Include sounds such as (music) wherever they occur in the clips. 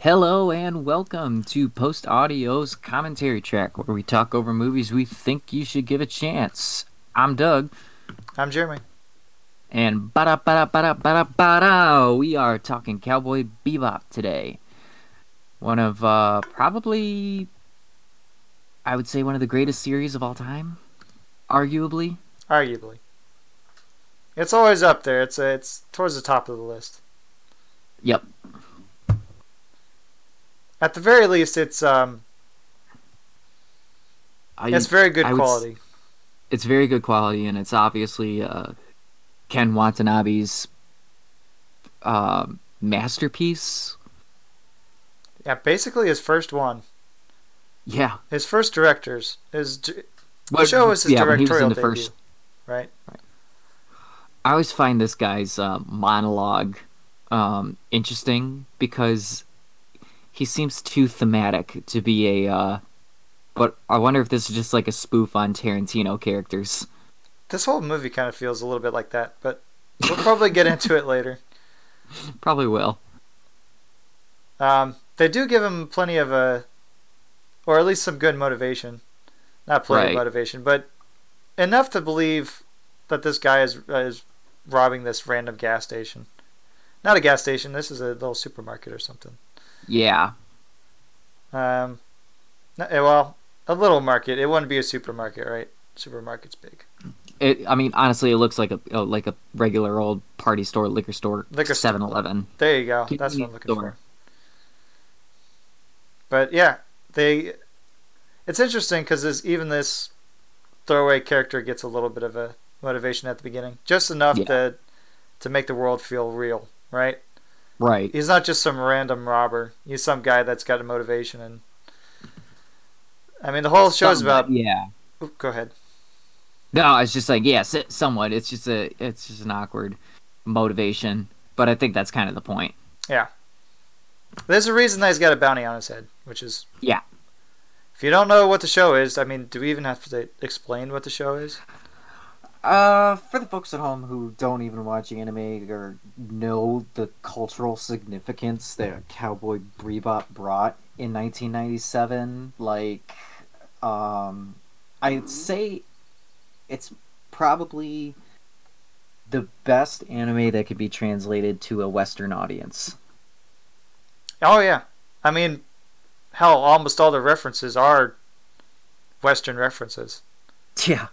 Hello and welcome to Post Audio's commentary track, where we talk over movies we think you should give a chance. I'm Doug, I'm Jeremy. and ba da ba da ba da ba ba we are talking Cowboy Bebop today. One of uh, probably, I would say, one of the greatest series of all time, arguably. Arguably, it's always up there. It's uh, it's towards the top of the list. Yep. At the very least, it's um, I, it's very good I would quality. it's very good quality, and it's obviously uh, Ken Watanabe's uh, masterpiece. Yeah, basically his first one, Yeah. his first directors. His d- the show was his yeah, was directorial the debut, first right? I always find this guy's uh, monologue um, interesting because he seems too thematic to be a. Uh, but I wonder if this is just like a spoof on Tarantino characters. This whole movie kind of feels a little bit like that, but we'll probably get into it later. (laughs) Probably will. Um, they do give him plenty of uh or at least some good motivation. Not plenty Right. of motivation, but enough to believe that this guy is uh, is robbing this random gas station. Not a gas station. This is a little supermarket or something. Yeah. Um, eh, well, a little market. It wouldn't be a supermarket, right? Supermarket's big. It. I mean, honestly, it looks like a like a regular old party store, liquor store, Liquor store. 7-Eleven. There you go. That's what I'm looking for. But yeah, they. It's interesting because even this throwaway character gets a little bit of a motivation at the beginning, just enough Yeah. to to make the world feel real, right? Right. He's not just some random robber. He's some guy that's got a motivation, and I mean the whole show's Somewhat, about. Yeah. Go ahead. No, it's just like yeah, somewhat. It's just a. It's just an awkward motivation, but I think that's kind of the point. Yeah. There's a reason that he's got a bounty on his head, which is Yeah. If you don't know what the show is, I mean, do we even have to explain what the show is? Uh, for the folks at home who don't even watch anime or know the cultural significance that Cowboy Bebop brought in 1997, like, um, I'd say it's probably the best anime that could be translated to a Western audience. Oh yeah, I mean, hell, almost all the references are Western references. (laughs) Yeah,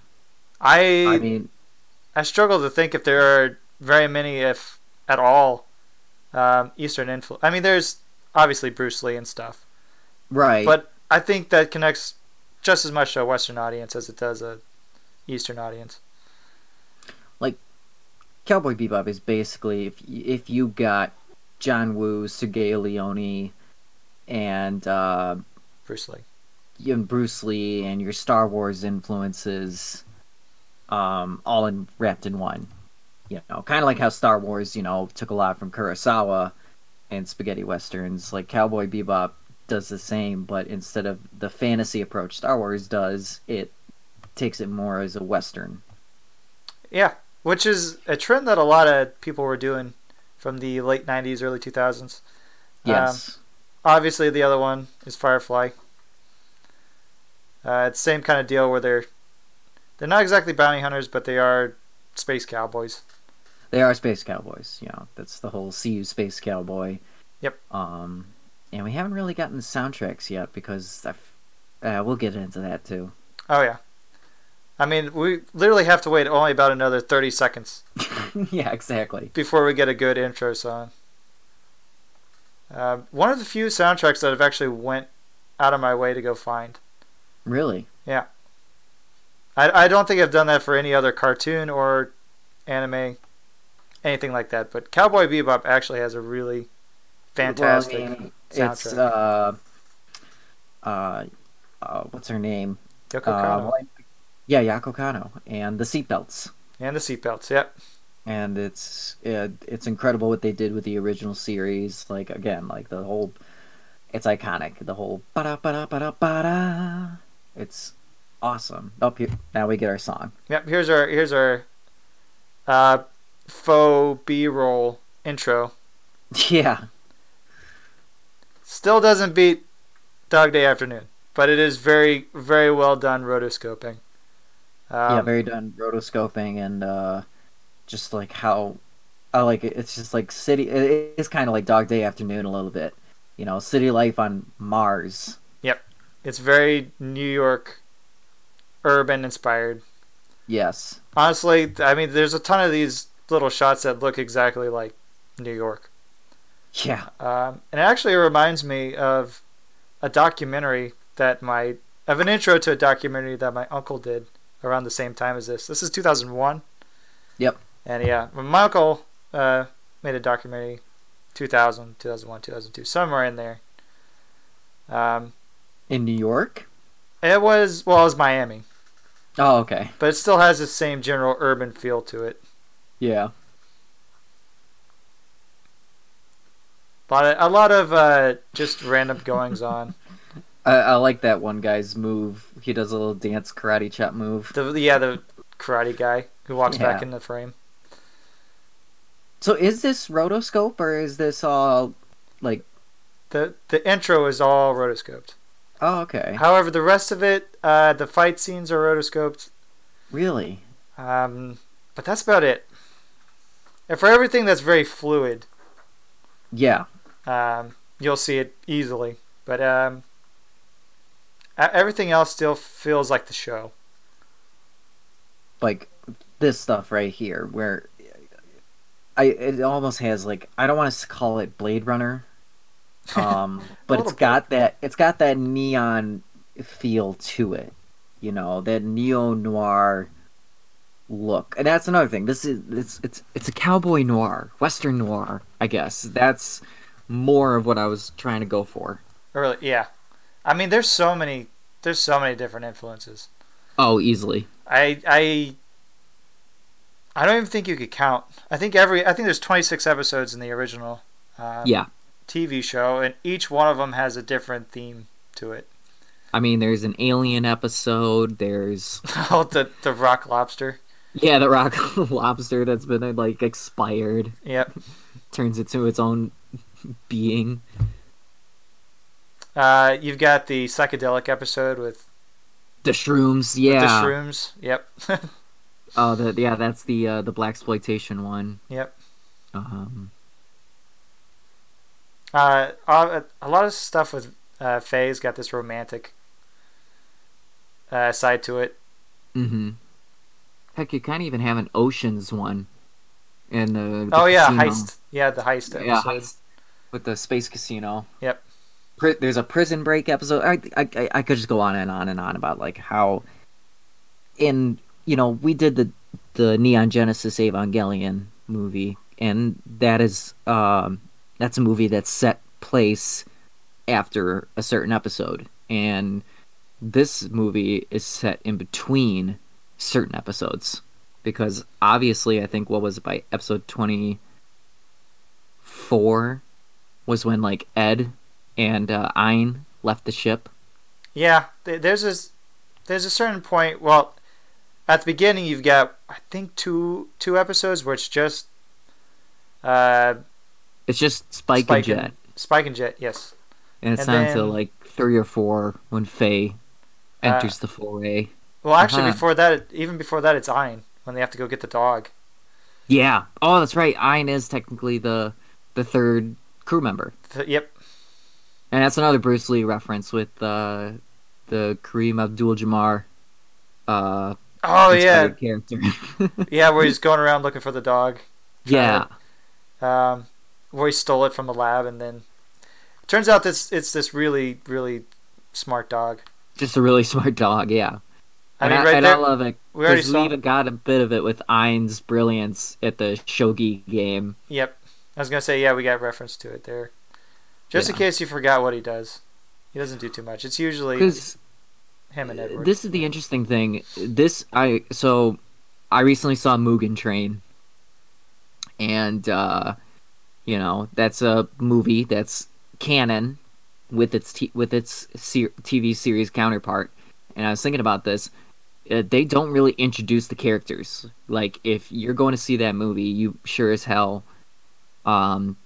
I I I, struggle to think if there are very many, if at all, um, Eastern influence. I mean, there's obviously Bruce Lee and stuff, right. but I think that connects just as much to a Western audience as it does a Eastern audience. Like Cowboy Bebop is basically if if you got John Woo, Sergio Leone, and uh, Bruce Lee. and Bruce Lee and your Star Wars influences, um, all in wrapped in one. You know, kind of like how Star Wars, you know, took a lot from Kurosawa and spaghetti westerns. Like Cowboy Bebop does the same, but instead of the fantasy approach Star Wars does, it takes it more as a western. Yeah, which is a trend that a lot of people were doing from the late '90s, early 2000s. Yes. Obviously, the other one is Firefly. Uh, it's same kind of deal where they're they're not exactly bounty hunters, but they are space cowboys. They are space cowboys, you know. That's the whole "See You, Space Cowboy." Yep. Um, and we haven't really gotten the soundtracks yet because I've, uh, we'll get into that too. Oh yeah, I mean we literally have to wait only about another 30 seconds (laughs) yeah, exactly. before we get a good intro song. Uh, one of the few soundtracks that I've actually went out of my way to go find. Really? I, I don't think I've done that for any other cartoon or anime, anything like that. But Cowboy Bebop actually has a really fantastic Well, I mean, soundtrack. it's uh, uh, uh, what's her name? Yoko Uh, well, yeah, Yoko Kanno and the seatbelts. and the seatbelts. Yep. and it's it, it's incredible what they did with the original series. Like again, like the whole, it's iconic. The whole Ba-da, ba-da, ba-da, ba-da. It's awesome. Up here now we get our song. Yep. Here's our here's our uh, faux B-roll intro. (laughs) Yeah, Still doesn't beat Dog Day Afternoon, but it is very, very well done rotoscoping. Um, yeah, very done rotoscoping and uh, just like how I like it. It's just like city. it- It's kind of like Dog Day Afternoon a little bit. You know, city life on Mars. Yep, it's very New York, urban inspired. Yes. Honestly, I mean, there's a ton of these little shots that look exactly like New York. Yeah. Um, and it actually reminds me of a documentary that my of an intro to a documentary that my uncle did around the same time as this. This is 2001. Yep. And yeah, my uncle uh, made a documentary 2000, 2001, 2002, somewhere in there. Um, In New York. it was well, it was Miami, Oh, okay. but it still has the same general urban feel to it. Yeah. A lot of, a lot of uh, just random goings on. (laughs) I, I like that one guy's move. He does a little dance karate chop move. The yeah, the karate guy who walks back in the frame. So is this rotoscope or is this all like? The the intro is all rotoscoped. Oh, okay. However, the rest of it, uh, the fight scenes are rotoscoped. Really? Um, but that's about it. And for everything that's very fluid, Yeah. um, you'll see it easily. But um, everything else still feels like the show. Like this stuff right here, where I it almost has like I don't want to call it Blade Runner, (laughs) um, but it's got that it's got that neon feel to it. You know that neo noir look, and that's another thing. This is it's it's it's a cowboy noir, western noir. I guess that's more of what I was trying to go for. Really, yeah. I mean, there's so many, there's so many different influences. Oh, easily. I I I don't even think you could count. I think every I think there's 26 episodes in the original um, Yeah. TV show, and each one of them has a different theme to it. I mean, there's an alien episode. There's (laughs) oh, the the rock lobster. yeah, the rock (laughs) lobster that's been like expired Yep. (laughs) turns into its own being. Uh, you've got the psychedelic episode with, The shrooms, yeah. the shrooms. Yep. Oh, the yeah, that's the uh, the black exploitation one. yep. Um, Uh, a, a lot of stuff with uh, Faye's got this romantic uh, side to it. hmm Heck, you kind of even have an oceans one. In the, the oh yeah, casino. heist. Yeah, the heist episode. Yeah, heist with the space casino. Yep. Pri- there's a prison break episode. I, I I- I could just go on and on and on about like how, in you know, we did the the Neon Genesis Evangelion movie, and that is um that's a movie that's set place after a certain episode, and this movie is set in between certain episodes because obviously I think what was it by episode twenty four was when like Ed and uh, Ein left the ship. Yeah, there's a there's a certain point. Well, at the beginning, you've got I think two two episodes where it's just uh, It's just Spike, Spike and and- Jet, Spike and Jet. Yes, and it's and to then- like three or four when Faye Uh, enters the foray. well, actually, Uh-huh. before that, even before that, it's Ein when they have to go get the dog. Yeah. Oh, that's right. Ein is technically the the third crew member, Th- yep, and that's another Bruce Lee reference with uh, the Kareem Abdul-Jabbar. Uh, Oh yeah, character. (laughs) yeah, where he's going around looking for the dog. yeah. um, he stole it from the lab, and then turns out this it's this really really smart dog. Just a really (laughs) smart dog. Yeah. I and mean, I, and there, I love it. we already saw. we even got a bit of it with Ein's brilliance at the shogi game. Yep, I was gonna say yeah, we got reference to it there. Just in case you forgot what he does, he doesn't do too much. It's usually him and Edward. this is the interesting thing. This I so I recently saw Mugen Train, and uh, you know that's a movie that's canon with its t- with its ser- TV series counterpart. And I was thinking about this. Uh, they don't really introduce the characters. Like if you're going to see that movie, you sure as hell um,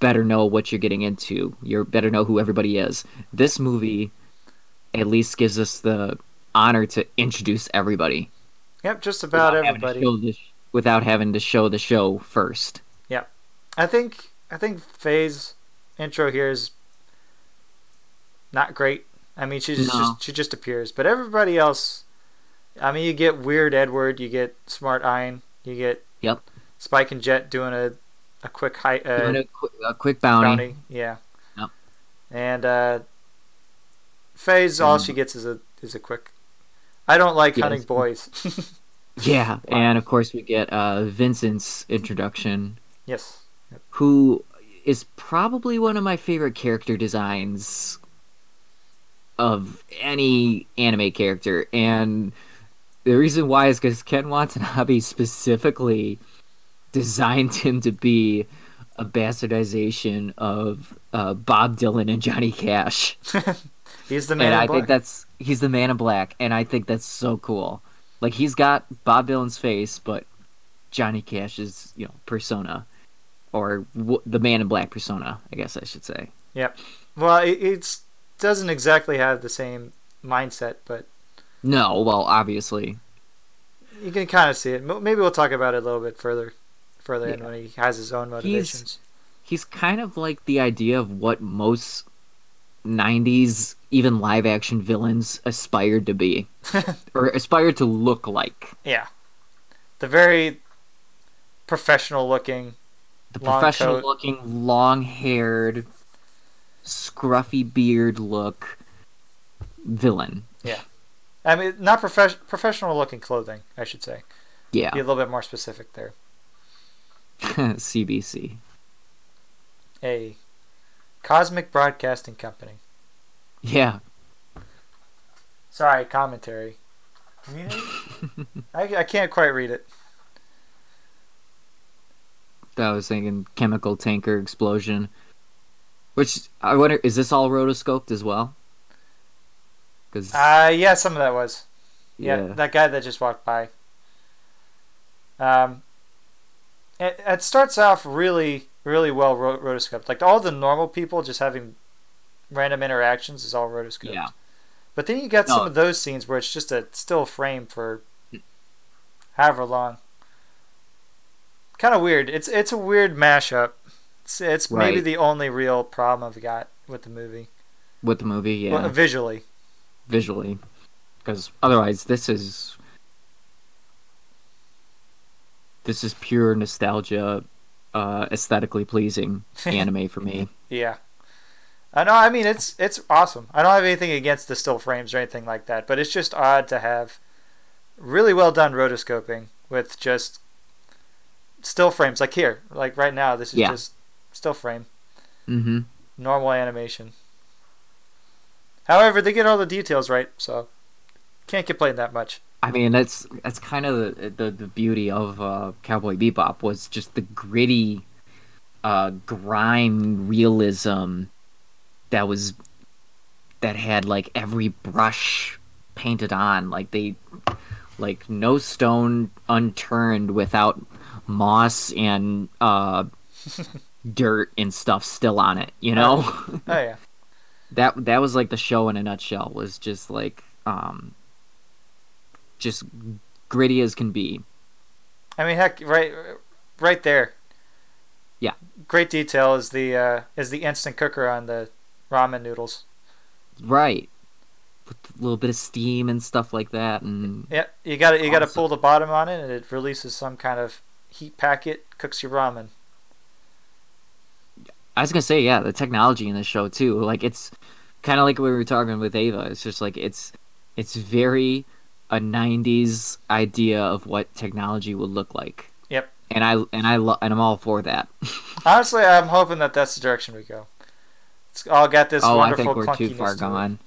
better know what you're getting into. You better know who everybody is. This movie at least gives us the honor to introduce everybody. Yep, just about without having everybody. the sh- without having to show the show first. I think I think Faye's intro here is not great. I mean, she just, No. just she just appears, but everybody else. I mean, you get Weird Edward, you get Smart Ein, you get Yep. Spike and Jet doing a a quick high uh, Doing a, qu- a quick bounty. bounty. Yeah. Yep. And uh, Faye's all Mm. she gets is a is a quick. I don't like Yes. hunting boys. (laughs) Yeah, and of course we get uh, Vincent's introduction, yes. Who is probably one of my favorite character designs of any anime character, and the reason why is because Ken Watanabe specifically designed him to be a bastardization of uh, Bob Dylan and Johnny Cash. (laughs) He's the man. and in I black. think that's he's the man in black, and I think that's so cool. Like he's got Bob Dylan's face, but Johnny Cash's you know persona, or w- the man in black persona, I guess I should say. Yep. Well, it it's, doesn't exactly have the same mindset, but No, well, obviously, you can kind of see it. Maybe we'll talk about it a little bit further, further in when he has his own motivations. he's kind of like the idea of what most '90s, even live action villains aspired to be, (laughs) or aspired to look like. yeah, the very professional looking. The Long professional coat. looking, long haired, scruffy beard look villain. Yeah. I mean, not profes- professional looking clothing, I should say. Yeah. Be a little bit more specific there. (laughs) CBC. A Cosmic Broadcasting Company. Yeah. Sorry, commentary. (laughs) I, I can't quite read it. I was thinking chemical tanker explosion. Which I wonder is this all rotoscoped as well? Cuz Uh, yeah, some of that was. Yeah, yeah. that guy that just walked by. Um, it, it starts off really, really well ro- rotoscoped. Like all the normal people just having random interactions is all rotoscoped. Yeah. But then you got some of those scenes where it's just a still frame for however long. Kind of weird. It's it's a weird mashup. It's, it's maybe the only real problem I've got with the movie. with the movie, yeah. Well, visually. visually because otherwise this is this is pure nostalgia uh aesthetically pleasing (laughs) anime for me Yeah. I know. I mean, it's it's awesome. I don't have anything against the still frames or anything like that, but it's just odd to have really well done rotoscoping with just still frames. Like here, like right now, this is Yeah. just still frame, mm-hmm normal animation. However, they get all the details right, so can't complain that much. i mean that's that's kind of the, the the beauty of uh cowboy bebop was just the gritty uh grime realism that was that had like every brush painted on like they like no stone unturned without moss and uh (laughs) dirt and stuff still on it you know Oh yeah, (laughs) that that was like the show in a nutshell was just like um just gritty as can be I mean, heck, right, right there. Yeah. Great detail is the uh, is the instant cooker on the ramen noodles. right with a little bit of steam and stuff like that and Yeah, you got to you got to pull the bottom on it, and it releases some kind of heat packet, cooks your ramen. i was gonna say yeah the technology in the show too like it's kind of like we were talking with ava it's just like it's it's very a 90s idea of what technology would look like Yep. and i and i lo- and i'm all for that (laughs) Honestly, I'm hoping that that's the direction we go. It's all got this oh i wonderful think we're too far to gone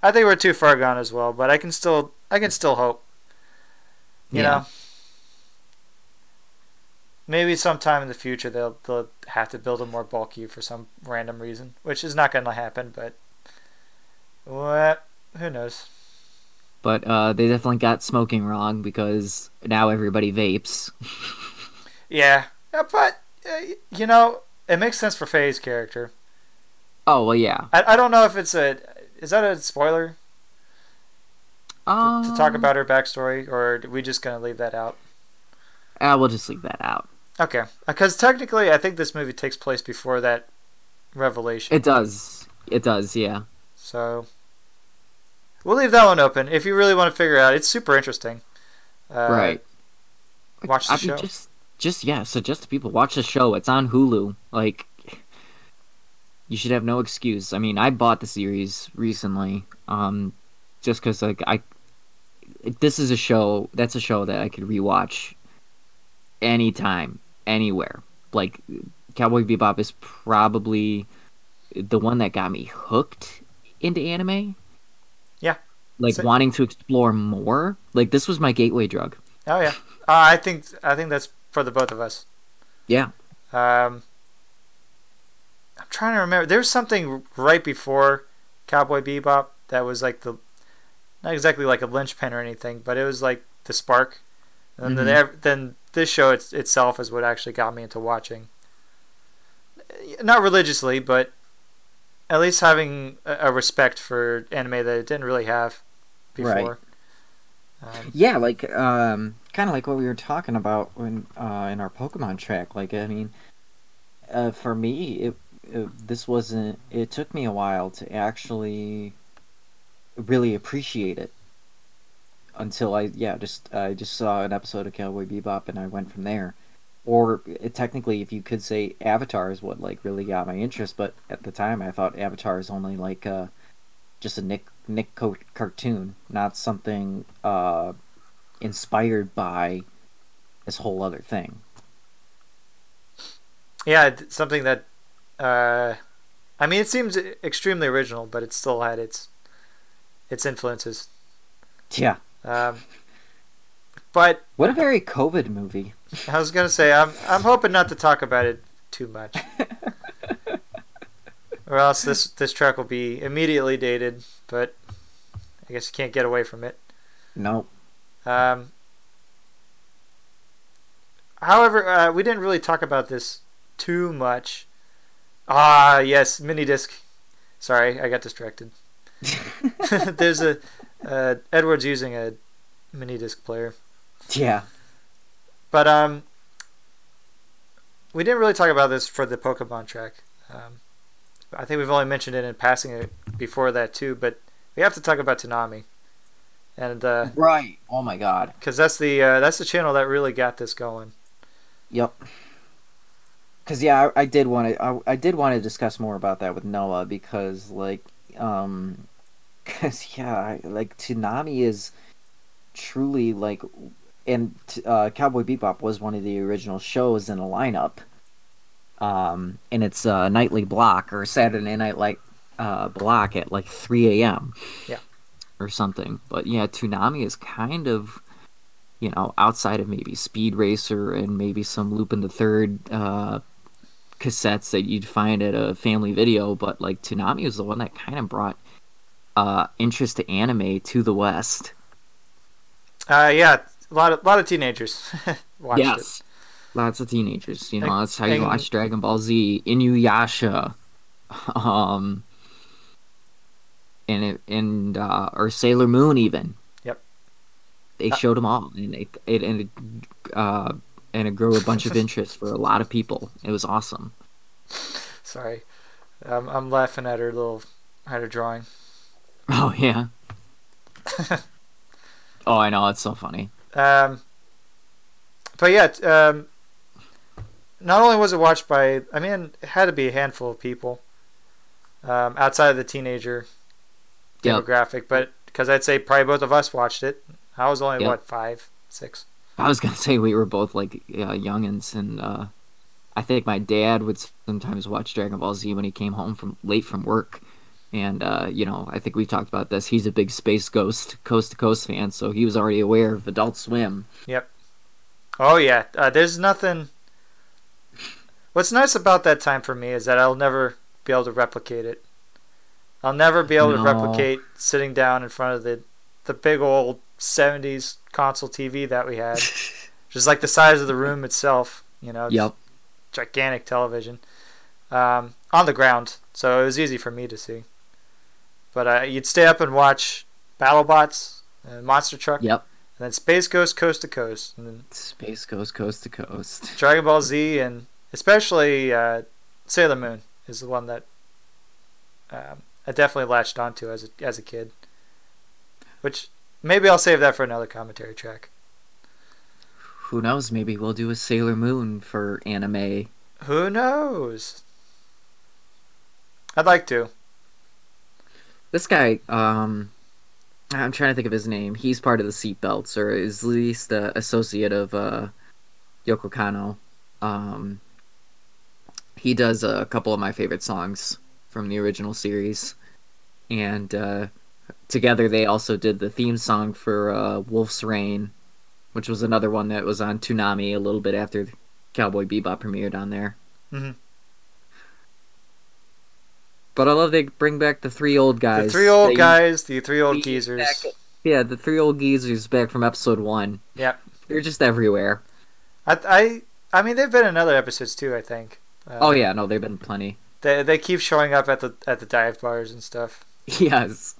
I think we're too far gone as well, but I can still I can still hope. You Yeah. know. Maybe sometime in the future they'll they'll have to build a more bulky for some random reason, which is not going to happen. But what? Who knows? but uh, they definitely got smoking wrong because now everybody vapes (laughs) Yeah, yeah but uh, you know, it makes sense for Faye's character. Oh well, yeah. I, I don't know if it's a is that a spoiler Um, to talk about her backstory, or are we just gonna leave that out? Uh, we'll just leave that out. Okay, because technically, I think this movie takes place before that revelation. It does. It does. Yeah. So we'll leave that one open. If you really want to figure it out, it's super interesting. Uh, right. watch the I show. Mean, just, just yeah. Suggest to people watch the show. It's on Hulu. Like, you should have no excuse. I mean, I bought the series recently, um, just because like I, this is a show. That's a show that I could rewatch anytime, anywhere. Like, Cowboy Bebop is probably the one that got me hooked into anime. Yeah. Like So- wanting to explore more. Like this was my gateway drug. Oh yeah, uh, I think I think that's for the both of us. Yeah. Um, I'm trying to remember. There's something right before Cowboy Bebop that was like the, not exactly like a linchpin or anything, but it was like the spark. And then Mhm. ev- then this show it's, itself is what actually got me into watching. Not religiously, but at least having a, a respect for anime that it didn't really have before. Um, Yeah, like um, kind of like what we were talking about when uh, in our Pokemon track. Like, I mean, uh, for me, it, it this wasn't. It took me a while to actually really appreciate it. Until I, yeah, just I just saw an episode of Cowboy Bebop and I went from there. Or it, technically, if you could say Avatar is what like really got my interest, but at the time I thought Avatar is only like uh, just a Nick Nick co- cartoon, not something uh, inspired by this whole other thing. Yeah, something that, uh, I mean, it seems extremely original, but it still had its, its influences. Yeah, Um, but what a very COVID movie. I was gonna say, I'm, I'm hoping not to talk about it too much, (laughs) or else this, this track will be immediately dated. But I guess you can't get away from it. Nope. Um, however, uh, we didn't really talk about this too much. Ah, yes, mini disc. Sorry, I got distracted. (laughs) (laughs) There's a uh, Edward's using a mini disc player, Yeah. but um, we didn't really talk about this for the Pokemon track. Um, I think we've only mentioned it in passing it before that too, but we have to talk about Toonami, and uh, Right. Oh my god. because that's the uh, that's the channel that really got this going. Yep. Cause yeah, I, I did want to. I, I did want to discuss more about that with Noah because like, um, cause (laughs) yeah, like Toonami is truly like, and uh, Cowboy Bebop was one of the original shows in the lineup. Um, and it's a nightly block or Saturday night like uh block at like three a.m. Yeah. or something. But yeah, Toonami is kind of you know, outside of maybe Speed Racer and maybe some Lupin the Third uh, cassettes that you'd find at a family video, but like Toonami was the one that kind of brought uh, interest to anime to the West. Uh, yeah, a lot of lot of teenagers (laughs) watched it. yes, lots of teenagers. You know, And- that's how you and- watch Dragon Ball Z, Inuyasha, (laughs) um, and it, and uh, or Sailor Moon even. Yep. They Uh, showed them all, and it, it and it, uh, and it grew a bunch of (laughs) interest for a lot of people. It was awesome. Sorry, um, I'm laughing at her little at her drawing. Oh yeah. (laughs) oh, I know it's so funny. Um, but yeah, um, not only was it watched by, I mean, it had to be a handful of people um, outside of the teenager Yep. demographic, but because I'd say probably both of us watched it. I was only Yep. what five, six. I was gonna (laughs) say we were both like uh, youngins, and uh, I think my dad would sometimes watch Dragon Ball Z when he came home from late from work. And uh, you know, I think we talked about this. He's a big Space Ghost, Coast to Coast fan, so he was already aware of Adult Swim. Yep. Oh yeah, uh, there's nothing. What's nice about that time for me is that I'll never be able to replicate it. I'll never be able to replicate sitting down in front of the the big old '70s console TV that we had, (laughs) just like the size of the room itself. You know, Yep. gigantic television. um, on the ground, so it was easy for me to see. But uh, you'd stay up and watch BattleBots, and Monster Truck, Yep. and then Space Ghost Coast to Coast, and then Space goes coast to coast. (laughs) Dragon Ball Z, and especially uh, Sailor Moon is the one that um, I definitely latched onto as a, as a kid. Which maybe I'll save that for another commentary track. Who knows? Maybe we'll do a Sailor Moon for anime. Who knows? I'd like to. This guy, um, I'm trying to think of his name. He's part of the Seatbelts, or is at least the associate of uh, Yoko Kanno. Um, he does a couple of my favorite songs from the original series, and uh, together they also did the theme song for uh, Wolf's Rain, which was another one that was on Toonami a little bit after Cowboy Bebop premiered on there. Mhm. But I love they bring back the three old guys. The three old guys, the three old geezers. back- Yeah, the three old geezers back from episode one. Yep. They're just everywhere. I, I, I mean, they've been in other episodes too. I think. Uh, Oh yeah, no, they've been plenty. They they keep showing up at the at the dive bars and stuff. (laughs) Yes.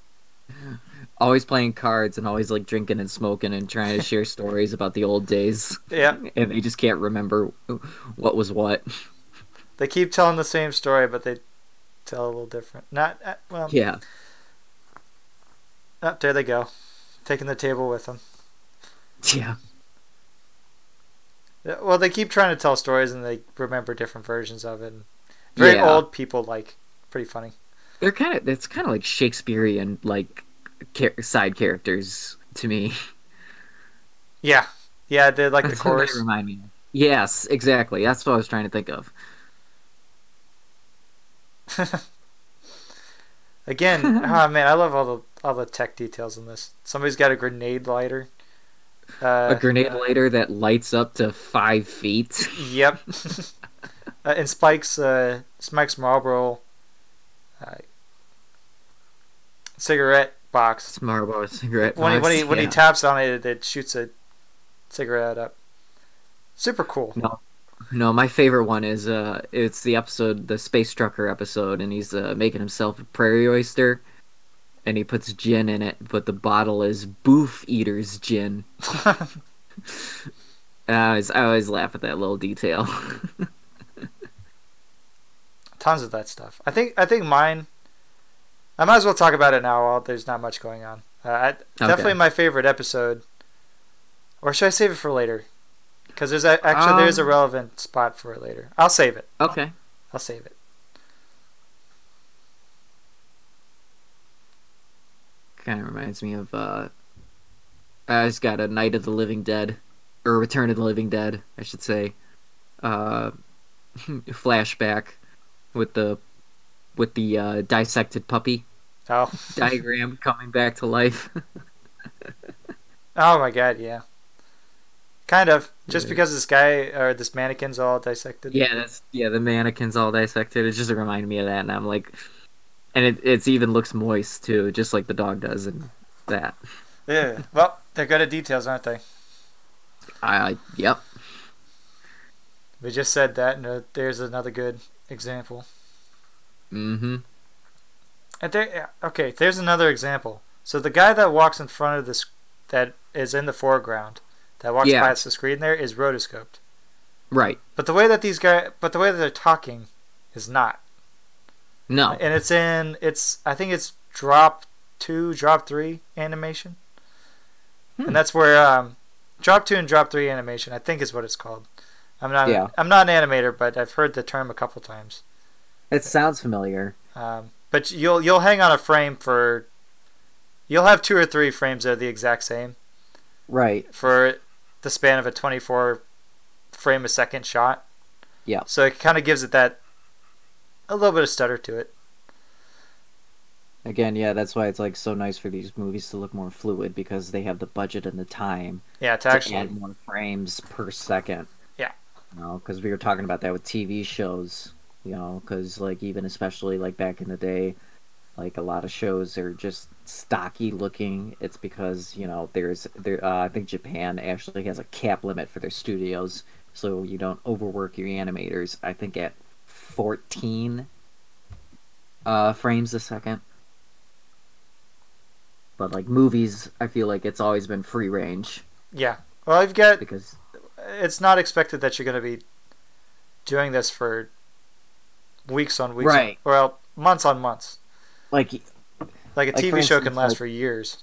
Always playing cards and always like drinking and smoking and trying to share (laughs) stories about the old days. Yeah. (laughs) And they just can't remember what was what. They keep telling the same story, but they tell a little different. Not uh, well. Yeah. Oh, there they go, taking the table with them. Yeah. Well, they keep trying to tell stories, and they remember different versions of it. And very Yeah. old people like. Pretty funny. They're kind of it's kind of like Shakespearean like char- side characters to me. Yeah, yeah. They like the That's they chorus. remind me. Yes, exactly. That's what I was trying to think of. (laughs) Again, oh (laughs) man, I love all the all the tech details in this. Somebody's got a grenade lighter. Uh, a grenade lighter that lights up to five feet. Yep. (laughs) uh, and Spike's uh, Spike's Marlboro uh, cigarette box. Marlboro cigarette. When he when he box, when he taps on it, it shoots a cigarette up. Super cool. No, no, my favorite one is uh, it's the episode, the space trucker episode, and he's uh, making himself a prairie oyster, and he puts gin in it, but the bottle is Boof Eater's gin. (laughs) I always, I always laugh at that little detail. (laughs) Tons of that stuff. I think I think mine. I might as well talk about it now while there's not much going on. Uh, I, Definitely my favorite episode. Or should I save it for later? Because there's a, actually there's a Um, relevant spot for it later. I'll save it. okay. I'll save it. Kind of reminds me of uh, I just got a Night of the Living Dead, or Return of the Living Dead, I should say. Uh, (laughs) flashback with the with the uh, dissected puppy Oh. diagram coming back to life. (laughs) Oh my god, yeah. Kind of. Just Yeah. because this guy or this mannequin's all dissected. yeah, that's yeah. The mannequin's all dissected. It just reminded me of that, and I'm like, and it it's even looks moist too, just like the dog does, and that. Yeah. Well, they're good at details, aren't they? I yep. We just said that, and uh, there's another good example. Mm-hmm. And there, okay, there's another example. So the guy that walks in front of this, that is in the foreground, that walks Yeah. past the screen there, is rotoscoped. Right. But the way that these guys, but the way that they're talking, is not. No. And it's in, it's, I think it's drop two, drop three animation. Hmm. And that's where, um, drop two and drop three animation, I think is what it's called. I'm not, Yeah. I'm not an animator, but I've heard the term a couple times. It sounds familiar. Um, but you'll you'll hang on a frame for you'll have two or three frames that are the exact same Right. for the span of a 24 frame a second shot. Yeah. So it kind of gives it that a little bit of stutter to it. Again, yeah, that's why it's like so nice for these movies to look more fluid because they have the budget and the time Yeah, to to actually add more frames per second. Yeah. You know, because we were talking about that with TV shows. You know, because like even especially like back in the day, like a lot of shows are just stocky looking. It's because you know there's there. Uh, I think Japan actually has a cap limit for their studios, so you don't overwork your animators. I think at 14 uh, frames a second. But like movies, I feel like it's always been free range Yeah. Well, I've got. because It's not expected that you're going to be doing this for weeks on weeks. Right. On, well, months on months. Like Like a Like, TV for show can last like- for years.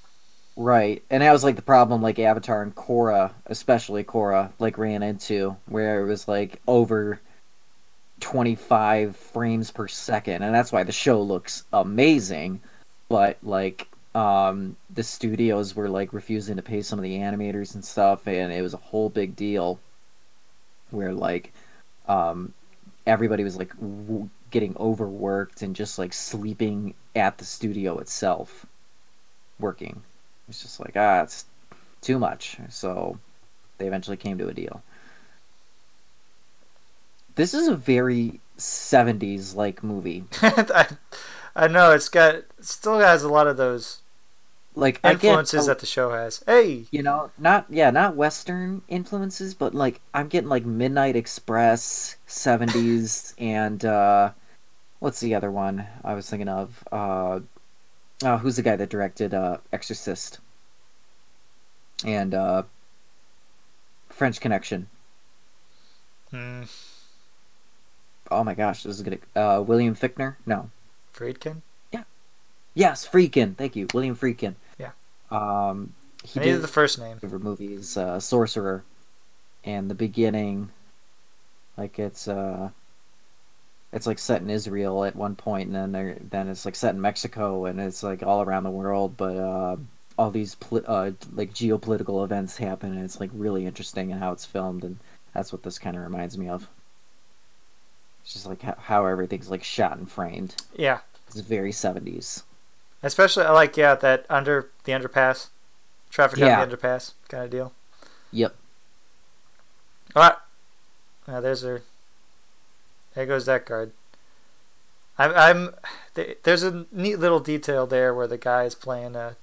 Right, and that was like the problem, like Avatar and Korra, especially Korra, like ran into, where it was like over twenty five frames per second, and that's why the show looks amazing, but like um the studios were like refusing to pay some of the animators and stuff, and it was a whole big deal, where like um everybody was like w- getting overworked and just like sleeping at the studio itself, working. It's just like ah, it's too much. So they eventually came to a deal. This is a very '70s like movie. (laughs) I, I know it's got it still has a lot of those Like influences that the show has. Hey, you know, not yeah, not Western influences, but like I'm getting like Midnight Express '70s and uh, what's the other one I was thinking of? Uh, oh, who's the guy that directed uh, Exorcist and uh, French Connection? hmm, Oh my gosh, this is gonna. Uh, William Fickner? No. Friedkin. Yeah, yes, Friedkin. Thank you, William Friedkin. Yeah. Um, he I did the first name. favorite movies, uh, Sorcerer, and the beginning. Like it's uh, it's like set in Israel at one point, and then then it's like set in Mexico, and it's like all around the world, but uh, all these uh, like geopolitical events happen, and it's like really interesting in how it's filmed, and that's what this kind of reminds me of. It's just like how, how everything's like shot and framed. Yeah, It's very seventies. especially I like yeah that under the underpass, traffic Yeah. on the underpass kind of deal. Yep. All right. Now there's her. There goes that guard. I'm. I'm. th- There's a neat little detail there where the guy is playing a,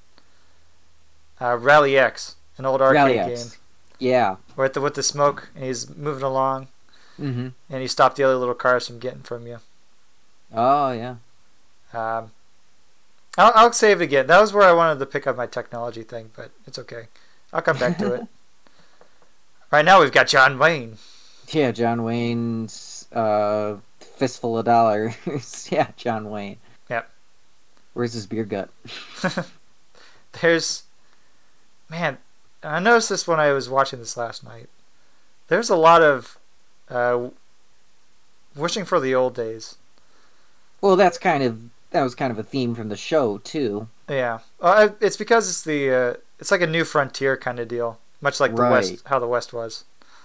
uh Rally X, an old arcade Rally game, X. Yeah. with the with the smoke, and he's moving along, Mm-hmm. and he stopped the other little cars from getting from you. Oh yeah. Um, I'll, I'll save it again. That was where I wanted to pick up my technology thing, but it's okay. I'll come back to it. (laughs) Right now we've got John Wayne. Yeah, John Wayne's uh, fistful of dollars. (laughs) yeah, John Wayne. Yep. Where's his beer gut? (laughs) There's, man, I noticed this when I was watching this last night. There's a lot of uh, wishing for the old days. Well, that's kind of that was kind of a theme from the show too. Yeah, uh, it's because it's the uh, it's like a new frontier kind of deal, much like the Right. West, how the West was.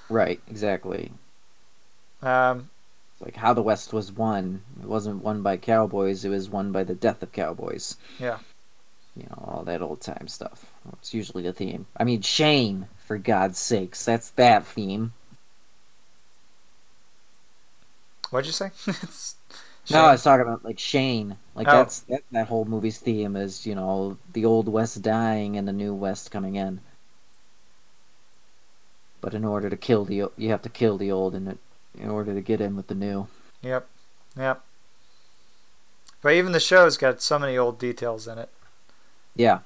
Right, exactly. Um, like how the West was won. It wasn't won by cowboys. It was won by the death of cowboys. Yeah. You know all that old time stuff. It's usually the theme. I mean, Shane for God's sakes, that's that theme. what'd you say? (laughs) It's- No, I was talking about like Shane. Like Oh. that's that, that whole movie's theme is you know the old West dying and the new West coming in. But in order to kill the you have to kill the old in it in order to get in with the new. Yep, yep. But even the show's got so many old details in it. Yeah.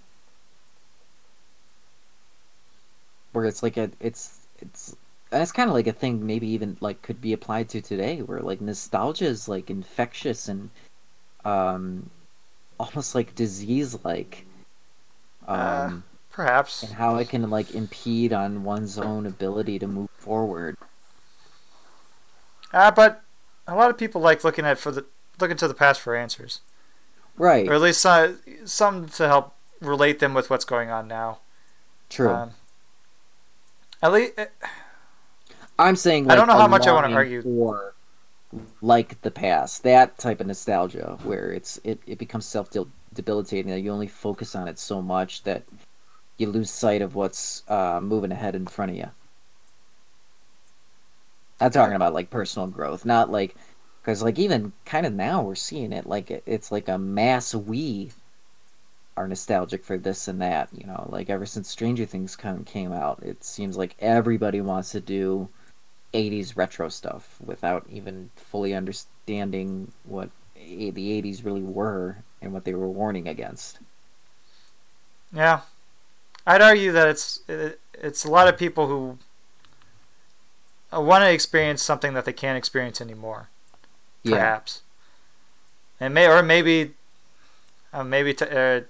Where it's like a it's it's it's kind of like a thing maybe even like could be applied to today where like nostalgia is like infectious and um almost like disease like um Uh, Perhaps. and how it can like impede on one's own ability to move forward. Ah, but a lot of people like looking at for the looking to the past for answers, Right. or at least uh, some to help relate them with what's going on now. True. Um, at least, I'm saying I don't know how much I wanna argue. for like the past. That type of nostalgia where it's it, it becomes self debilitating that you only focus on it so much that you lose sight of what's uh, moving ahead in front of you. I'm talking about like personal growth, not like because like even kind of now we're seeing it like it, it's like a mass we are nostalgic for this and that. You know, like ever since Stranger Things come, came out, it seems like everybody wants to do '80s retro stuff without even fully understanding what the '80s really were and what they were warning against. Yeah, I'd argue that it's it, it's a lot of people who want to experience something that they can't experience anymore. Yeah, Perhaps, and may or maybe uh, maybe te- uh,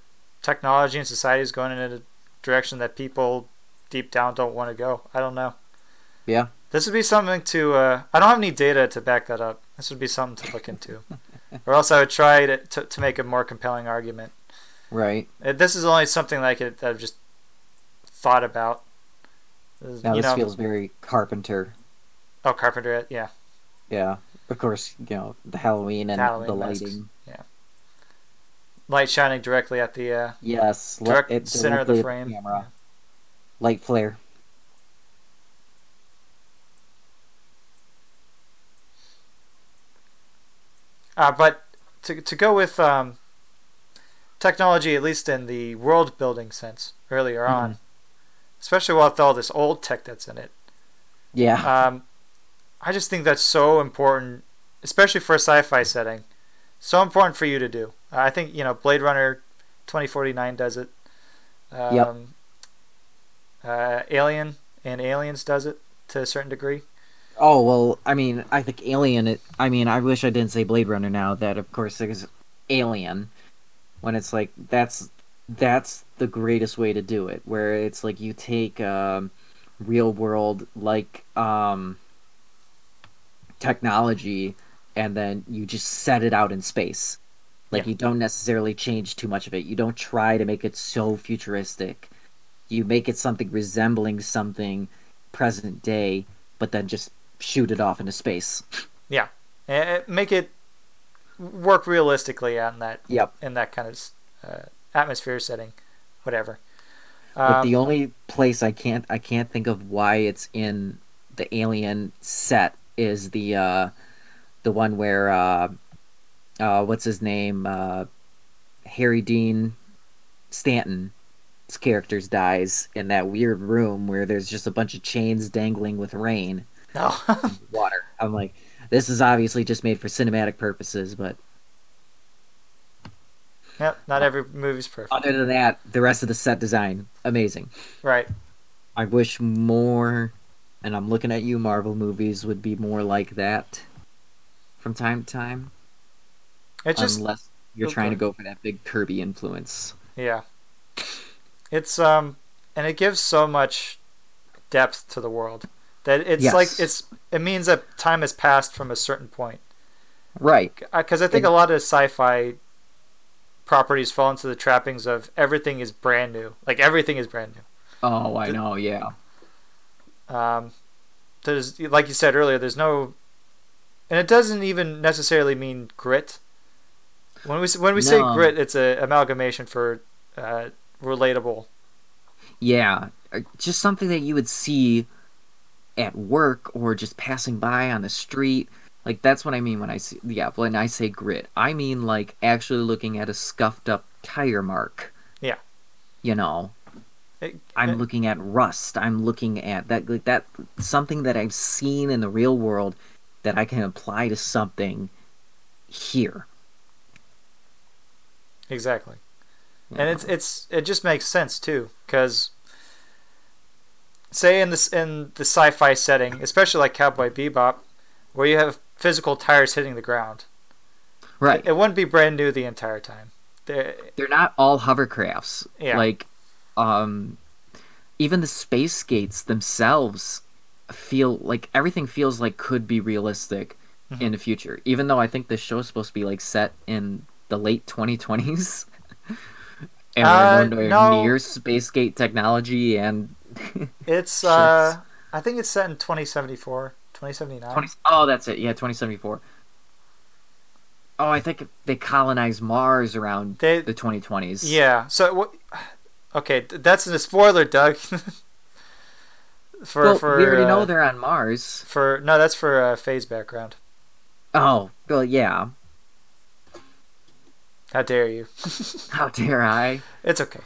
technology and society is going in a direction that people deep down don't want to go. I don't know. yeah, This would be something to. Uh, I don't have any data to back that up. This would be something to look into, (laughs) or else I would try to, to to make a more compelling argument. right. Uh, This is only something like it that I've just thought about. Now you this know, feels very Carpenter. Oh Carpenter, yeah, Yeah, of course, you know the Halloween and Halloween the masks. lighting. light shining directly at the uh, Yes, direct it center of the frame. at camera. Light flare. Uh, but to to go with um, technology, at least in the world building sense, earlier on, especially with all this old tech that's in it. Yeah, Um, I just think that's so important, especially for a sci-fi setting. So important for you to do. I think you know Blade Runner, twenty forty nine does it. Um, Yep. Uh, Alien and Aliens does it to a certain degree. Oh well, I mean, I think Alien. It, I mean, I wish I didn't say Blade Runner now. That of course there's Alien, when it's like that's that's the greatest way to do it. Where it's like you take um, real world like um, technology, and then you just set it out in space. Like Yeah. you don't necessarily change too much of it. You don't try to make it so futuristic. You make it something resembling something present day, but then just shoot it off into space. (laughs) Yeah, and make it work realistically on that Yep. in that kind of uh, atmosphere setting, whatever. But Um, the only place I can't I can't think of why it's in the Alien set is the uh the one where uh uh what's his name uh Harry Dean Stanton's characters dies in that weird room where there's just a bunch of chains dangling with rain oh. (laughs) water. I'm like this is obviously just made for cinematic purposes, but yep. Not every movie's perfect. other than that, the rest of the set design amazing. Right. I wish more, and I'm looking at you, Marvel movies would be more like that from time to time. It just unless you're Oh, trying to go for that big Kirby influence. Yeah. It's um and it gives so much depth to the world that it's Yes. like it's it means that time has passed from a certain point. Right. Cuz I think It- a lot of sci-fi properties fall into the trappings of everything is brand new. Like everything is brand new. Oh, I know. Yeah. Um there's like you said earlier there's no and it doesn't even necessarily mean grit. When we when we say grit it's a amalgamation for uh, relatable. Yeah. Uh, Just something that you would see at work or just passing by on the street. Like that's what I mean when I see yeah, when I say grit. I mean like actually looking at a scuffed up tire mark. Yeah. You know, It- I'm it- looking at rust. I'm looking at that like that something that I've seen in the real world that I can apply to something here. Exactly. you And it's it's it just makes sense too cuz say in this in the sci-fi setting, especially like Cowboy Bebop where you have physical tires hitting the ground. right. It wouldn't be brand new the entire time. They're- They're not all hovercrafts. Yeah. Like um even the space gates themselves feel like everything feels like could be realistic Mhm. in the future. Even though I think this show is supposed to be like set in the late 2020s. (laughs) and Uh, we're no. near space gate technology and (laughs) It's uh I think it's set in 2074, 2079. 20, oh, that's it. Yeah, 2074. Oh, I think they colonized Mars around They the 2020s. Yeah. So what Okay, th- that's a spoiler, Doug. (laughs) for well, for we already uh, know they're on Mars. for no, that's for uh, Faye's background. Oh, well, yeah. How dare you? (laughs) How dare I? It's okay.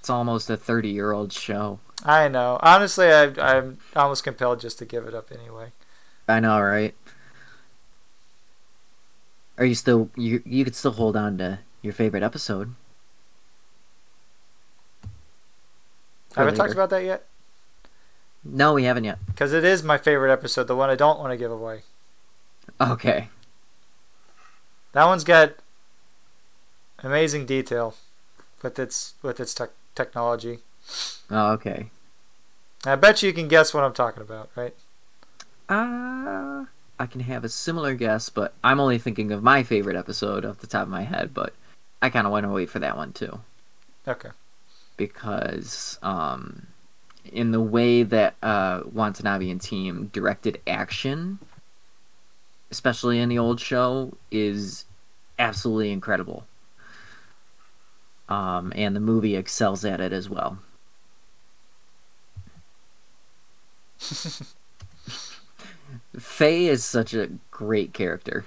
It's almost a 30 year old show. I know. Honestly, I, I'm almost compelled just to give it up anyway. I know, right? Are you still you you could still hold on to your favorite episode? Haven't talked about that yet No, we haven't yet. because it is my favorite episode. The one I don't want to give away. Okay. That one's got amazing detail with its with its tech technology. Oh, okay. I bet you can guess what I'm talking about, right? Uh I can have a similar guess, but I'm only thinking of my favorite episode off the top of my head, but I kind of want to wait for that one too. Okay. Because um, in the way that uh, Watanabe and team directed action, especially in the old show, is absolutely incredible. Um, and the movie excels at it as well. (laughs) Faye is such a great character.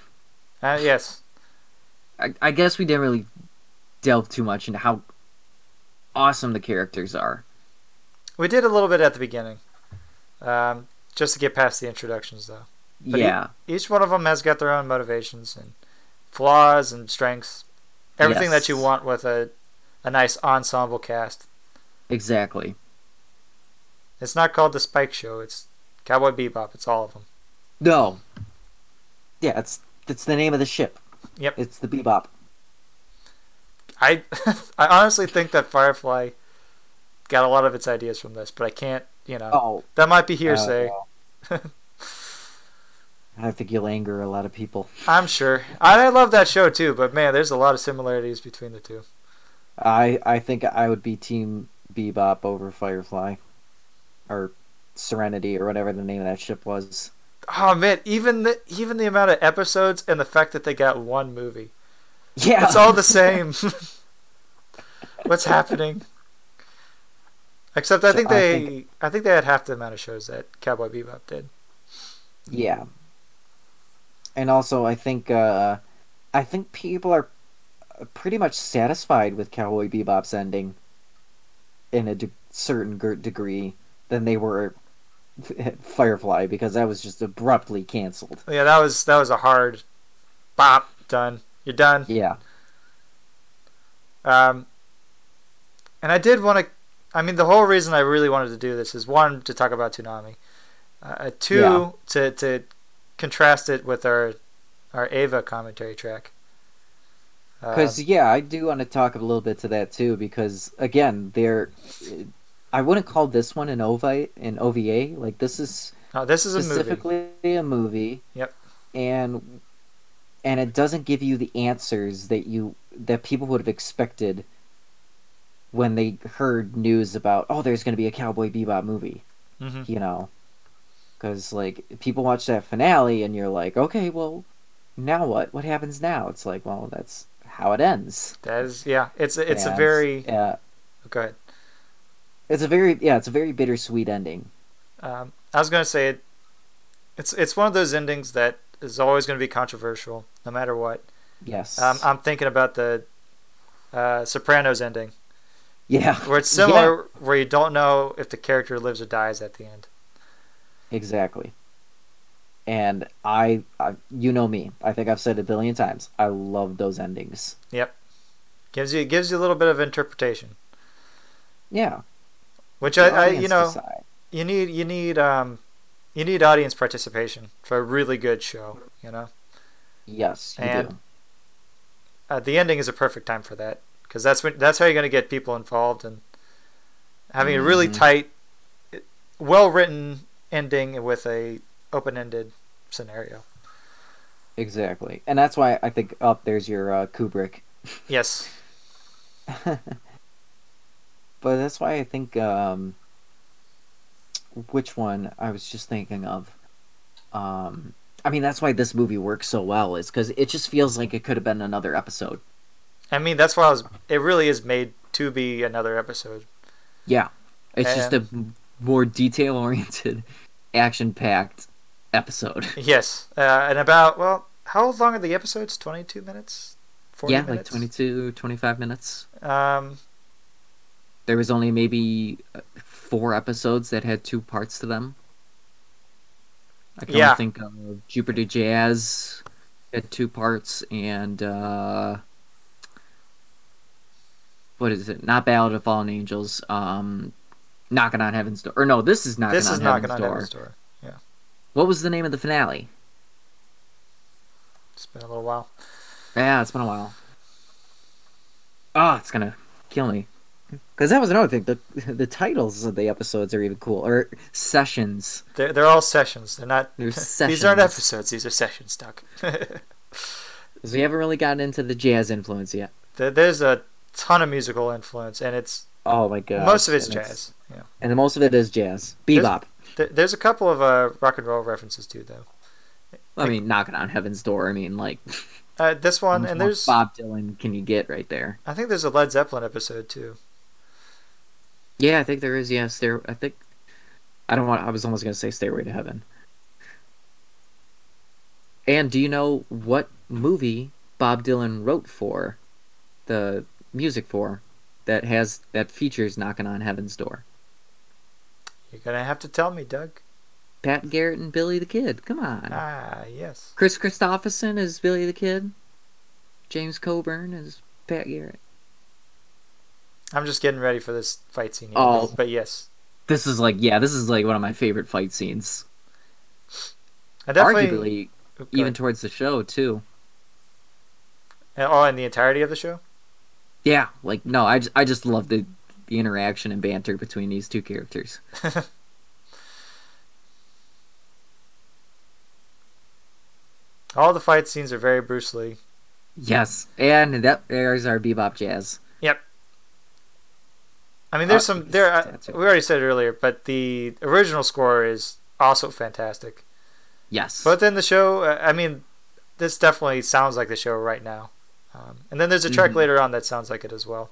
Uh, yes. I, I guess we didn't really delve too much into how awesome the characters are. We did a little bit at the beginning, um, just to get past the introductions, though. But yeah. Each one of them has got their own motivations and flaws and strengths. Everything that you want with a, a nice ensemble cast. Exactly. It's not called the Spike Show. It's Cowboy Bebop. It's all of them. No. Yeah, it's it's the name of the ship. Yep. It's the Bebop. I (laughs) I honestly think that Firefly got a lot of its ideas from this, but I can't. You know, Oh, that might be hearsay. uh, (laughs) I think you'll anger a lot of people. I'm sure. I, I love that show too, but man, there's a lot of similarities between the two. I I think I would be Team Bebop over Firefly, or Serenity, or whatever the name of that ship was. Oh man, even the even the amount of episodes and the fact that they got one movie. Yeah, It's all the same. (laughs) What's happening? Except I So think I they think- I think they had half the amount of shows that Cowboy Bebop did. Yeah. And also, I think uh, I think people are pretty much satisfied with Cowboy Bebop's ending in a de- certain gr- degree than they were (laughs) Firefly because that was just abruptly canceled. Yeah, that was that was a hard bop done. You're done. Yeah. Um, and I did want to. I mean, the whole reason I really wanted to do this is one to talk about Toonami, uh, two Yeah. to to contrast it with our our Ava commentary track. Uh, Because yeah, I do want to talk a little bit to that too. Because again, they're I wouldn't call this one an OVA. An OVA like this is oh, this is a movie. specifically a movie. Yep. And and it doesn't give you the answers that you that people would have expected when they heard news about oh there's going to be a Cowboy Bebop movie, hmm you know. Cuz like people watch that finale and you're like, "Okay, well, now what? What happens now?" It's like, "Well, that's how it ends." That is, yeah. It's a, it's a very. yeah Go ahead. it's a very yeah, it's a very bittersweet ending. Um, I was gonna say it. It's it's one of those endings that is always going to be controversial, no matter what. Yes. Um, I'm thinking about the uh, Sopranos ending, yeah. where it's similar, where you don't know if the character lives or dies at the end. Exactly. And I, I, you know me. I think I've said it a billion times. I love those endings. Yep. Gives you gives you a little bit of interpretation, Yeah. which the I, I you know decide. you need you need um you need audience participation for a really good show. You know, Yes, you and- do. uh, the ending is a perfect time for that because that's when that's how you're going to get people involved and having a really Mhm. tight, well written ending with a open ended scenario. Exactly. And that's why I think up there's your uh, Kubrick. (laughs) Yes. but that's why I think um which one I was just thinking of. Um I mean that's why this movie works so well is cuz it just feels like it could have been another episode. I mean, that's why I was. It really is made to be another episode. Yeah. It's just a more detail oriented, action packed episode. (laughs) Yes, uh, and about well, how long are the episodes? Twenty two minutes. 40 yeah, minutes? like 22, 25 minutes. Um, There was only maybe four episodes that had two parts to them. I can Yeah. think of Jupiter Jazz had two parts, and uh, what is it? Not Ballad of Fallen Angels. Um, Knocking on Heaven's Door. Or no, this is Knocking this on is Heaven's knocking on Door. Heaven's door. What was the name of the finale? It's been a little while. Yeah, it's been a while. Oh, it's gonna kill me. Because that was another thing. The the titles of the episodes are even cool. Or sessions. They're, they're all sessions. They're not. They're (laughs) These aren't episodes. These are sessions, Doug. So (laughs) we haven't really gotten into the jazz influence yet. There- There's a ton of musical influence, and it's Oh my god. most of it's And jazz. Yeah. And most of it is jazz. Bebop. There- There's a couple of uh, rock and roll references too, though. I mean, knocking on heaven's door. I mean, like, Uh, this one, and there's. Bob Dylan can you get right there? I think there's a Led Zeppelin episode too. Yeah, I think there is. Yes, there. I think. I don't want. I was almost gonna say Stairway to Heaven. And do you know what movie Bob Dylan wrote for, the music for, that has that features knocking on heaven's door? You're gonna have to tell me, Doug. Pat Garrett and Billy the Kid. Come on. Ah, yes. Kris Kristofferson is Billy the Kid. James Coburn is Pat Garrett. I'm just getting ready for this fight scene. Here, Oh. but, yes, This is like yeah, this is like one of my favorite fight scenes. I definitely. Arguably, Oh, go even towards the show too. Uh, oh, in the entirety of the show. Yeah, like no, I just, I just love the the interaction and banter between these two characters. (laughs) All the fight scenes are very Bruce Lee. Yes, and that there's our bebop jazz. I mean, there's Uh, some there. It. we already said it earlier, but the original score is also fantastic. Yes, But then the show, uh, I mean, this definitely sounds like the show right now. Um, and then there's a track Mhm. later on that sounds like it as well,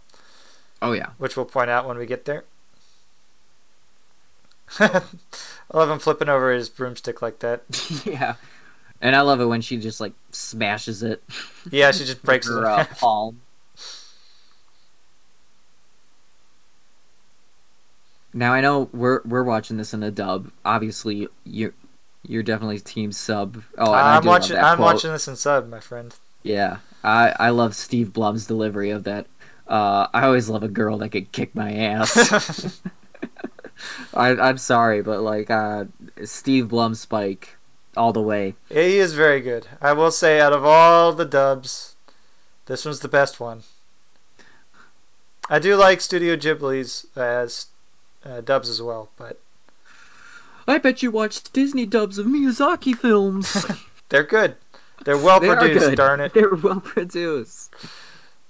oh yeah, which we'll point out when we get there. (laughs) I love him flipping over his broomstick like that. (laughs) yeah, and I love it when she just like smashes it. Yeah, she just breaks (laughs) her it. uh, palm. Now I know we're we're watching this in a dub. Obviously, you're you're definitely team sub. Oh, I'm watching. I'm quote. watching this in sub, my friend. Yeah, I I love Steve Blum's delivery of that. Uh, I always love a girl that could kick my ass. (laughs) (laughs) I I'm sorry, but like uh, Steve Blum Spike all the way. he is very good. I will say, out of all the dubs, this one's the best one. I do like Studio Ghibli's as uh, dubs as well, but I bet you watched Disney dubs of Miyazaki films. (laughs) they're good. They're well They produced. good. Darn it. They're well produced.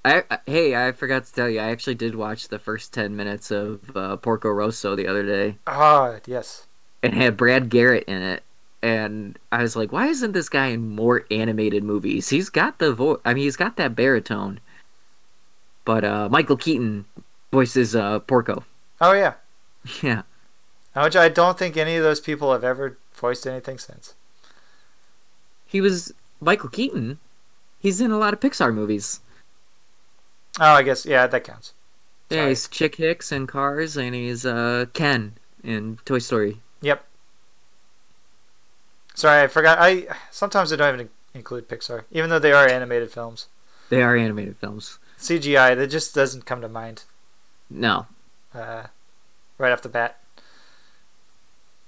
I, I hey, I forgot to tell you. I actually did watch the first ten minutes of uh, Porco Rosso the other day. Ah, yes. It had Brad Garrett in it, and I was like, why isn't this guy in more animated movies? He's got the voice. I mean, he's got that baritone. But uh, Michael Keaton voices uh, Porco. Oh yeah. (laughs) Yeah, Which I don't think any of those people have ever voiced anything since. he was Michael Keaton. He's in a lot of Pixar movies. Oh, I guess yeah, that counts. Yeah, Sorry. he's Chick Hicks in Cars, and he's uh, Ken in Toy Story. Yep. Sorry, I forgot. I sometimes I don't even include Pixar, even though they are animated films. They are animated films. CGI, that just doesn't come to mind No, uh, right off the bat.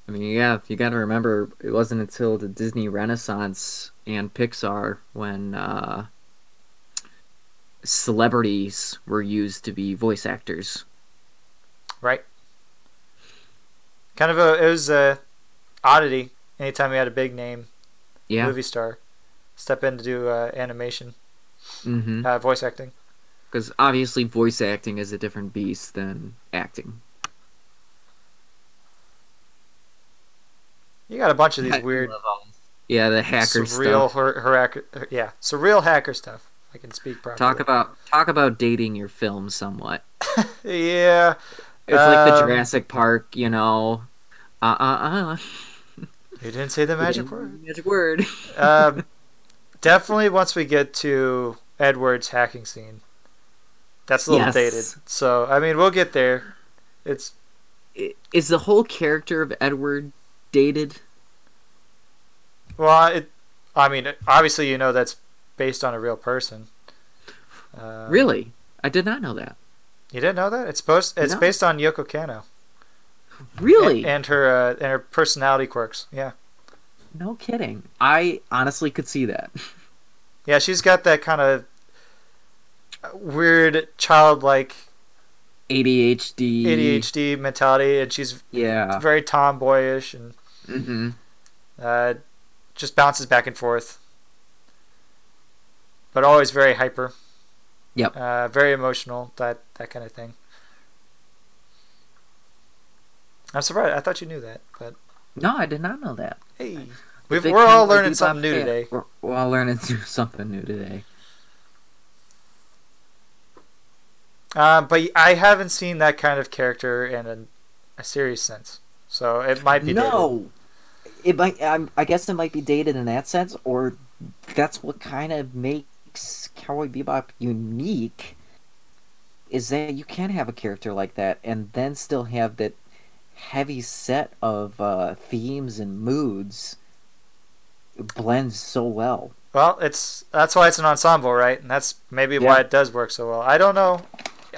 I mean, yeah, you got to remember it wasn't until the Disney Renaissance and Pixar when uh, celebrities were used to be voice actors. Right. Kind of a it was a oddity. Anytime you had a big name Yeah. movie star step in to do uh, animation, Mm-hmm. uh, voice acting. Because obviously, voice acting is a different beast than acting. You got a bunch of these I weird, Yeah, the hacker surreal, stuff. her, her, hacker- yeah, surreal hacker stuff. I can speak properly. Talk about talk about dating your film somewhat. (laughs) yeah. It's like the Um, Jurassic Park, you know. Uh uh uh. You didn't say the magic word. Magic (laughs) word. um, definitely once we get to Edward's hacking scene, that's a little Yes. dated. So I mean, we'll get there. It's is the whole character of Edward dated? Well, it. I mean, obviously, you know that's based on a real person. Uh, Really? I did not know that. You didn't know that? It's supposed. It's No. based on Yoko Kanno. Really? And, and her uh, and her personality quirks. Yeah. no kidding. I honestly could see that. (laughs) Yeah, she's got that kind of weird childlike ADHD. ADHD mentality, and she's Yeah. very tomboyish and hmm uh, just bounces back and forth, but always very hyper. Yep. Uh, very emotional. That that kind of thing. I'm surprised. I thought you knew that, but No, I did not know that. hey, We've, we're all learning something new fan. today. We're, we're all learning (laughs) something new today. Uh, but I haven't seen that kind of character in a, a series since, so it might be dated. No, it might. I'm, I guess it might be dated in that sense, or that's what kind of makes Cowboy Bebop unique. Is that you can have a character like that and then still have that heavy set of uh, themes and moods. It blends so well. Well, it's that's why it's an ensemble, right? And that's maybe why it does work so well. I don't know.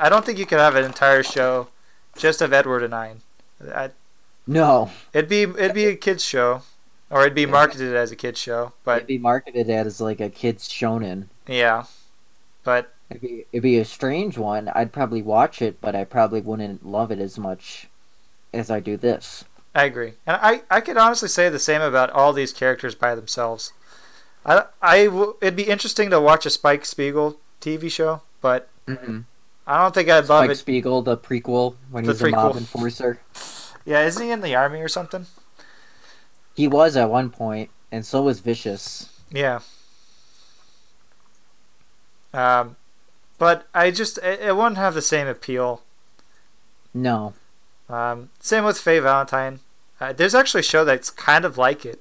I don't think you could have an entire show just of Edward and Ein. I, No, it'd be it'd be a kids show, or it'd be marketed as a kids show. But it'd be marketed as like a kids shonen. yeah, but It'd be, it'd be a strange one. I'd probably watch it, but I probably wouldn't love it as much as I do this. I agree, and I I could honestly say the same about all these characters by themselves. I I w- it'd be interesting to watch a Spike Spiegel TV show, but Mm-hmm. I don't think I'd love Spike it. Spiegel, the prequel, when he The was a mob enforcer. Yeah, isn't he in the army or something? He was at one point, and so was Vicious. Yeah. Um, but I just it, it wouldn't have the same appeal. No. Um, same with Faye Valentine. Uh, there's actually a show that's kind of like it,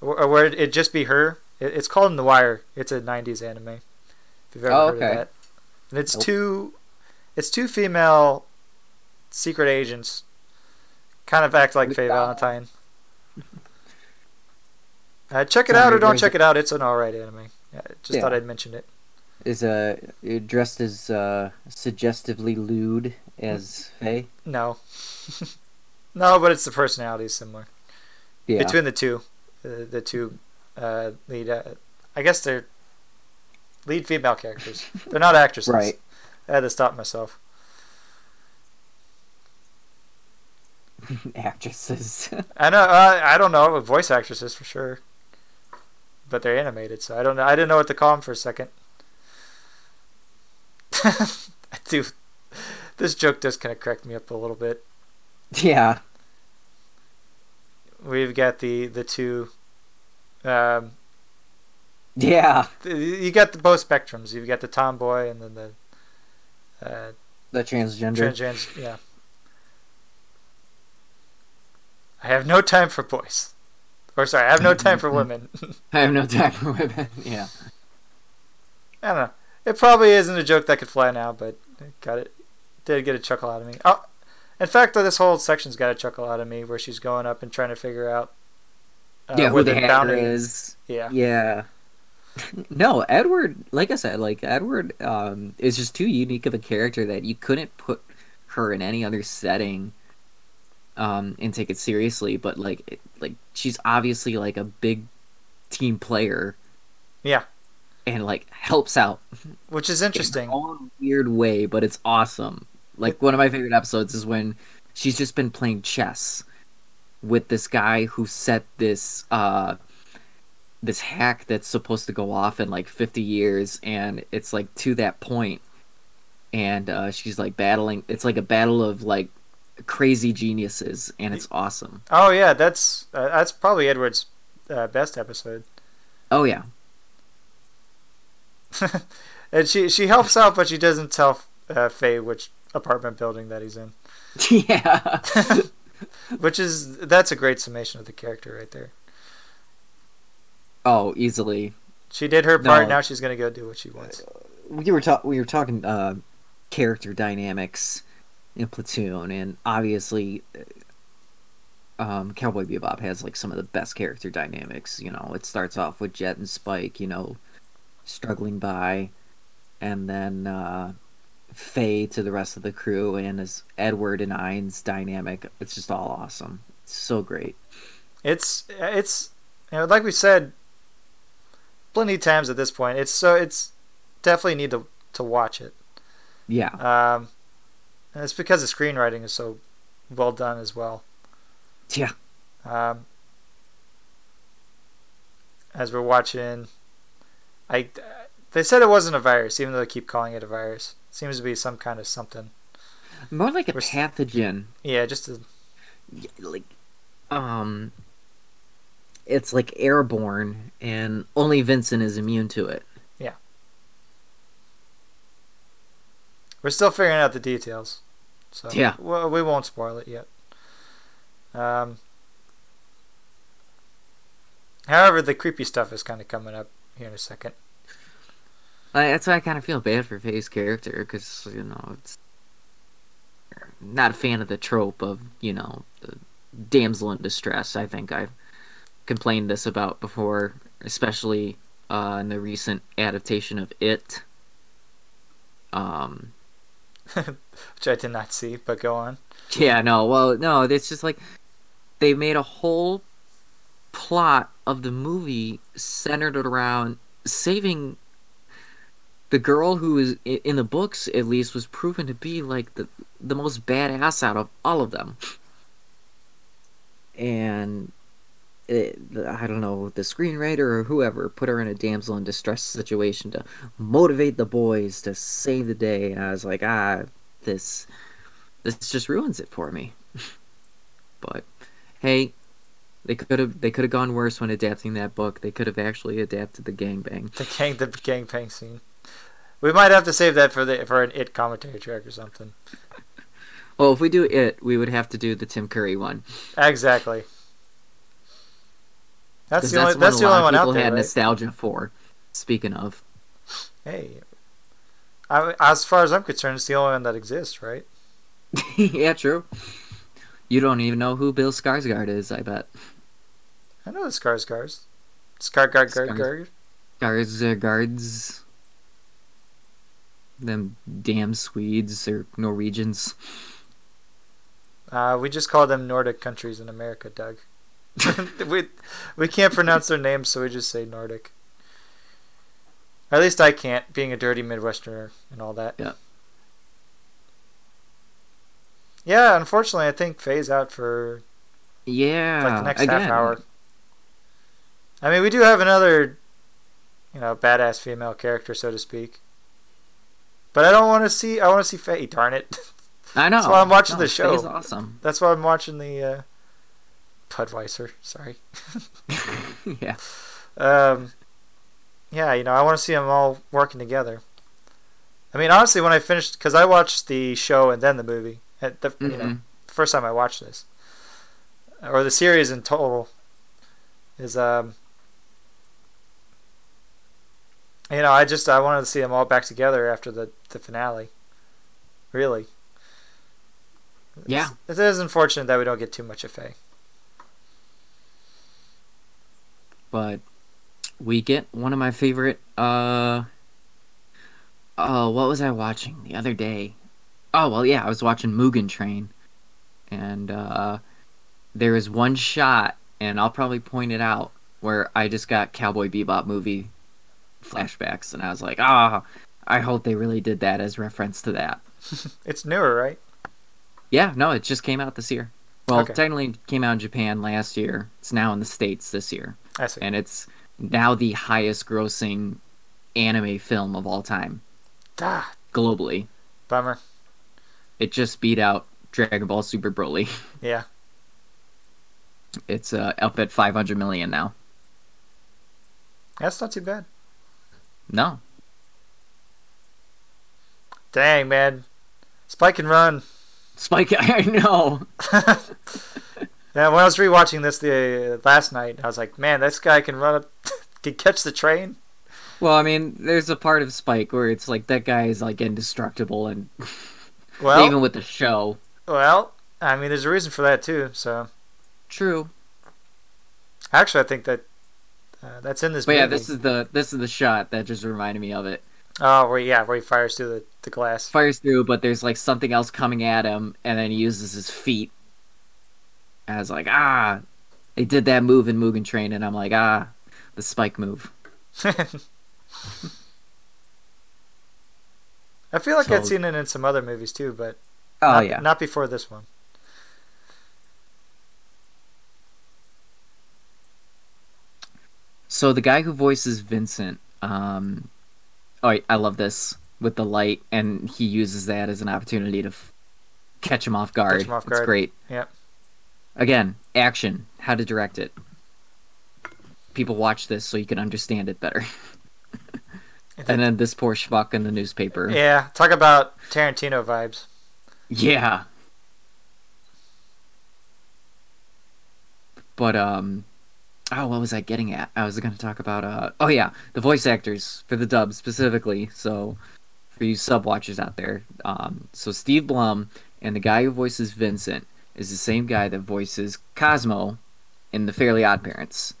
where, where it'd just be her. It, it's called Noir. It's a '90s anime. If you've ever Oh, heard okay. of that, and it's Nope. two, it's two female secret agents, kind of act like Faye Valentine. Uh, check it out or don't check it- out. It's an alright anime. Yeah, just Yeah. thought I'd mention it. Is uh dressed as uh suggestively lewd as Faye? No. (laughs) no, but it's the personality is similar Yeah. between the two, uh, the two uh, lead. Uh, I guess they're lead female characters. They're not actresses. (laughs) Right. I had to stop myself. (laughs) Actresses. (laughs) I know. Uh, I don't know. Voice actresses for sure. But they're animated, so I don't know. I didn't know what to call them for a second. (laughs) I do. This joke does kind of crack me up a little bit. yeah. We've got the the two. Um, Yeah. you got the both spectrums. You've got the tomboy and then the uh, The transgender. transgender. Yeah. I have no time for boys, or sorry, I have no time for women. (laughs) I have no time for women. Yeah. I don't know. It probably isn't a joke that could fly now, but it got it. Did get a chuckle out of me. Oh, in fact, this whole section's got a chuckle out of me where she's going up and trying to figure out. Uh, yeah, where the the hacker boundary is. Yeah. Yeah. No, Edward, like I said, like Edward um is just too unique of a character that you couldn't put her in any other setting um and take it seriously, but like it, like she's obviously like a big team player Yeah, and like helps out which is interesting. her own weird way, but it's awesome. Like one of my favorite episodes is when she's just been playing chess with this guy who set this uh this hack that's supposed to go off in like 50 years and it's like to that point and uh she's like battling it's like a battle of like crazy geniuses and it's awesome. Oh yeah, that's uh, that's probably Edward's uh, best episode. Oh yeah. (laughs) and she she helps out, but she doesn't tell uh, Faye which apartment building that he's in. (laughs) yeah. (laughs) Which is that's a great summation of the character right there. Oh, easily. She did her part. No. Now she's gonna go do what she wants. we were talking we were talking uh character dynamics in Platoon, and obviously, um, Cowboy Bebop has like some of the best character dynamics. You know, it starts off with Jet and Spike, you know, struggling by, and then uh, Faye to the rest of the crew, and as Edward and Ein's dynamic, it's just all awesome. It's so great. It's it's you know like we said plenty of times at this point. It's so it's definitely need to to watch it. Yeah. Um, and it's because the screenwriting is so well done as well. Yeah. Um, as we're watching, I they said it wasn't a virus, even though they keep calling it a virus. It seems to be some kind of something. More like a We're pathogen. Yeah, just a, like um it's like airborne and only Vincent is immune to it. Yeah. We're still figuring out the details. So Yeah. well, we won't spoil it yet. Um, however, the creepy stuff is kind of coming up here in a second. I, that's why I kind of feel bad for Faye's character because you know it's not a fan of the trope of you know the damsel in distress. I think I've complained this about before, especially uh, in the recent adaptation of It. Um, (laughs) which I did not see, but go on. Yeah, no, well, no, it's just like they made a whole plot of the movie centered around saving the girl who is in the books at least was proven to be like the the most badass out of all of them. And I don't know, the screenwriter or whoever put her in a damsel in distress situation to motivate the boys to save the day. And I was like, ah, this this just ruins it for me. (laughs) but hey, they could have they could have gone worse when adapting that book. They could have actually adapted the gangbang. The gang, the gangbang scene. We might have to save that for the for an it commentary track or something. (laughs) Well, if we do it, we would have to do the Tim Curry one. Exactly. That's the only. That's the only one out people there, had right? nostalgia for. Speaking of, Hey, I, as far as I'm concerned, it's the only one that exists, right? (laughs) yeah, true. You don't even know who Bill Skarsgård is. I bet I know the. Scar guard guard Skarsgårds. Them damn Swedes or Norwegians. Uh, we just call them Nordic countries in America, Doug. (laughs) we we can't pronounce their names, so we just say Nordic. At least I can't, being a dirty Midwesterner and all that. Yeah. Yeah, unfortunately, I think Faye's out for Yeah, like the next again, half hour. I mean, we do have another, you know, badass female character, so to speak. But I don't want to see. I want to see Faye. Darn it! (laughs) I know. That's why I'm watching No, the show. Faye's awesome. That's why I'm watching the uh, Budweiser. Sorry. (laughs) yeah. Um, yeah, you know, I want to see them all working together. I mean, honestly, when I finished, because I watched the show and then the movie, at the you know, Mhm. first time I watched this, or the series in total, is um, you know, I just I wanted to see them all back together after the the finale. Really. Yeah. It's, it is unfortunate that we don't get too much of Faye. But we get one of my favorite uh oh what was i watching the other day? Oh well yeah i was watching mugen train. And uh there is one shot and i'll probably point it out where i just got cowboy bebop movie flashbacks and i was like ah i hope they really did that as reference to that. (laughs) It's newer, right? yeah no it just came out this year. Well Okay. technically came out in japan last year. It's now in the states this year I see. and it's now the highest grossing anime film of all time Ah, globally. bummer. It just beat out Dragon Ball Super Broly. (laughs) Yeah. It's uh, up at 500 million now. That's not too bad. No. Dang, man. Spike and run. Spike, (laughs) I know. (laughs) yeah, when I was rewatching this the last night, I was like, man, this guy can run, up, (laughs) can catch the train. Well, I mean, there's a part of Spike where it's like that guy is like indestructible and (laughs) Well, even with the show. well, I mean, there's a reason for that too. So True. actually, I think that uh, that's in this. But yeah, this is the this is the shot that just reminded me of it. Oh, where yeah, where he fires through the, the glass. Fires through, but there's like something else coming at him, and then he uses his feet. Was like, ah, they did that move in Mugen Train, and I'm like, ah, the spike move. (laughs) I feel like I'd seen it in some other movies too, but Oh not, yeah. not before this one. So the guy who voices Vincent, um, oh, I- I love this with the light, and he uses that as an opportunity to f- catch him off guard. him off It's guard. great. Yep. Again, action, how to direct it. People watch this so you can understand it better. (laughs) and then this poor schmuck in the newspaper. Yeah, talk about Tarantino vibes. Yeah. But um oh what was I getting at? I was gonna talk about uh oh yeah, the voice actors for the dub specifically. So for you sub watchers out there. Um so Steve Blum and the guy who voices Vincent is the same guy that voices Cosmo in the Fairly Odd Parents.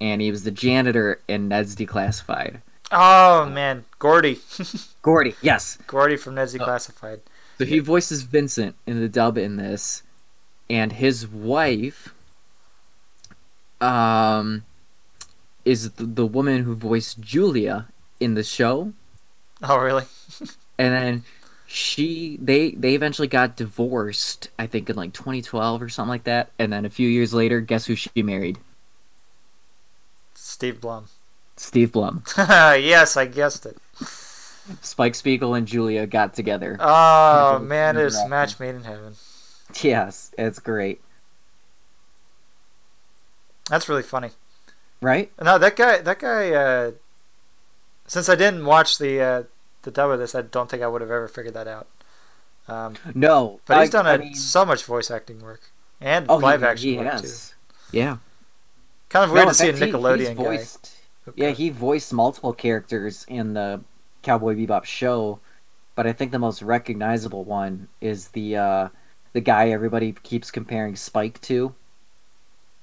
And he was the janitor in Ned's Declassified. Oh man, Gordy, (laughs) Gordy, yes. Gordy from Ned's Oh. Declassified. So he voices Vincent in the dub in this, and his wife, um, is the, the woman who voiced Julia in the show, Oh really? (laughs) and then she they they eventually got divorced. I think in like 2012 or something like that, and then a few years later, guess who she married? Steve Blum. (laughs) Steve Blum. yes, I guessed it. Spike Spiegel and Julia got together. Oh man, it's a match made in heaven. Yes, it's great, That's really funny. right? No, that guy. That guy. Uh, since I didn't watch the uh, the dub of this, I don't think I would have ever figured that out. Um, No, but he's I- done I a, mean- so much voice acting work and oh, live he, action he work has. Yeah. Kind of weird No, to see a fact, he- Nickelodeon he's guy. voiced, Yeah, he voiced multiple characters in the Cowboy Bebop show, but I think the most recognizable one is the uh, the guy everybody keeps comparing Spike to,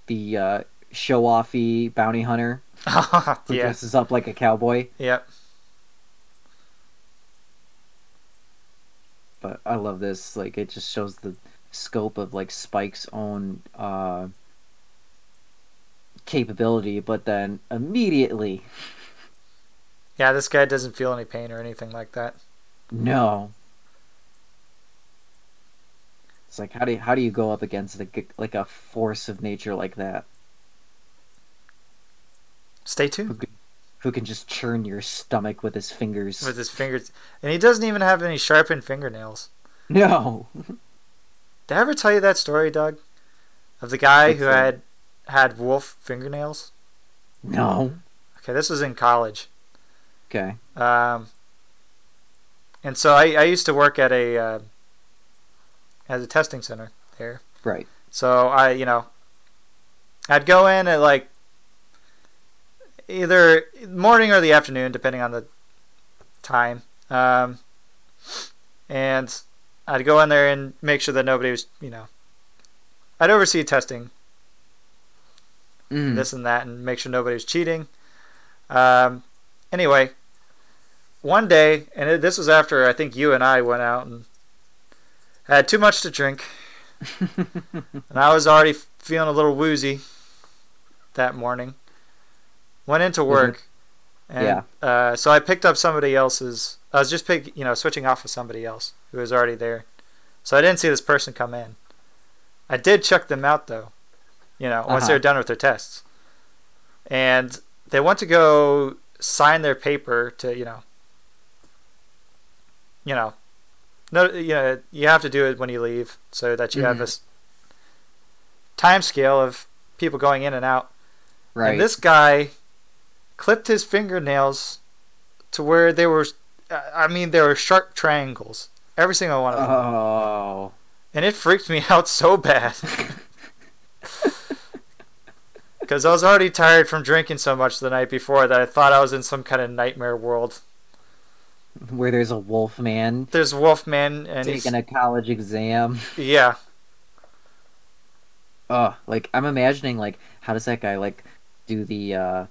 the uh, show-offy bounty hunter (laughs) who yeah. dresses up like a cowboy. Yep. But I love this; like, it just shows the scope of like Spike's own uh, capability, but then immediately, (laughs) Yeah, this guy doesn't feel any pain or anything like that. No. It's like how do you, how do you go up against like like a force of nature like that Stay tuned who can just churn your stomach with his fingers? with his fingers, and he doesn't even have any sharpened fingernails. No. (laughs) Did I ever tell you that story, Doug? Of the guy who had had wolf fingernails? No. Okay, this was in college. Okay. Um, and so I, I used to work at a uh, at a testing center there. Right. So I, you know, I'd go in at like either morning or the afternoon, depending on the time. Um, and I'd go in there and make sure that nobody was, you know, I'd oversee testing, Mm. this and that, and make sure nobody was cheating. Um, anyway, one day, and it, this was after I think you and I went out and had too much to drink, (laughs) and I was already feeling a little woozy that morning. Went into work, and Yeah. uh, so I picked up somebody else's. I was just pick, you know, switching off with somebody else who was already there, so I didn't see this person come in. I did check them out though, you know, once they Uh-huh. were done with their tests, and they went to go sign their paper to, you know, you know, no, you know, you have to do it when you leave so that you have Mhm. this time scale of people going in and out. right. And this guy clipped his fingernails to where they were, I mean, they were sharp triangles. Every single one of them. oh. And it freaked me (laughs) out so bad. (laughs) Because I was already tired from drinking so much the night before that I thought I was in some kind of nightmare world. where there's a wolf man There's Wolfman, and he's taking a college exam. yeah. Oh, like I'm imagining like how does that guy like do the uh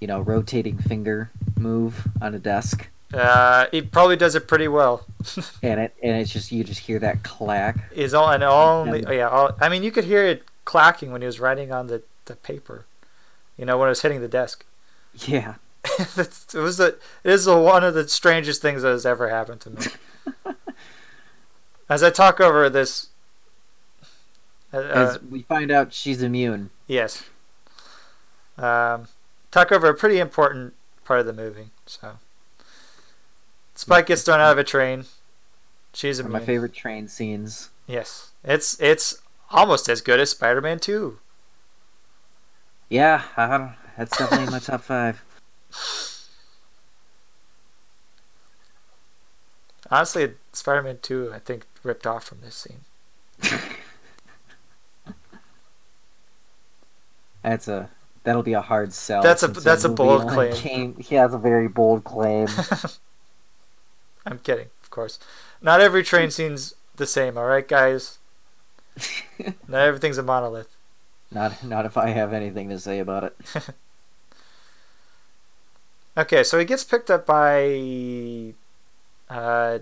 you know rotating finger move on a desk Uh, he probably does it pretty well. (laughs) and it and it's just you just hear that clack. Is all and only And- yeah. All, I mean, you could hear it clacking when he was writing on the, the paper. You know, when it was hitting the desk. (laughs) Yeah. It was the it is the, one of the strangest things that has ever happened to me. (laughs) As I talk over this, uh, As we find out she's immune. yes, um, talk over a pretty important part of the movie. So, Spike gets thrown out of a train. She's One of my favorite train scenes. Yes, it's it's almost as good as Spider-Man Two. Yeah, I that's definitely in my top five. (laughs) Honestly, Spider-Man Two, I think, ripped off from this scene. (laughs) That's a that'll be a hard sell. That's a- that's a bold claim. Came, yeah, that's a very bold claim. (laughs) I'm kidding, of course. Not every train scene's the same, all right, guys. (laughs) Not everything's a monolith. not not if I have anything to say about it. (laughs) Okay, so he gets picked up by uh,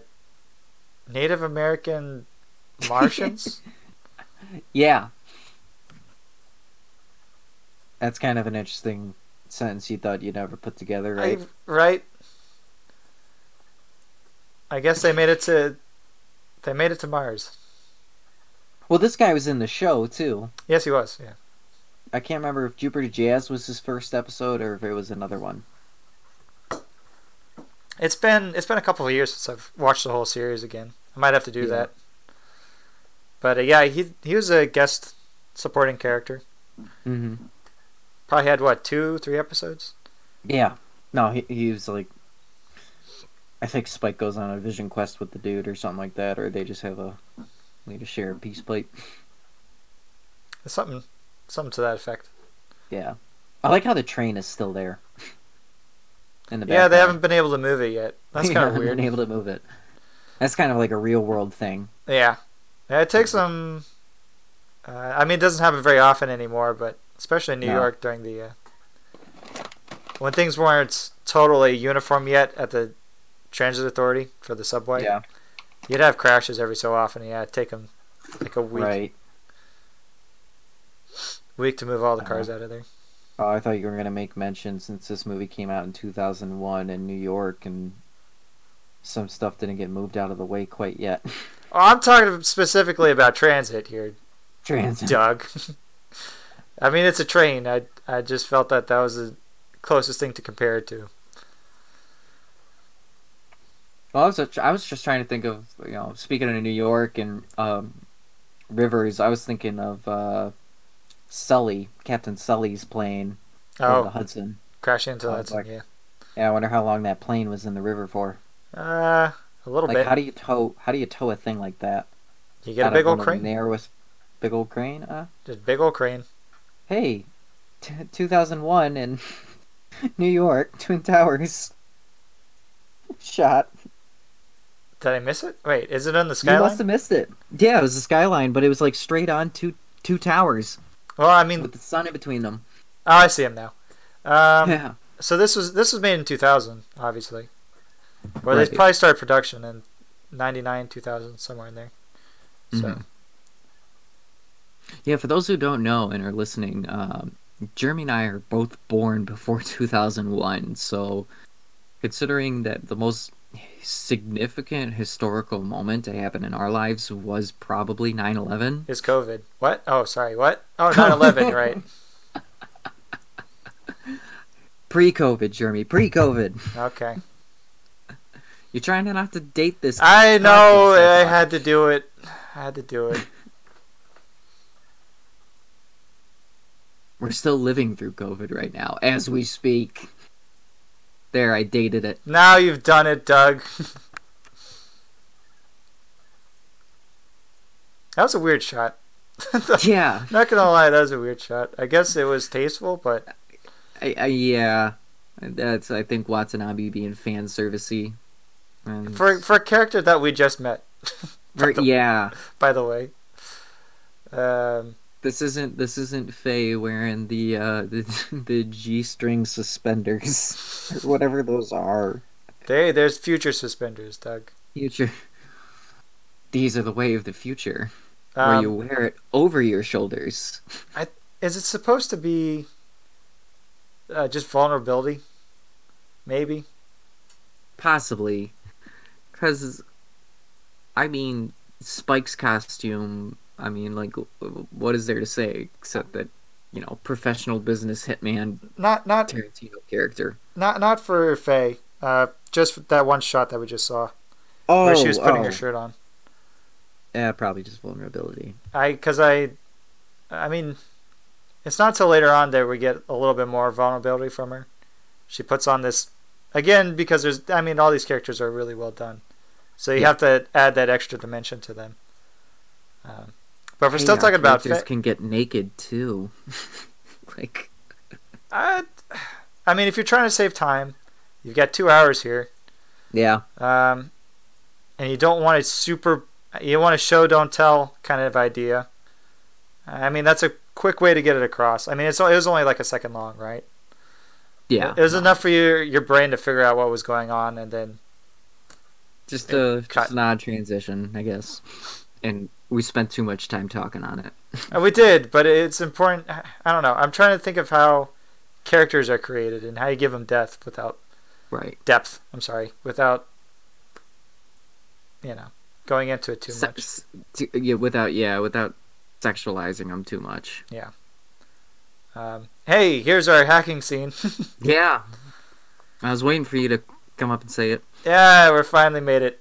Native American Martians. Yeah. That's kind of an interesting sentence you thought you'd never put together, right? I, right? I guess they made it to they made it to Mars. Well, this guy was in the show too. Yes, he was. Yeah. I can't remember if Jupiter Jazz was his first episode or if it was another one. It's been it's been a couple of years since I've watched the whole series again. I might have to do Yeah. that. But uh, yeah, he he was a guest supporting character. Mm-hmm. Probably had what two, three episodes. Yeah. No, he he was like. I think Spike goes on a vision quest with the dude or something like that, or they just have a need to share a peace plate. Something, something to that effect. Yeah. I like how the train is still there. In the Yeah, they haven't been able to move it yet. That's (laughs) kind of weird. Been able to move it. That's kind of like a real world thing. Yeah, yeah. It takes them. Uh, I mean, it doesn't happen very often anymore, but especially in New No. York during the uh, when things weren't totally uniform yet at the transit authority for the subway. Yeah. You'd have crashes every so often. Yeah, it'd take them like a week, Right. week to move all the Uh-huh. cars out of there. Oh, I thought you were gonna make mention since this movie came out in 2001 in New York and some stuff didn't get moved out of the way quite yet. Oh, I'm talking specifically about transit here, Transit. Doug. (laughs) I mean, it's a train. I I just felt that that was the closest thing to compare it to. Well, I was just, I was just trying to think of you know speaking of New York and um, rivers. I was thinking of uh, Sully, Captain Sully's plane over the Oh, Hudson. crashing into Oh, that. like- Yeah. Yeah, I wonder how long that plane was in the river for. Uh, a little Like, bit. how do you tow? How do you tow a thing like that? you get a big old the crane. Narrowest, big old crane. Uh, Just big old crane. Hey, t- 2001 in (laughs) New York, Twin Towers. Shot. Did I miss it? Wait, is it on the You skyline? must have missed it. Yeah, it was the skyline, but it was like straight on two two towers Well, I mean, with the sun in between them. oh, I see him now. Um, yeah. so this was this was made in 2000, obviously. Well, Right. they probably started production in 99, 2000, somewhere in there. So Mhm. Yeah, for those who don't know and are listening, um, Jeremy and I are both born before (laughs) 2001. So, considering that the most significant historical moment to happen in our lives was probably 9 11. is COVID. What? Oh, sorry. What? Oh, 9/11. (laughs) right. Pre COVID, Jeremy. Pre COVID. Okay. You're trying to not to date this. I know. I had to do it. I had to do it. We're still living through COVID right now as we speak. There, I dated it. Now you've done it, Doug. (laughs) that was a weird shot. (laughs) Yeah. Not gonna lie, that was a weird shot. I guess it was tasteful, but I, I, yeah. That's, I think, Watanabe being fan servicey. And For for a character that we just met, (laughs) for- yeah, by the way. Um, this isn't this isn't Faye wearing the uh (laughs) the the G string suspenders or whatever those are. Hey, there's future suspenders, Doug. Future. These are the way of the future, where Um, you wear it over your shoulders. Is it supposed to be uh, just vulnerability? Maybe. Possibly, because I mean, Spike's costume. I mean, like, what is there to say except that you know, professional business hitman Not not Tarantino character. not not for Faye. Uh, just that one shot that we just saw Oh, where she was putting her shirt on. Yeah, probably just vulnerability. I because I, I mean, it's not till later on that we get a little bit more vulnerability from her. She puts on this again because there's. I mean, all these characters are really well done, so you Yeah. have to add that extra dimension to them. Um, but if we're Hey, still talking about Faye, can get naked too. (laughs) like, I, I mean, if you're trying to save time, you've got two hours here. yeah, um, and you don't want a super you want a show don't tell kind of idea i mean that's a quick way to get it across i mean it's, it was only like a second long right yeah. it was enough for your your brain to figure out what was going on and then Just a just an odd transition, I guess. And we spent too much time talking on it. we did but it's important i don't know i'm trying to think of how characters are created and how you give them depth without Right. depth i'm sorry without you know going into it too much yeah, without yeah, without sexualizing them too much. um, hey here's our hacking scene (laughs) Yeah. I was waiting for you to come up and say it. Yeah, we're finally made it.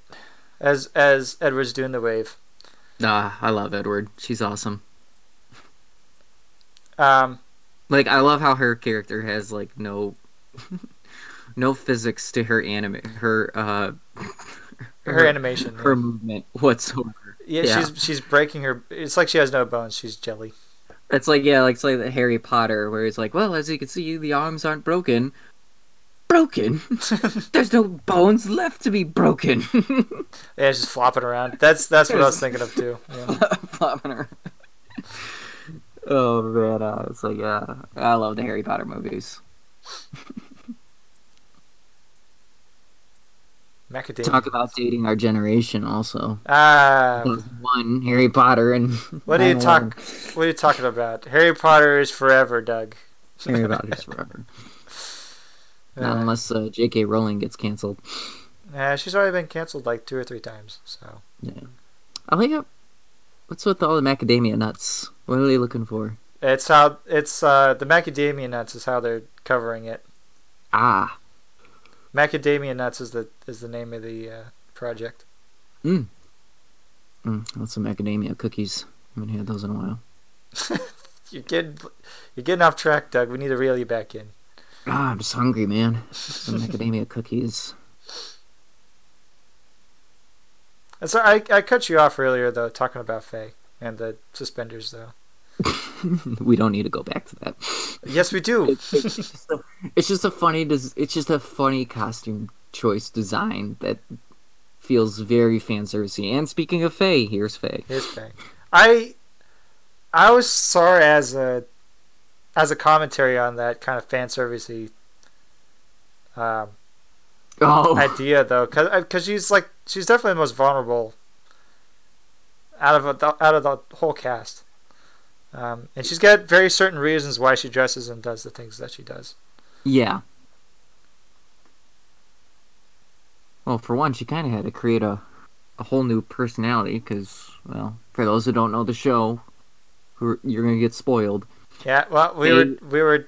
As as Edward's doing the wave. Ah, I love Edward. She's awesome. Um, Like I love how her character has like no (laughs) no physics to her anime her uh (laughs) her animation. her yeah. movement whatsoever. yeah, yeah. she's she's breaking her. It's like she has no bones. She's jelly. It's like yeah, like it's like the Harry Potter where it's like, well, as you can see, the arms aren't broken. Broken? There's no bones left to be broken. (laughs) Yeah, just flopping around. That's that's what I was thinking of too. Yeah. (laughs) Flopping around. Oh man, uh, it's like yeah, I love the Harry Potter movies. Macadamia. Talk about dating our generation, also. Ah, Those One Harry Potter and what are you talk? What are you talking about? Harry Potter is forever, Doug. Harry Potter's forever. Not unless uh, J.K. Rowling gets canceled. yeah, she's already been canceled like two or three times. So yeah, I like it. What's with all the macadamia nuts? What are they looking for? it's how it's uh the macadamia nuts is how they're covering it. Ah, Macadamia nuts is the is the name of the uh, project. Hmm. Mm, that's some macadamia cookies. I haven't had those in a while. (laughs) You're getting you're getting off track, Doug. We need to reel you back in. Ah, I'm just hungry, man. (laughs) Some macadamia cookies. And so I I cut you off earlier though, talking about Faye and the suspenders though. (laughs) we don't need to go back to that. Yes, we do. It's, it's just a, it's just a funny. It's just a funny costume choice design that feels very fan servicey. And speaking of Faye, here's Faye. Here's Faye. I I was sorry as a as a commentary on that kind of fan servicey um, Oh, idea though, because she's like she's definitely the most vulnerable out of the, out of the whole cast, um, and she's got very certain reasons why she dresses and does the things that she does. yeah. Well, for one, she kind of had to create a a whole new personality because, well, for those who don't know the show, who you're gonna get spoiled. Yeah, well, we Faye- were we were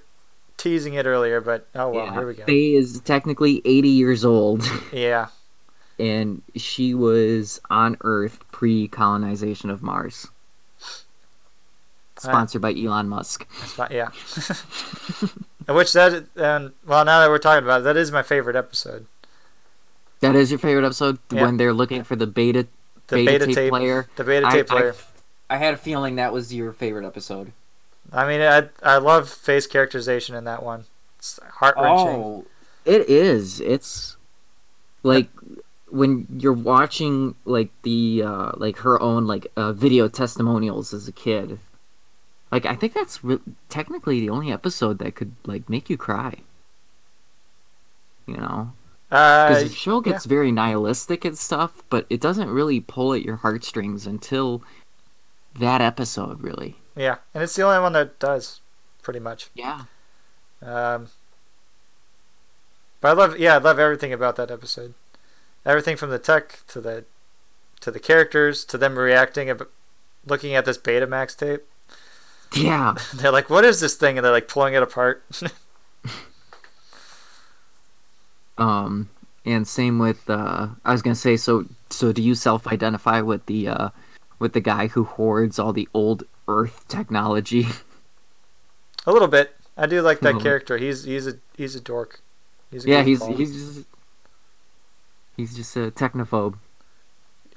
teasing it earlier, but oh well, yeah, here we go. Faye is technically 80 years old, (laughs) Yeah, and she was on Earth pre-colonization of Mars. Sponsored by Elon Musk. that's. Yeah, (laughs) which that and well, now that we're talking about it, that is my favorite episode. That is your favorite episode Yeah. when they're looking for the beta The beta, beta, tape, tape player. The beta tape I- player. I had a feeling that was your favorite episode. I mean, I I love Faye's characterization in that one. It's heart wrenching. Oh, it is. It's like when you're watching like the uh like her own like uh video testimonials as a kid like i think that's re- technically the only episode that could like make you cry you know because Uh, the show gets very nihilistic and stuff but it doesn't really pull at your heartstrings until that episode really yeah, and it's the only one that does, pretty much. yeah Um, but I love, yeah, I love everything about that episode. Everything from the tech to the to the characters to them reacting, looking at this Betamax tape. yeah (laughs) They're like, "What is this thing?" And they're like pulling it apart. (laughs) um and same with uh i was gonna say so so do you self-identify with the uh with the guy who hoards all the old earth technology a little bit. I do like that character. He's he's a he's a dork. He's a yeah he's he's just he's just a technophobe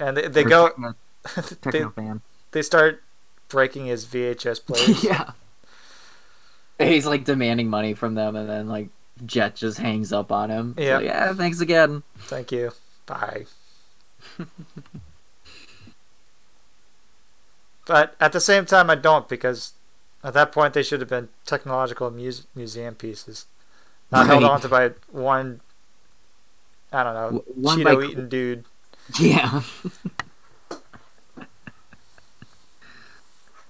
and they, they Or go techno, (laughs) they, fan they start breaking his VHS players. (laughs) yeah he's like demanding money from them and then like Jet just hangs up on him Yeah. like, yeah thanks again Thank you. Bye. (laughs) but at the same time, I don't because at that point they should have been technological muse- museum pieces, not held Right. on to by one. I don't know, one Cheeto eating dude. yeah (laughs)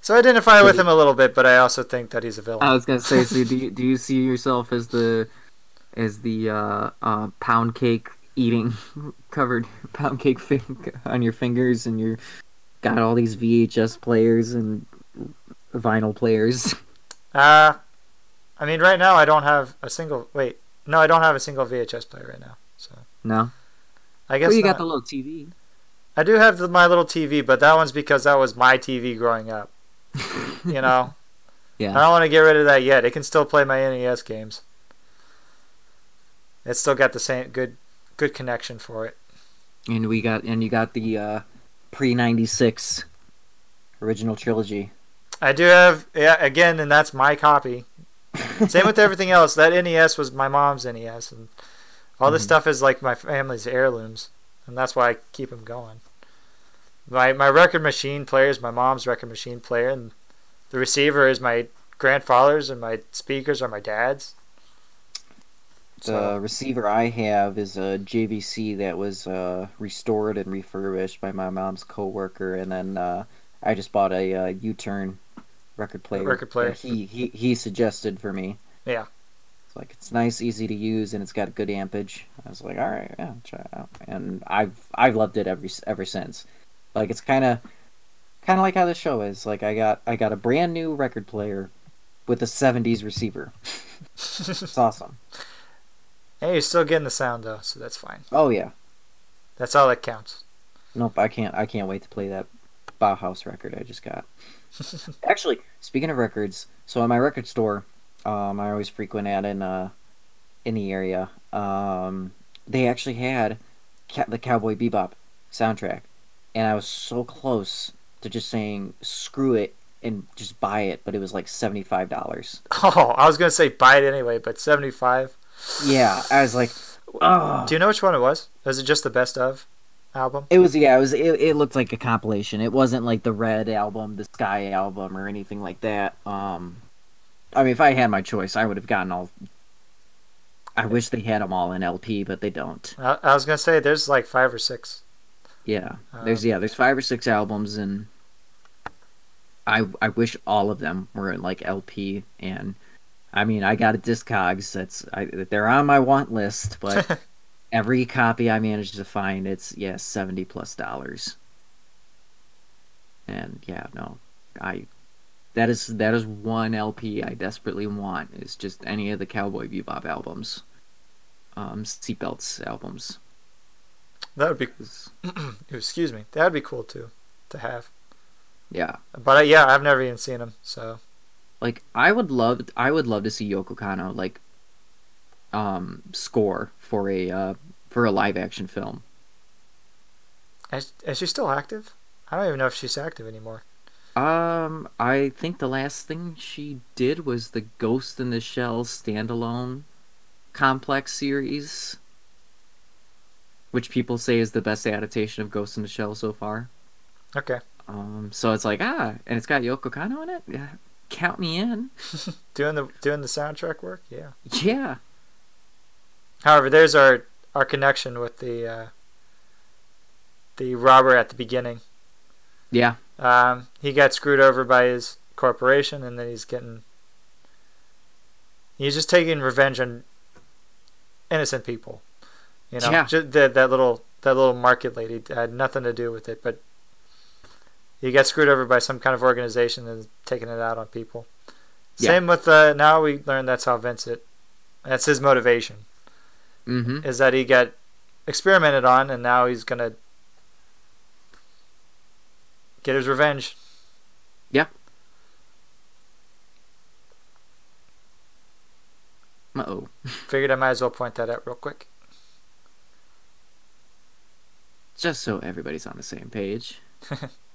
So I identify with him a little bit, but I also think that he's a villain. I was gonna say, so do you, (laughs) do you see yourself as the as the uh, uh, pound cake eating (laughs) covered pound cake on your fingers, and you're got all these VHS players and vinyl players? (laughs) Uh, I mean, right now I don't have a single. Wait, no, I don't have a single VHS player right now. So No, I guess well, you not. got the little TV. I do have the, my little TV, but that one's because that was my TV growing up. (laughs) You know, yeah. I don't want to get rid of that yet. It can still play my NES games. It's still got the same good good connection for it. and we got and you got the uh, pre ninety six original trilogy. I do have yeah again, and that's my copy. (laughs) Same with everything else. That NES was my mom's NES, and all this Mhm. stuff is like my family's heirlooms, and that's why I keep them going. My my record machine player is my mom's record machine player, and the receiver is my grandfather's, and my speakers are my dad's. The So receiver I have is a JVC that was uh, restored and refurbished by my mom's coworker, and then uh, I just bought a uh, U-turn record player. Record player. He he he suggested for me. Yeah. It's like it's nice, easy to use, and it's got good ampage. I was like, all right, yeah, try it out, and I've I've loved it ever ever since. Like it's kind of kind of like how the show is. Like I got I got a brand new record player with a '70s receiver. (laughs) It's awesome. Hey, you're still getting the sound though, so that's fine. Oh yeah. That's all that counts. Nope, I can't. I can't wait to play that Bauhaus record I just got. (laughs) Actually, speaking of records, so at my record store, um, I always frequent at in uh, in the area. Um, they actually had ca- the Cowboy Bebop soundtrack, and I was so close to just saying screw it and just buy it, but it was like seventy five dollars. Oh, I was gonna say buy it anyway, but seventy five. Yeah, I was like, oh. Do you know which one it was? Was it just the best of album? It was yeah, it was it, it looked like a compilation. It wasn't like the Red album, the Sky album or anything like that. Um I mean if I had my choice, I would have gotten all I wish they had them all in LP, but they don't. I, I was gonna say there's like five or six. Yeah. There's Um, yeah, there's 5 or 6 albums and I I wish all of them were in like LP and I mean, I got a Discogs that's I, they're on my want list, but (laughs) every copy I managed to find, it's yeah, seventy plus dollars. And yeah, no, I that is that is one LP I desperately want. Is just any of the Cowboy Bebop albums, um, Seatbelts albums. that would be (clears throat) excuse me. That would be cool too, to have. Yeah, But uh, yeah, I've never even seen them. So like I would love I would love to see Yoko Kanno like um score for a uh, for a live action film. is, is she still active? I don't even know if she's active anymore. Um, I think the last thing she did was the Ghost in the Shell standalone complex series. which people say is the best adaptation of Ghost in the Shell so far. Okay. Um, so it's like ah, and it's got Yoko Kanno in it. Yeah, count me in. (laughs) Doing the doing the soundtrack work, yeah. Yeah. However, there's our our connection with the uh, the robber at the beginning. Yeah. Um, he got screwed over by his corporation, and then he's getting he's just taking revenge on innocent people. You know, Yeah. just that that little that little market lady had nothing to do with it, but he got screwed over by some kind of organization and taking it out on people. Yeah. Same with uh, now we learn that's how Vincent. That's his motivation Mm-hmm. is that he got experimented on, and now he's gonna get his revenge. Yeah. Uh oh. (laughs) Figured I might as well point that out real quick. Just so everybody's on the same page. (laughs)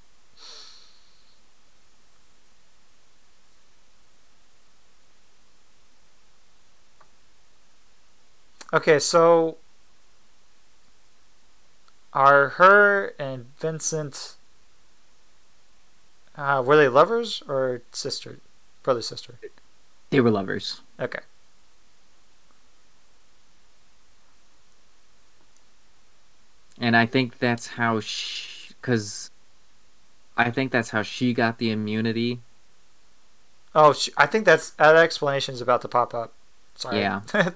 Okay, so are her and Vincent uh, were they lovers or sister, brother sister? They were lovers. Okay, And I think that's how she, because I think that's how she got the immunity. Oh, sh- I think that's that explanation is about to pop up. Sorry. Yeah. (laughs)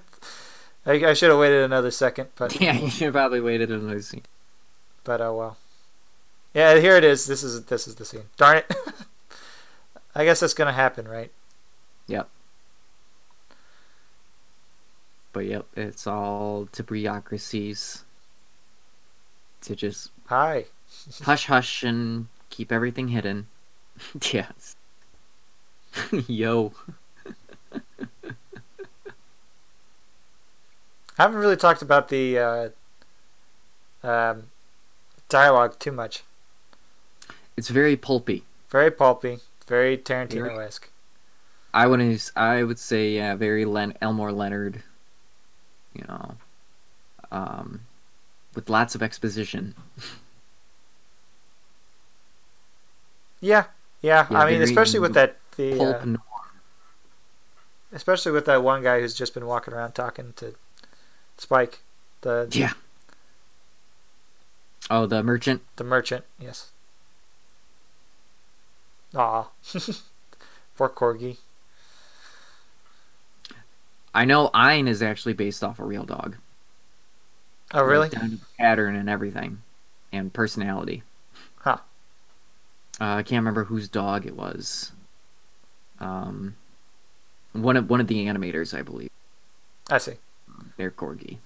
I, I should have waited another second, but (laughs) Yeah, you should have probably waited another scene. but oh well. Yeah, here it is. This is this is the scene. Darn it. (laughs) I guess that's gonna happen, right? Yep. But yep, it's all to bureaucracies to just Hi. (laughs) hush hush and keep everything hidden. yes. Yo. I haven't really talked about the uh, um, dialogue too much. It's very pulpy. Very pulpy, very Tarantino esque. I would I would say yeah, very Len- Elmore Leonard. You know, um, with lots of exposition. Yeah, yeah. Yeah, I mean, especially with that the Pulp uh, noir. especially with that one guy who's just been walking around talking to Spike, the Yeah. Oh, the merchant. the merchant. Yes. Aw. (laughs) Poor corgi. I know Ein is actually based off a real dog. Oh, really? Like, pattern and everything, and personality. Huh. Uh, I can't remember whose dog it was. Um, one of one of the animators, I believe. I see. Their corgi,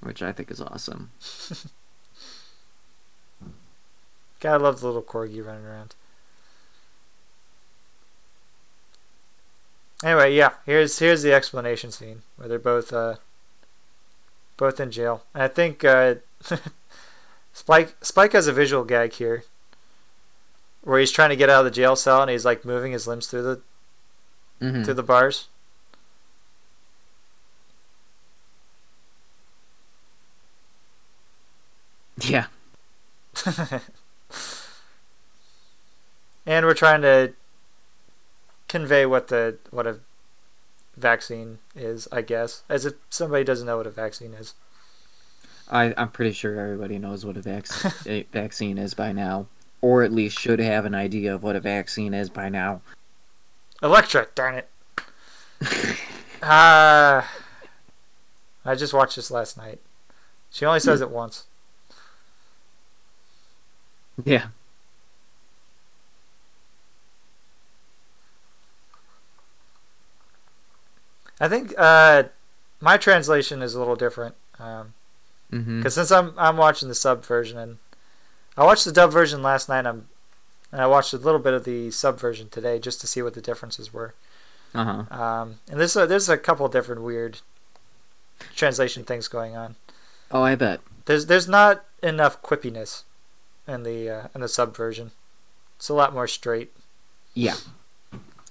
which I think is awesome. (laughs) Gotta love little corgi running around. Anyway, yeah, here's here's the explanation scene where they're both uh both in jail. And I think uh (laughs) Spike Spike has a visual gag here where he's trying to get out of the jail cell and he's like moving his limbs through the hmm through the bars. Yeah, (laughs) and we're trying to convey what the what a vaccine is, I guess, as if somebody doesn't know what a vaccine is. I I'm pretty sure everybody knows what a, vac- (laughs) a vaccine is by now, or at least should have an idea of what a vaccine is by now. Electra, darn it. Ah, (laughs) I just watched this last night. She only says it once. Yeah. I think uh, my translation is a little different because hmm since I'm I'm watching the sub version and I watched the dub version last night. I'm and I watched a little bit of the sub version today just to see what the differences were. Uh huh. Um, and there's a, there's a couple different weird translation things going on. Oh, I bet. There's there's not enough quippiness in the uh, in the sub version. It's a lot more straight. Yeah,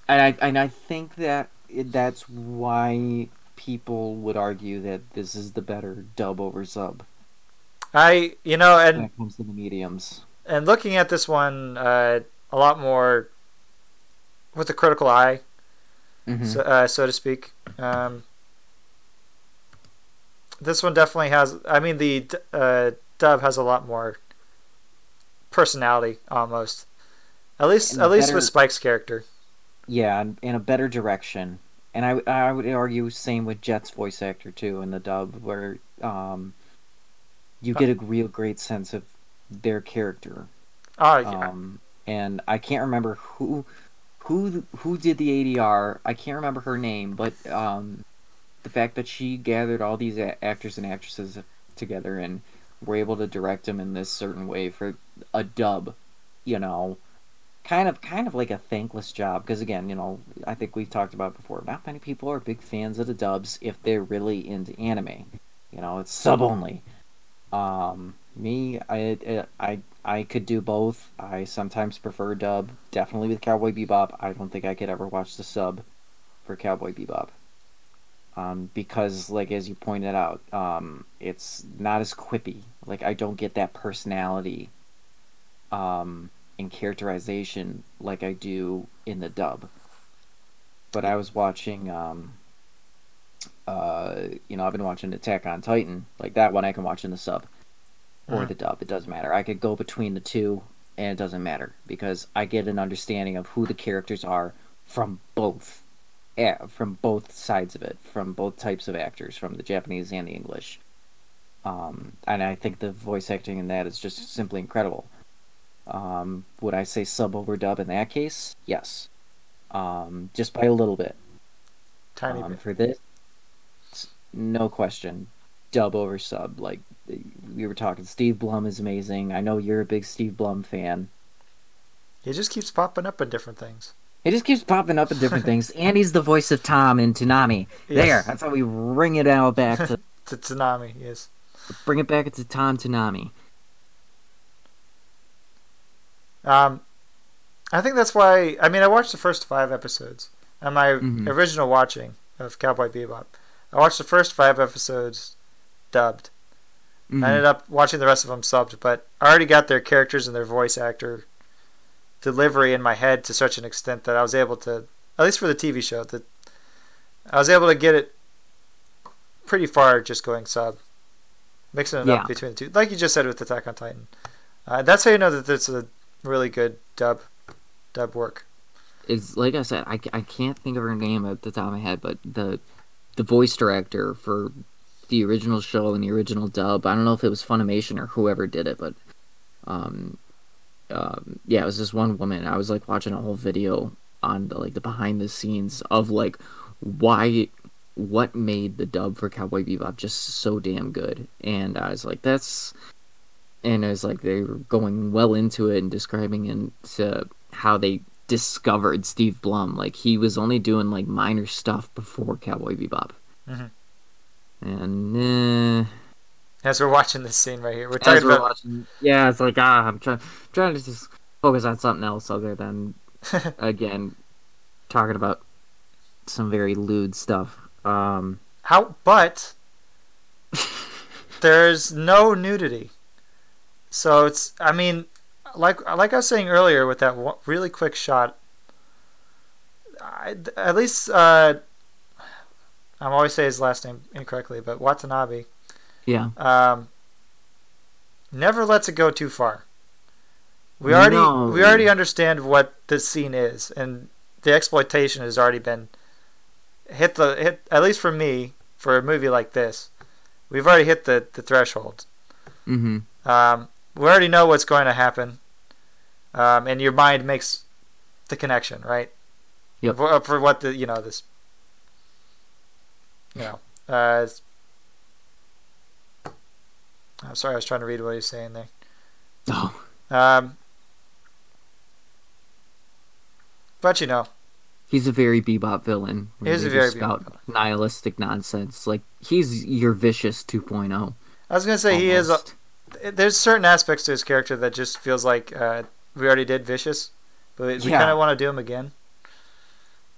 and I and I think that that's why people would argue that this is the better dub over sub I you know when and it comes to the mediums. and looking at this one uh, a lot more with a critical eye, Mhm. so, uh, so to speak. Um, this one definitely has. I mean, the uh, dub has a lot more personality, almost. At least, And at least better- with Spike's character. Yeah, and- in a better direction. And I, I would argue same with Jet's voice actor too in the dub, where um, you get a real great sense of their character. Oh yeah, Um, and I can't remember who, who, who did the ADR. I can't remember her name, but um, the fact that she gathered all these actors and actresses together and were able to direct them in this certain way for a dub, you know, kind of kind of like a thankless job because again, you know, I think we've talked about before. Not many people are big fans of the dubs if they're really into anime. You know, it's sub only. Um, me, I, I, I could do both. I sometimes prefer dub. Definitely with Cowboy Bebop. I don't think I could ever watch the sub for Cowboy Bebop. Um, because, like as you pointed out, um, it's not as quippy. Like I don't get that personality, um, and characterization like I do in the dub. But I was watching, um, uh, you know, I've been watching Attack on Titan. Like that one, I can watch in the sub or Mhm. the dub. It doesn't matter. I could go between the two, and it doesn't matter because I get an understanding of who the characters are from both, yeah, from both sides of it, from both types of actors, from the Japanese and the English. Um, and I think the voice acting in that is just simply incredible. Um, would I say sub over dub in that case? Yes. Um, just by a little bit. tiny Um, bit. for this, no question, dub over sub. Like we were talking, Steve Blum is amazing. I know you're a big Steve Blum fan. He just keeps popping up in different things. He just keeps popping up in different (laughs) things, and he's the voice of Tom in Toonami. There, that's how we bring it out back (laughs) to To Tsunami, yes. bring it back to Tom Toonami. Um, I think that's why. I mean, I watched the first five episodes on my Mhm. original watching of Cowboy Bebop. I watched the first five episodes dubbed. Mhm. I ended up watching the rest of them subbed, but I already got their characters and their voice actor delivery in my head to such an extent that I was able to, at least for the TV show, that I was able to get it pretty far just going sub, mixing it Yeah. up between the two, like you just said with Attack on Titan. Uh, that's how you know that it's a really good dub, dub work. is like I said, I, I can't think of her name at the top of my head, but the the voice director for the original show and the original dub. I don't know if it was Funimation or whoever did it, but um, um, yeah, it was this one woman. I was like watching a whole video on the like the behind the scenes of like why what made the dub for Cowboy Bebop just so damn good, and I was like, that's. And it was like they were going well into it and describing into how they discovered Steve Blum. Like he was only doing like minor stuff before Cowboy Bebop. Mhm. And uh, As we're watching this scene right here, we're talking we're about watching, yeah, it's like ah, I'm trying trying to just focus on something else other than (laughs) again talking about some very lewd stuff. Um, how, but (laughs) there's no nudity. So it's, I mean, like like I was saying earlier with that really quick shot. I, at least uh, I'm always saying his last name incorrectly, but Watanabe yeah, um, never lets it go too far. We already No. we already understand what this scene is, and the exploitation has already been hit the hit at least for me for a movie like this. We've already hit the the threshold. mm-hmm. Um, we already know what's going to happen, um, and your mind makes the connection, right? Yep. For, for what the you know this, you know, uh, I'm sorry, I was trying to read what he's saying there. Oh, Um, but you know, he's a very Bebop villain. He's He a very Bebop nihilistic nonsense. Like he's your Vicious 2.0. I was gonna say he is. A, almost. There's certain aspects to his character that just feels like uh, we already did Vicious, but we Yeah. kind of want to do him again.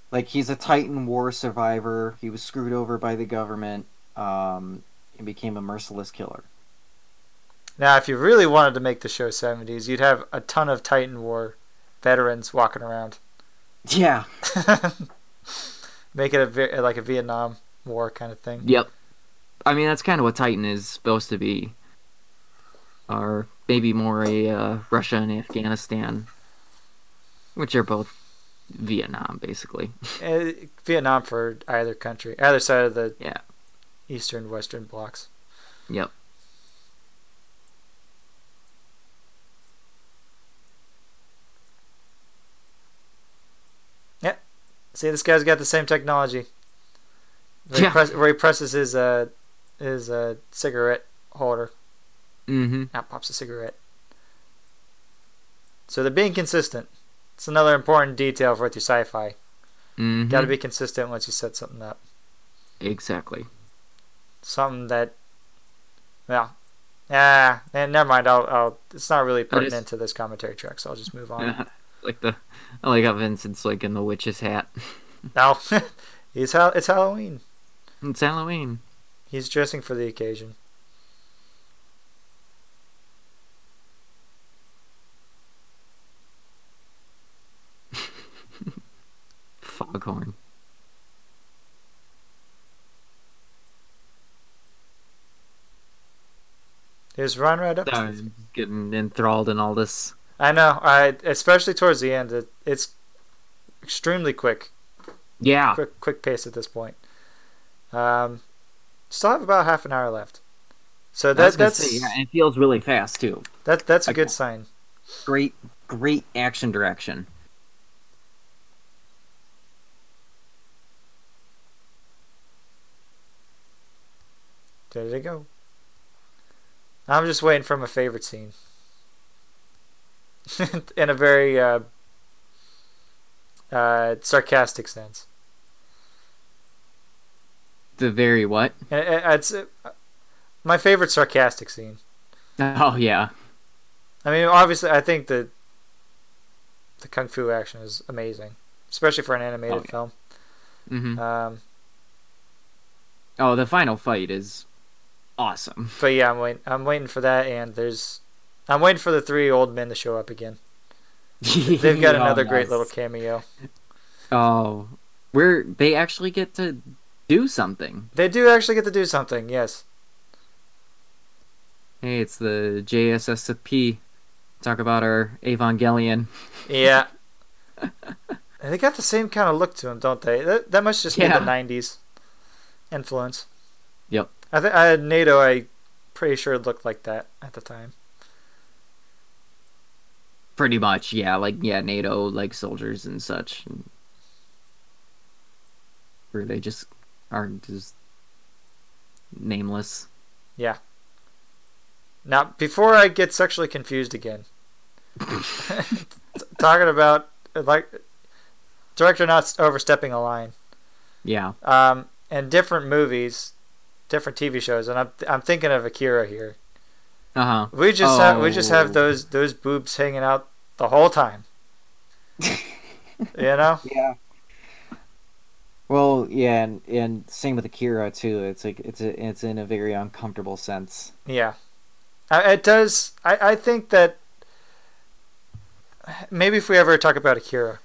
like he's a Titan War survivor. He was screwed over by the government, um, and became a merciless killer. Now, if you really wanted to make the show 70s, you'd have a ton of Titan War veterans walking around. Yeah, (laughs) Make it a like a Vietnam War kind of thing. Yep. I mean, that's kind of what Titan is supposed to be. Or maybe more a uh, Russia and Afghanistan, which are both Vietnam, basically. Uh, Vietnam for either country, either side of the Yeah. eastern western blocks. Yep. Yep. See, this guy's got the same technology. Where, Yeah. he, press, where he presses his uh his uh cigarette holder. Mm-hmm. Out pops a cigarette. So they're being consistent. It's another important detail for your sci-fi. Mm-hmm. Got to be consistent once you set something up. Exactly. Something that, well, ah, and never mind. I'll, I'll. It's not really I'll just- pertinent to this commentary track, so I'll just move on. (laughs) like the, I like how Vincent's like in the witch's hat. No, he's Hal- it's Halloween. It's Halloween. He's dressing for the occasion. Foghorn. He's run right up. Sorry, I'm getting enthralled in all this. I know. I especially towards the end, it, it's extremely quick, Yeah. quick, quick pace at this point. Um, still have about half an hour left, so that that's say, yeah, it feels really fast too. that that's a I good sign. Great, great action direction. There they go. I'm just waiting for my favorite scene. (laughs) In a very uh, uh, sarcastic sense. The very what? It- It's uh, my favorite sarcastic scene. Oh yeah. I mean, obviously, I think the the kung fu action is amazing, especially for an animated Oh, yeah. film. hmm Um, Oh, the final fight is awesome. but yeah, I'm waiting. I'm waiting for that, and there's, I'm waiting for the three old men to show up again. (laughs) They've got Oh, another great little cameo. Oh, where they actually get to do something. They do actually get to do something. Yes. Hey, it's the JSSP. Talk about our Evangelion. Yeah. (laughs) They got the same kind of look to them, don't they? That, that must just Yeah. be the '90s influence. I think I had NATO. I pretty sure it looked like that at the time. Pretty much, yeah. Like, yeah, NATO, like soldiers and such. Where they just are just nameless. Yeah. Now, before I get sexually confused again, (laughs) (laughs) talking about like director not overstepping a line. Yeah. Um, and different movies, different TV shows, and I'm I'm thinking of Akira here. Uh huh. We just have we just have Oh. those those boobs hanging out the whole time. you know? (laughs) Yeah. Well, yeah, and, and same with Akira too. It's like it's a, it's in a very uncomfortable sense. Yeah. It does. I, I think that maybe if we ever talk about Akira,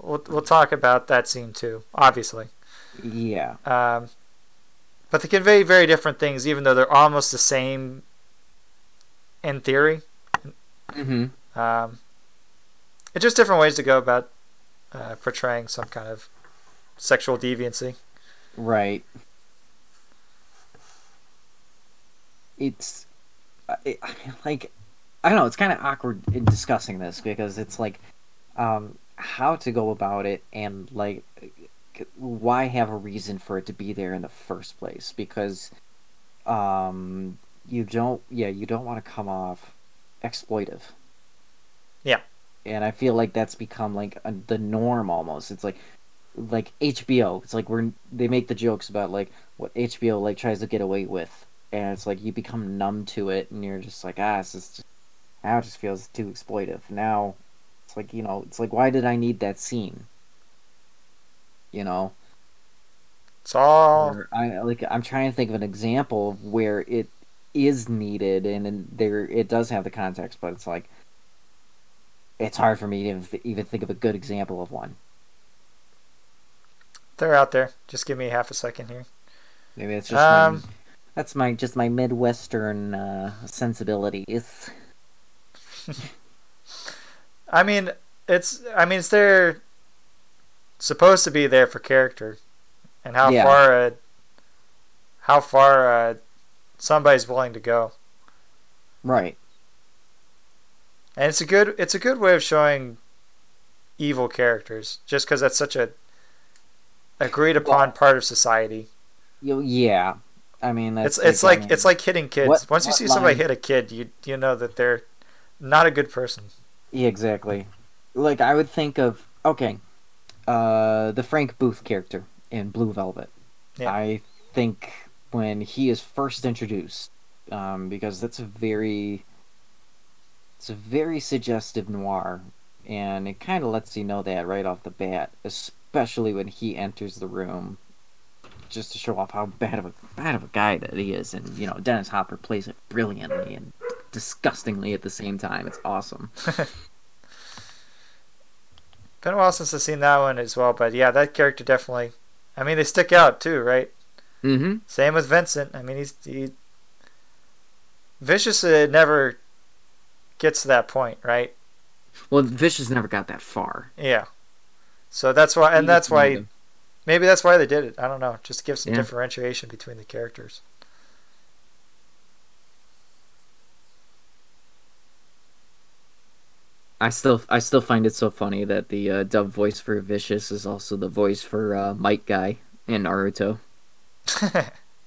we'll we'll talk about that scene too. Obviously. Yeah. Um, but they convey very different things, even though they're almost the same in theory. Mm-hmm. Um, it's just different ways to go about uh, portraying some kind of sexual deviancy. Right. It's, uh, it, I mean, like, I don't know. It's kind of awkward in discussing this because it's like, um, how to go about it and like, why have a reason for it to be there in the first place? Because, um, you don't, yeah, you don't want to come off exploitive. Yeah. And I feel like that's become like a, the norm almost. It's like, like HBO. It's like we're they make the jokes about like what HBO like tries to get away with, and it's like you become numb to it, and you're just like ah, this is just, now it just feels too exploitive. Now it's like you know, it's like why did I need that scene? You know, It's all Or I like I'm trying to think of an example of where it is needed and, and there it does have the context, but it's like it's hard for me to even- even think of a good example of one. they're out there. Just give me half a second here. Maybe it's just Um, my, that's my just my midwestern uh, sensibilities. (laughs) I mean, it's I mean it's there supposed to be there for character and how Yeah. far uh, how far uh, somebody's willing to go. Right. And it's a good it's a good way of showing evil characters just cuz that's such a agreed upon part of society. You, yeah. I mean that's It's it's I like mean, it's like hitting kids. what- Once you see somebody hit a kid, you you know that they're not a good person. Yeah, exactly. Like I would think of okay, uh, the Frank Booth character in Blue Velvet. Yeah. I think when he is first introduced, um, because that's a very, it's a very suggestive noir, and it kind of lets you know that right off the bat, especially when he enters the room, just to show off how bad of a bad of a guy that he is, and you know Dennis Hopper plays it brilliantly and disgustingly at the same time. It's awesome. (laughs) Been a while since I've seen that one as well, but yeah, that character definitely. I mean, they stick out too, right? Mm-hmm. Same with Vincent. I mean, he's he. Vicious uh, never gets to that point, right? Well, Vicious never got that far. Yeah. So that's why, and that's why, maybe that's why they did it. I don't know, just give some Yeah. differentiation between the characters. I still, I still find it so funny that the uh, dub voice for Vicious is also the voice for uh, Might Guy in Naruto. (laughs)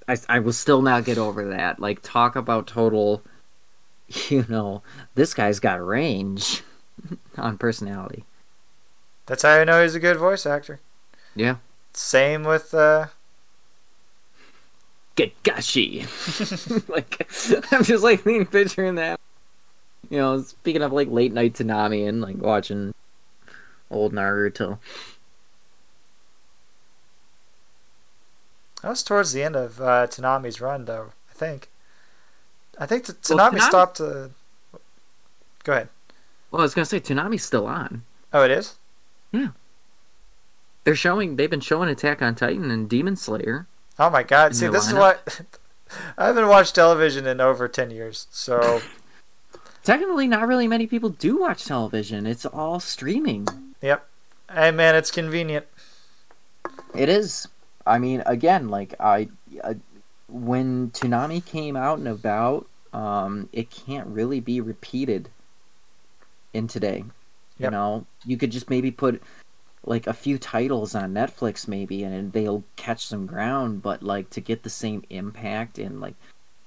I, I will still not get over that. Like, talk about total, you know, this guy's got range (laughs) on personality. that's how you know he's a good voice actor. Yeah. Same with uh, Kakashi. (laughs) like, I'm just like picturing that. You know, speaking of like late night Toonami and like watching old Naruto. that was towards the end of uh, Toonami's run, though. I think. I think t- Well, Toonami Toonami- stopped. Uh... Go ahead. Well, I was gonna say Toonami's still on. Oh, it is. Yeah. They're showing. They've been showing Attack on Titan and Demon Slayer. Oh my God! See, this is what (laughs) I haven't watched television in over ten years. So (laughs) Technically, not really many people do watch television. It's all streaming. Yep. Hey man, it's convenient. It is. I mean, again, like I, I when Toonami came out and about, um, it can't really be repeated in today. You know, you could just maybe put like a few titles on Netflix, maybe, and they'll catch some ground. But like to get the same impact and like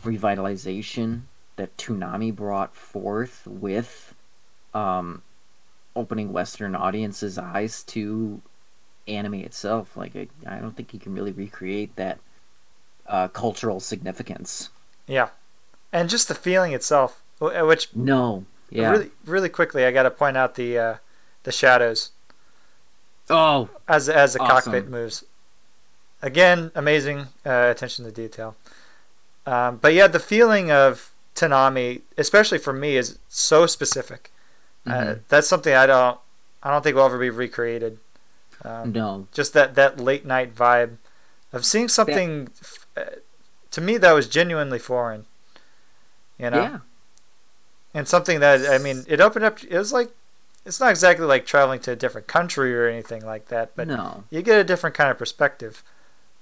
revitalization that Toonami brought forth with, um, opening Western audiences' eyes to anime itself. Like I, I don't think you can really recreate that uh, cultural significance. Yeah, and just the feeling itself, which No. Yeah. really, really quickly, I got to point out the uh, the shadows Oh, as as the Awesome. cockpit moves. Again, amazing uh, attention to detail. Um, but yeah, the feeling of Toonami, especially for me, is so specific. Uh, mhm. that's something I don't I don't think will ever be recreated. Um, no. just that that late night vibe of seeing something f- uh, to me that was genuinely foreign you know Yeah. and something that i mean it opened up it was like it's not exactly like traveling to a different country or anything like that but no. you get a different kind of perspective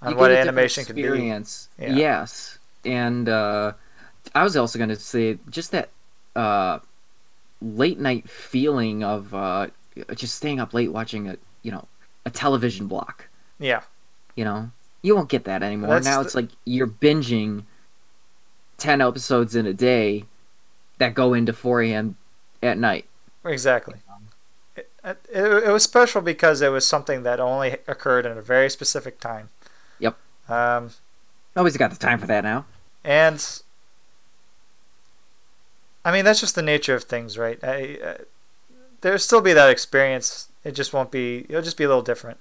on what get a different animation can be experience. Yeah. Yes. And uh, I was also going to say just that uh, late night feeling of uh, just staying up late watching a you know a television block. yeah You know, you won't get that anymore. That's now the- it's like you're binging ten episodes in a day that go into 4 a.m. at night. exactly it, it, it was special because it was something that only occurred in a very specific time Yep. um, Nobody's got the time for that now. And I mean, that's just the nature of things, right? I, uh, there'll still be that experience. It just won't be. It'll just be a little different.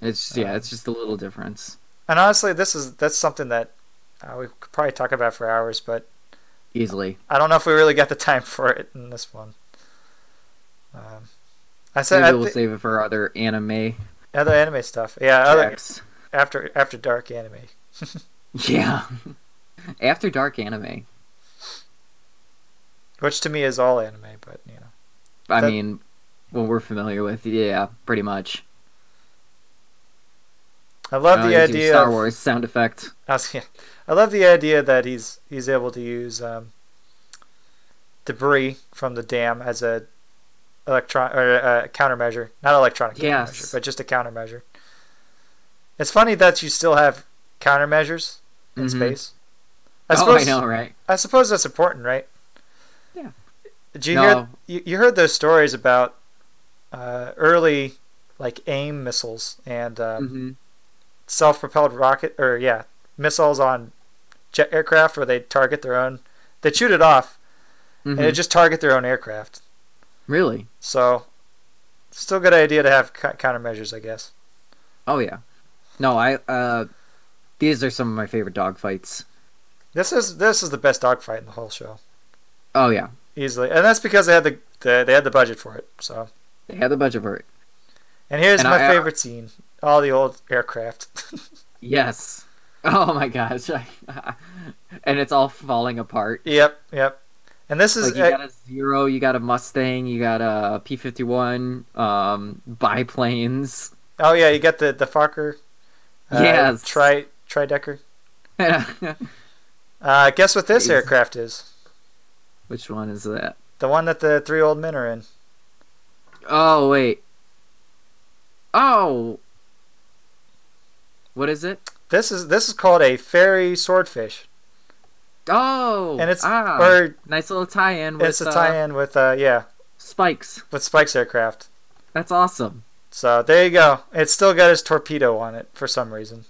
It's yeah, Um, it's just a little difference. And honestly, this is that's something that uh, we could probably talk about for hours, but Easily. I don't know if we really got the time (laughs) for it in this one. Um, I said Maybe I we'll save it for other anime other anime stuff. Yeah, other, after after dark anime. (laughs) Yeah. (laughs) After dark anime. Which to me is all anime, but you know. I That- mean, what we're familiar with, yeah, pretty much. I love Uh, the idea. Star of- Wars sound effect. (laughs) I, was, yeah, I love the idea that he's he's able to use um, debris from the dam as a electron or a countermeasure, not electronic Yes. countermeasure, but just a countermeasure. It's funny that you still have countermeasures in Mhm. space. I oh, suppose I know, right? I suppose that's important, right? Did you No. hear you, you heard those stories about uh, early like AIM missiles and um, hmm self-propelled rocket or yeah missiles on jet aircraft where they target their own they shoot it off hmm and they just target their own aircraft Really? so still a good idea to have cou- countermeasures i guess Oh yeah. No, I. uh These are some of my favorite dogfights. this is this is the best dogfight in the whole show Oh yeah, easily and that's because they had the, the they had the budget for it so they had the budget for it. and here's And my I- I- favorite scene all the old aircraft (laughs) Yes. Oh my gosh. (laughs) and it's all falling apart. yep yep and this is Like you uh, got a zero, you got a Mustang, you got a P fifty one, um, biplanes. oh yeah you got the the fokker uh, Yes. tri tridecker Which (laughs) uh guess what this Amazing. aircraft is one is that? the one that the three old men are in Oh wait. Oh. What is it? This is this is called a Fairey Swordfish, Oh, and it's ah, or nice little tie-in with it's a uh, tie-in with uh yeah spikes. with Spike's aircraft. That's awesome. So there you go. It's still got his torpedo on it for some reason.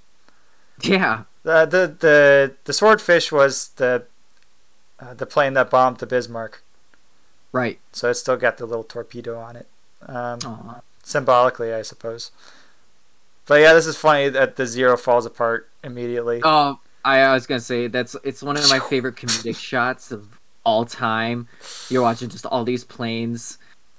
Yeah, The the the, the swordfish was the uh, the plane that bombed the Bismarck, right. so it's still got the little torpedo on it, um, symbolically, I suppose. But yeah, this is funny that the zero falls apart immediately. Oh, I, I was gonna say that's it's one of my (laughs) favorite comedic shots of all time. You're watching just all these planes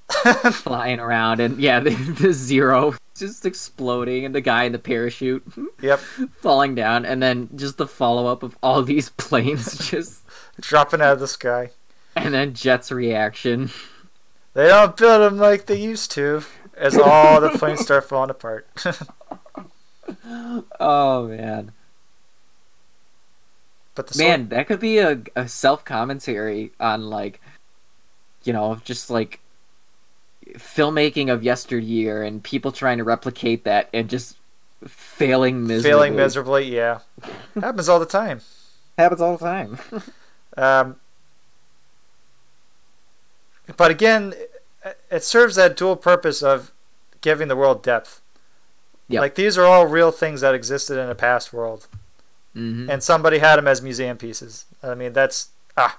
(laughs) flying around, and yeah, (laughs) the, the zero just exploding, and the guy in the parachute yep, falling down, and then just the follow up of all these planes just, dropping out of the sky. and then Jet's reaction. They don't build them like they used to. As all the planes start falling apart. (laughs) Oh man, but the man, that could be a, a self commentary on like, you know, just like filmmaking of yesteryear and people trying to replicate that and just failing miserably. failing miserably, yeah, (laughs) happens all the time. happens all the time. (laughs) Um, but again, it- serves that dual purpose of giving the world depth. Yep. Like these are all real things that existed in a past world, hmm and somebody had them as museum pieces. I mean, that's ah,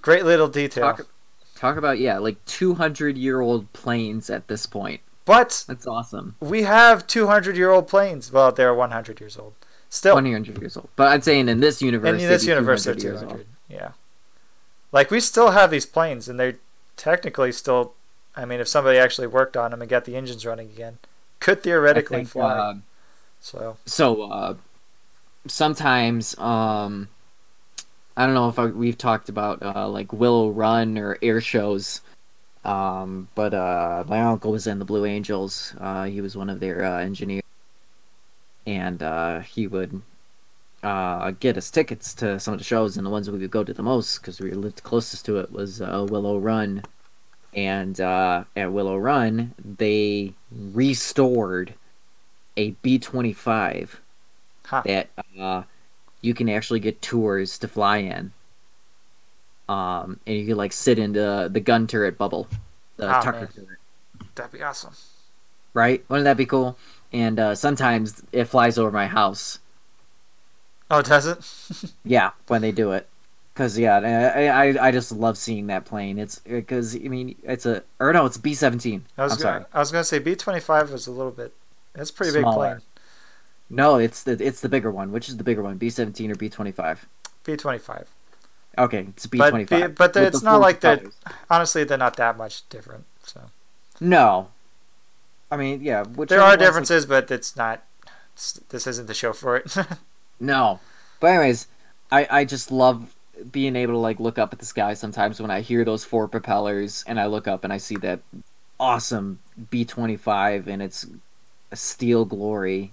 great little detail. Talk, talk about yeah, like two hundred year old planes at this point. But That's awesome. we have 200 year old planes. Well, they're 100 years old. Still, One hundred years old, but I'm saying in this universe, in this universe, they're 200 years old. Yeah. Like we still have these planes, and they're technically still. I mean, if somebody actually worked on them and got the engines running again, could theoretically think, fly. uh, so so uh, sometimes um, I don't know if I, we've talked about uh, like Willow Run or air shows, um, but uh, my uncle was in the Blue Angels. Uh, he was one of their uh, engineers, and uh, he would uh, get us tickets to some of the shows, and the ones we would go to the most because we lived closest to it was uh, Willow Run. And uh, at Willow Run, they restored a B twenty five that uh, you can actually get tours to fly in. Um, and you can like sit in the the gun turret bubble, the Ah, Tucker man. turret, that'd be awesome. right? Wouldn't that be cool? And uh, sometimes it flies over my house. Oh, does it? (laughs) Yeah, when they do it, Because yeah, I, I I just love seeing that plane. It's because I mean it's a or no, it's B seventeen. I was I'm gonna, sorry. I was gonna say B twenty five was a little bit. That's a pretty big plane. No, it's the it's the bigger one. Which is the bigger one, B seventeen or B twenty five? B twenty five. Okay, it's B But B- but it's not like they're- Honestly, they're not that much different. So No, I mean yeah. Which there are differences, but it's not. It's, this isn't the show for it. (laughs) No, but anyways, I I just love being able to like look up at the sky sometimes when I hear those four propellers and I look up and I see that awesome B twenty five and it's a steel glory.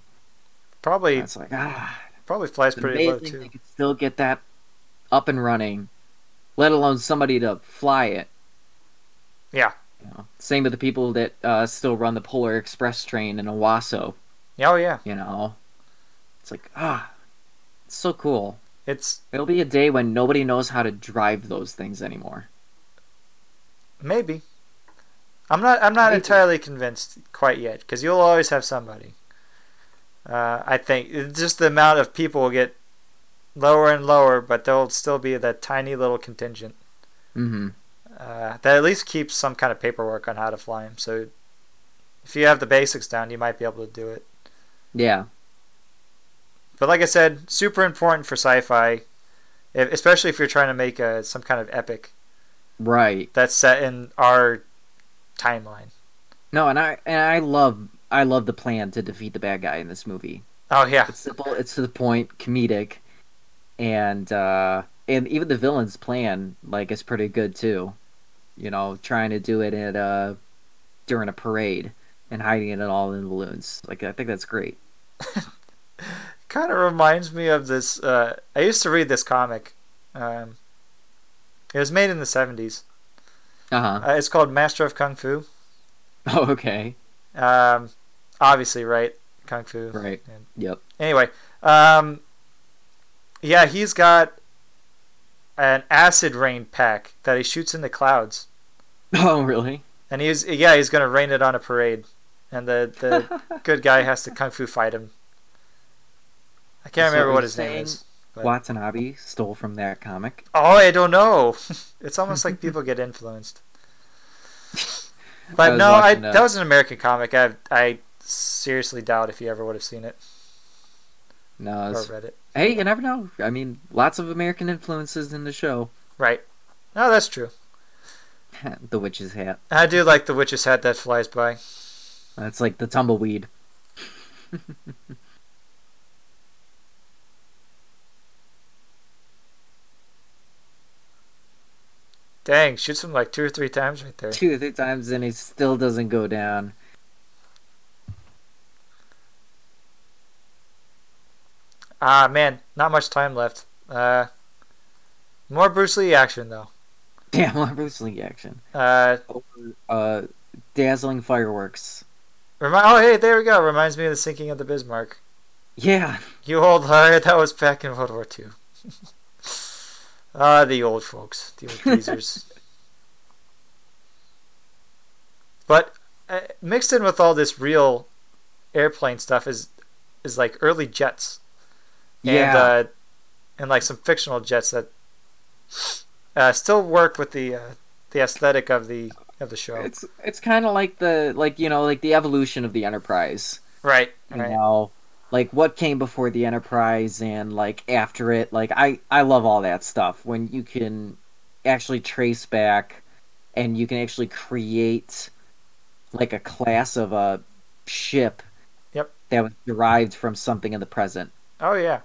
probably It's like ah, probably flies pretty low too. they could still get that up and running, let alone somebody to fly it. Yeah. Same with the people that uh, still run the Polar Express train in Owosso. Oh yeah, You know, it's like ah, it's so cool. it's It'll be a day when nobody knows how to drive those things anymore. maybe. I'm not. I'm not Maybe. entirely convinced quite yet because you'll always have somebody. Uh, I think just the amount of people will get lower and lower, but there'll still be that tiny little contingent Mm-hmm. Uh, that at least keeps some kind of paperwork on how to fly them. So if you have the basics down, you might be able to do it. Yeah. But like I said, super important for sci-fi, especially if you're trying to make a some kind of epic Right. that's set in our timeline. No, and I and I love I love the plan to defeat the bad guy in this movie. Oh yeah, It's simple. It's to the point. Comedic, and uh, and even the villain's plan like is pretty good too. You know, trying to do it at uh during a parade and hiding it all in balloons. Like I think that's great. (laughs) kind of reminds me of this. Uh, I used to read this comic. Um, it was made in the '70s. Uh huh. Uh, it's called Master of Kung Fu. (laughs) Oh, okay. Um, obviously, right? Kung Fu. Right. And- Yep. Anyway, um, yeah, he's got an acid rain pack that he shoots in the clouds, Oh, really? and he's yeah he's gonna rain it on a parade, and the the (laughs) good guy has to kung fu fight him. I can't So remember what his name is. But- Watanabe stole from that comic. Oh, I don't know. (laughs) it's almost like people get influenced. (laughs) But was no, I, that was an American comic. I I seriously doubt if you ever would have seen it No, it's, read it. hey, you never know. I mean, lots of American influences in the show. Right. No, that's true. (laughs) the witch's hat. I do like the witch's hat that flies by. That's like the tumbleweed. (laughs) Dang, shoots him like two or three times right there. Two or three times and he still doesn't go down. Ah, man, not much time left. Uh, more Bruce Lee action though. (laughs) Damn, more Bruce Lee action. Uh, Uh, dazzling fireworks. remi- oh hey, there we go. Reminds me of the sinking of the Bismarck. Yeah, (laughs) You old heart, that was back in World War II. (laughs) Ah, the old folks, the old geezers. but uh, mixed in with all this real airplane stuff is is like early jets and yeah. uh, and like some fictional jets that uh, still work with the uh, the aesthetic of the of the show. it's it's kind of like the like you know like the evolution of the Enterprise. right, You right. know, like what came before the Enterprise and like after it. Like I I love all that stuff when you can actually trace back and you can actually create like a class of a ship. Yep. That was derived from something in the present. Oh yeah.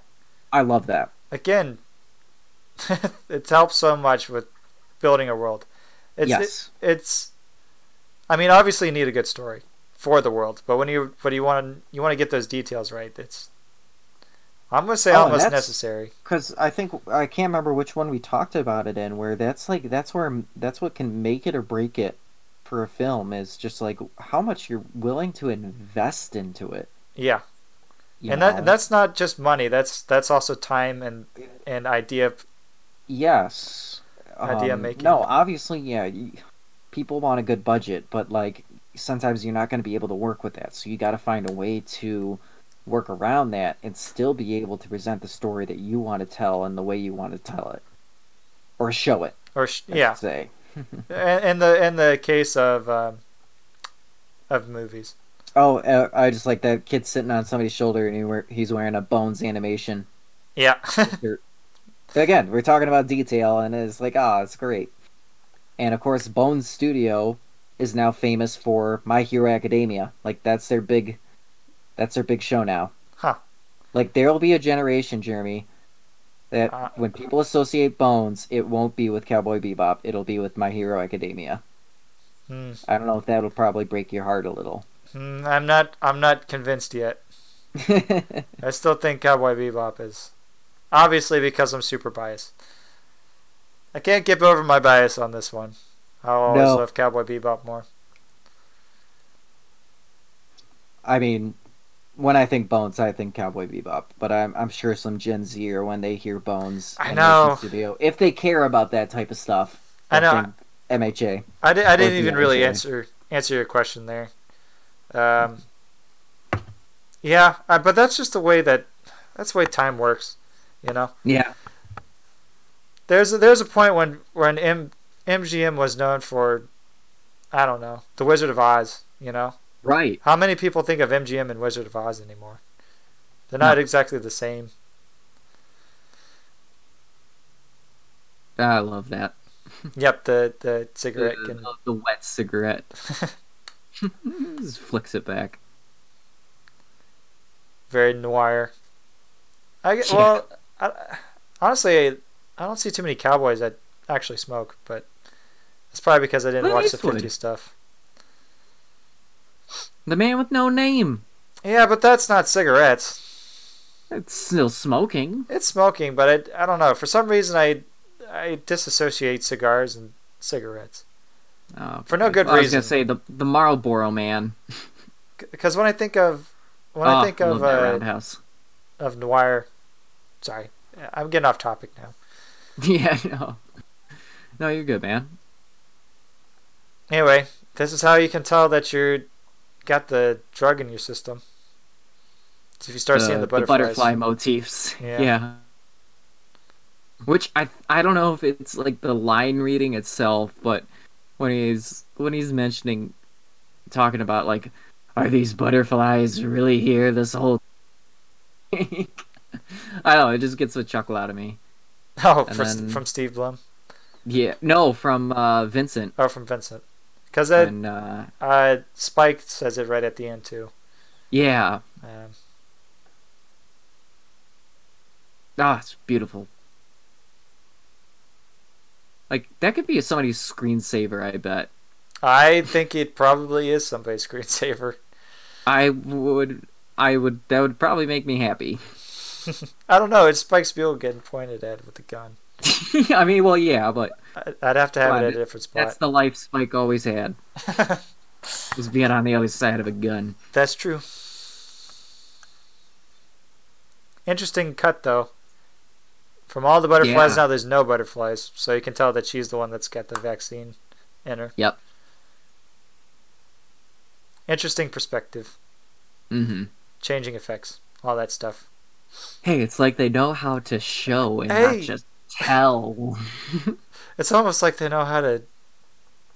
I love that. Again, (laughs) it's helped so much with building a world. It's, yes. it's I mean obviously you need a good story for the world, but when you but you want to you want to get those details right. It's I'm gonna say Oh, almost necessary. Because I think I can't remember which one we talked about it in, where that's like that's where that's what can make it or break it for a film is just like how much you're willing to invest into it. Yeah, you and know? that that's not just money. That's that's also time and and idea. yes, Idea Um, making. No, obviously, yeah. y- People want a good budget, but like sometimes you're not going to be able to work with that. So you got to find a way to work around that and still be able to present the story that you want to tell and the way you want to tell it. or show it. or sh- yeah, say. in in the in the case of um, of movies. Oh, uh, I just like that kid sitting on somebody's shoulder and he wear, he's wearing a Bones animation. Yeah. (laughs) Again, we're talking about detail, and it's like, ah, it's great. And of course, Bones Studio is now famous for My Hero Academia. Like that's their big, that's their big show now. Huh. Like there will be a generation, Jeremy, that Uh. when people associate Bones, it won't be with Cowboy Bebop. It'll be with My Hero Academia. Hmm. I don't know if that'll probably break your heart a little. Hmm, I'm not I'm not convinced yet. (laughs) I still think Cowboy Bebop is obviously because I'm super biased. I can't get over my bias on this one. I'll always No. love Cowboy Bebop more. I mean, when I think Bones, I think Cowboy Bebop. But I'm I'm sure some Gen Zer when they hear Bones, I know. Studio, if they care about that type of stuff, I know. MHA. I, di- I didn't Or even really answer answer your question there. Um, yeah, uh, but that's just the way that that's the way time works, you know. Yeah, There's a, there's a point when when M, MGM was known for, I don't know, The Wizard of Oz. You know, Right. how many people think of MGM and Wizard of Oz anymore? They're not No. exactly the same. I love that. Yep, the the cigarette the, can. the wet cigarette. (laughs) (laughs) Just flicks it back. very noir. I get, (laughs) Yeah. well, I, honestly, I don't see too many cowboys that actually smoke, but it's probably because I didn't Clint watch the Eastwood. 50s stuff. The man with no name. Yeah, but that's not cigarettes. It's still smoking. It's smoking, but I, I don't know. For some reason, I I disassociate cigars and cigarettes. Oh, For no good reason. I was gonna say the the Marlboro man. Because when I think of when oh, I think of uh, roundhouse. of noir, sorry, I'm getting off topic now. (laughs) yeah, no, no, you're good, man. Anyway, this is how you can tell that you're got the drug in your system. It's if you start seeing the butterflies. butterfly motifs. (laughs) Yeah. Yeah. Which I I don't know if it's like the line reading itself, but when he's when he's mentioning talking about like are these butterflies really here this whole (laughs) I don't know, it just gets a chuckle out of me. (laughs) Oh, for, then- from Steve Blum. Yeah. No, from uh Vincent Oh, from Vincent. Because uh uh, Spike says it right at the end too. yeah. Um, Ah, it's beautiful. Like that could be somebody's screensaver, I bet. I think it probably is somebody's (laughs) screensaver. I would I would that would probably make me happy. (laughs) I don't know. It's Spike Spiegel getting pointed at with a gun. (laughs) I mean, well, yeah, but I'd have to have Well, it at a different spot. that's the life Spike always had. Was being on the other side of a gun. That's true. Interesting cut though. From all the butterflies Yeah. now, there's no butterflies, so you can tell that she's the one that's got the vaccine in her. Yep. Interesting perspective, hmm changing effects, all that stuff. Hey, it's like they know how to show and Hey. not just tell. (laughs) It's almost like they know how to.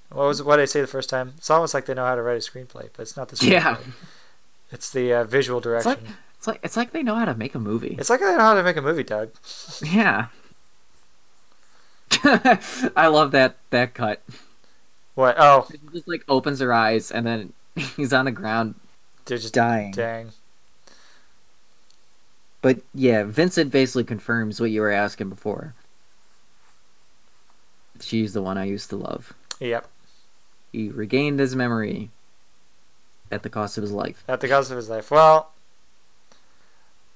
What was what did I say the first time? It's almost like they know how to write a screenplay, but it's not the screenplay. Yeah. It's the uh, visual It's like direction. It's like it's like they know how to make a movie. It's like they know how to make a movie, Doug. Yeah. (laughs) I love that that cut. What? Oh, just like opens her eyes and then (laughs) he's on the ground. they're just dying. dang. But Yeah, Vincent basically confirms what you were asking before. She's the one I used to love. Yep. He regained his memory at the cost of his life. At the cost of his life. Well,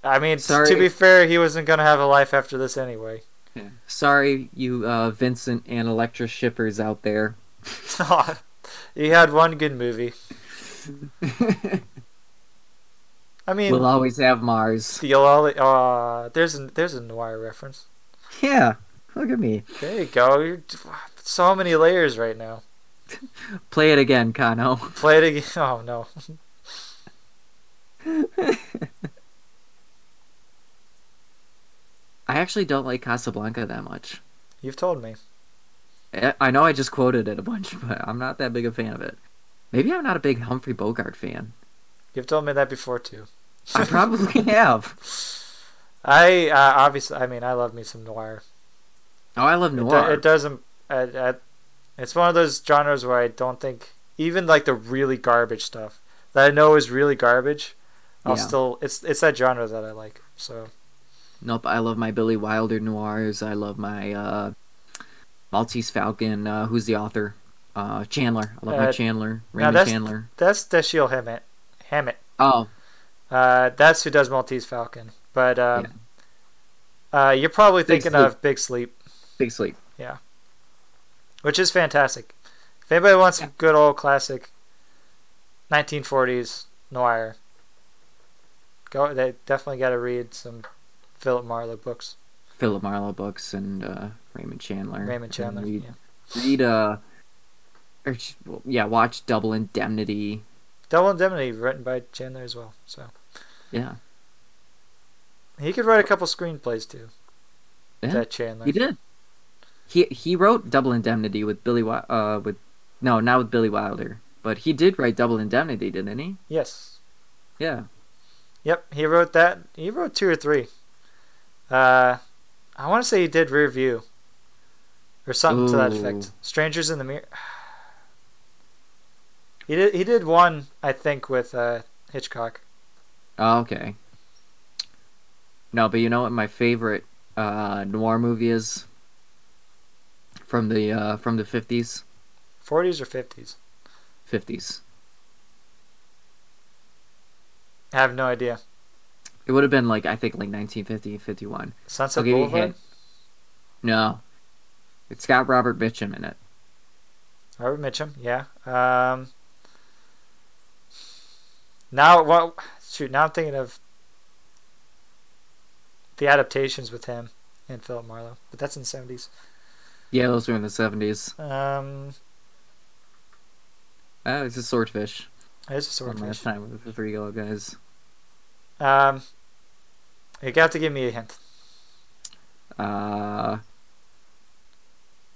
I mean, Sorry to be fair, he wasn't gonna have a life after this anyway. (laughs) Yeah. Sorry, you uh, Vincent and Electra shippers out there. (laughs) he had one good movie. (laughs) I mean, we'll always have Mars. the Olali- uh, there's a there's a noir reference. yeah, look at me. There you go. You're so many layers right now. Play it again, Kanno. Play it again. Oh no. I actually don't like Casablanca that much. You've told me. I I know I just quoted it a bunch, (laughs) but I'm not that big a fan of it. Maybe I'm not a big Humphrey Bogart fan. You've told me that before too. I probably (laughs) have. I uh, obviously, I mean, I love me some noir. Oh, I love It, do- noir. it doesn't. Uh, uh, it's one of those genres where I don't think even like the really garbage stuff that I know is really garbage. I'll Yeah. still. It's it's that genre that I like. So Nope, I love my Billy Wilder noirs. I love my uh, Maltese Falcon. Uh, who's the author? Uh, Chandler. I love my Uh, Chandler. Raymond that's- Chandler. that's Dashiell Hammett. Hammett. Oh, Uh, that's who does Maltese Falcon. But um, uh, you're probably Big thinking Sleep. of Big Sleep, Big Sleep. Yeah. Which is fantastic. If anybody wants a good old classic 1940s noir, go. They definitely got to read some Philip Marlowe books. Philip Marlowe books and uh, Raymond Chandler. Raymond Chandler. Read, Yeah. read uh, or, well, yeah, watch Double Indemnity. Double Indemnity, written by Chandler as well. So Yeah, he could write a couple screenplays too. Yeah, That Chandler. he did. He he wrote Double Indemnity with Billy uh with no not with Billy Wilder, but he did write Double Indemnity, didn't he? Yes. Yeah. Yep, he wrote that. He wrote two or three. Uh, I want to say he did Rear View, or something to that effect. Strangers in the Mirror. He did. He did one, I think, with uh, Hitchcock. Oh, okay. No, but you know what my favorite uh, noir movie is from the uh, from the fifties. Forties or fifties? Fifties. I have no idea. It would have been like I think like 1950, 51. Sunset you Boulevard. No, it's got Robert Mitchum in it. Robert Mitchum. Yeah. Um. Now, what? Shoot. Now I'm thinking of the adaptations with him and Philip Marlowe, but that's in the seventies. Yeah, those were in the seventies. Um. Oh, it's a swordfish. There's a One swordfish. last time with the three go guys. Um, you got to give me a hint. Uh,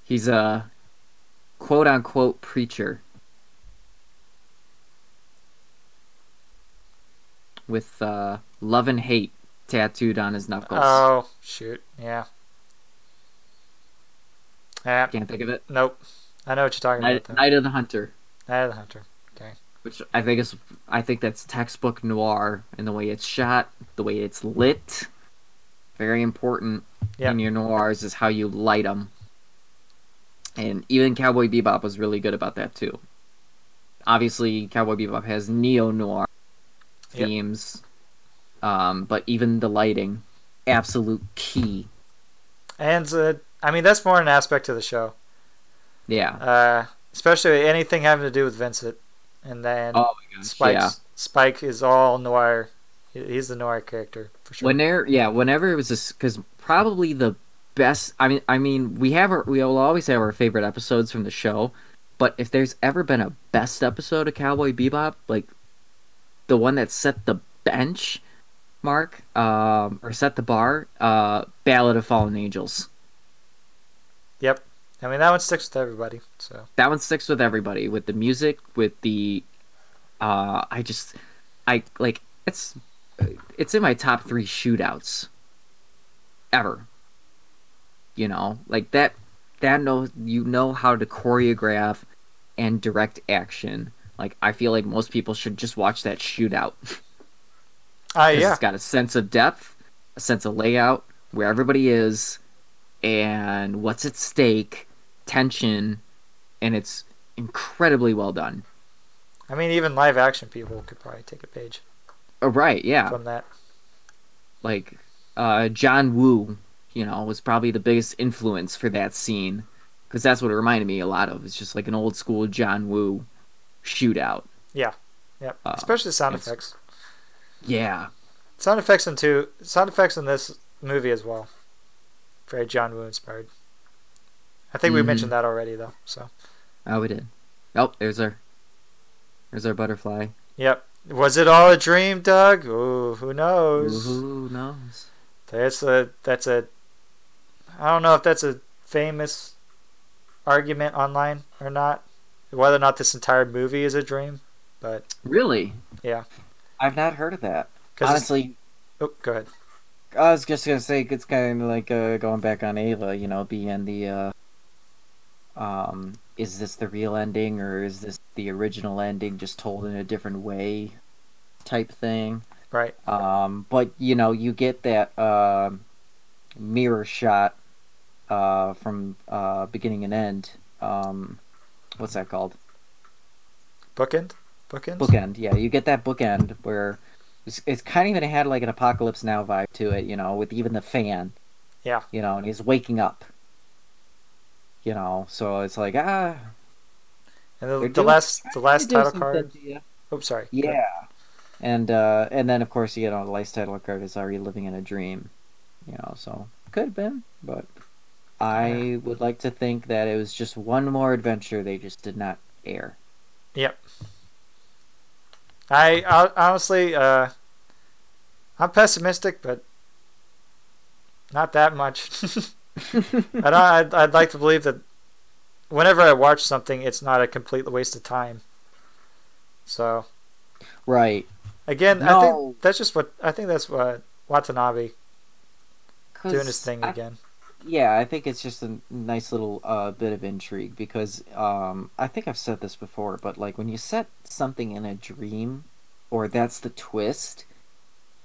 he's a quote unquote preacher with uh, love and hate tattooed on his knuckles. Oh shoot! Yeah. Yeah. Can't think of it. Nope. I know what you're talking Night, about. Though. Night of the Hunter, Night of the Hunter. Which I think is I think that's textbook noir in the way it's shot, the way it's lit. Very important Yeah. in your noirs is how you light them. And even Cowboy Bebop was really good about that too. Obviously, Cowboy Bebop has neo noir Yep. themes, um, but even the lighting, absolute key. And uh, I mean that's more an aspect of the show. Yeah. Uh, especially anything having to do with Vincent, and then Oh gosh. Yeah. Spike is all noir. He's the noir character for sure. Whenever yeah, whenever it was this, because probably the best. I mean, I mean, we have our, we will always have our favorite episodes from the show, but if there's ever been a best episode of Cowboy Bebop, like the one that set the bench mark, um, or set the bar, uh, Ballad of Fallen Angels. yep. I mean that one sticks with everybody. So That one sticks with everybody with the music, with the, uh, I just, I like it's, it's in my top three shootouts, ever. You know, like that, that knows you know how to choreograph and direct action. Like I feel like most people should just watch that shootout. (laughs) ah 'Cause yeah. It's got a sense of depth, a sense of layout, where everybody is, and what's at stake, tension, and it's incredibly well done. I mean even live action people could probably take a page Oh, right, yeah. from that. Like, uh, John Woo, you know, was probably the biggest influence for that scene. Because that's what it reminded me a lot of. It's just like an old school John Woo shootout. Yeah. Yep. Uh, Especially sound effects. Yeah. Sound effects in two. Sound effects in this movie as well. Very John Woo inspired. I think we Mhm. mentioned that already though. So Oh, we did. Oh, there's our, there's our butterfly. yep. Was it all a dream, Doug? Ooh, who knows? Who knows? That's a that's a. I don't know if that's a famous argument online or not, whether or not this entire movie is a dream. But Really? Yeah. I've not heard of that. Honestly, oh, go ahead. I was just gonna say it's kind of like uh, going back on Eva, you know, being the uh, um, is this the real ending or is this the original ending just told in a different way, type thing. Right. Um, but you know, you get that uh, mirror shot uh, from uh, beginning and end. Um, what's that called? Bookend. Bookend. bookend yeah you get that bookend where it's, it's kind of even had like an apocalypse now vibe to it you know with even the fan Yeah. you know and he's waking up you know so it's like ah And the, the last the last title card. Oops, sorry. Yeah and uh and then of course you know the last title card is already living in a dream you know so could have been but i would like to think that it was just one more adventure they just did not air Yep. I, I honestly, uh, I'm pessimistic, but not that much. (laughs) (laughs) and I, I'd, I'd like to believe that whenever I watch something, it's not a complete waste of time. So right again, I No. think that's just what I think that's what Watanabe doing his thing I again. Yeah, I think it's just a nice little uh, bit of intrigue because um, I think I've said this before, but like when you set something in a dream, or that's the twist,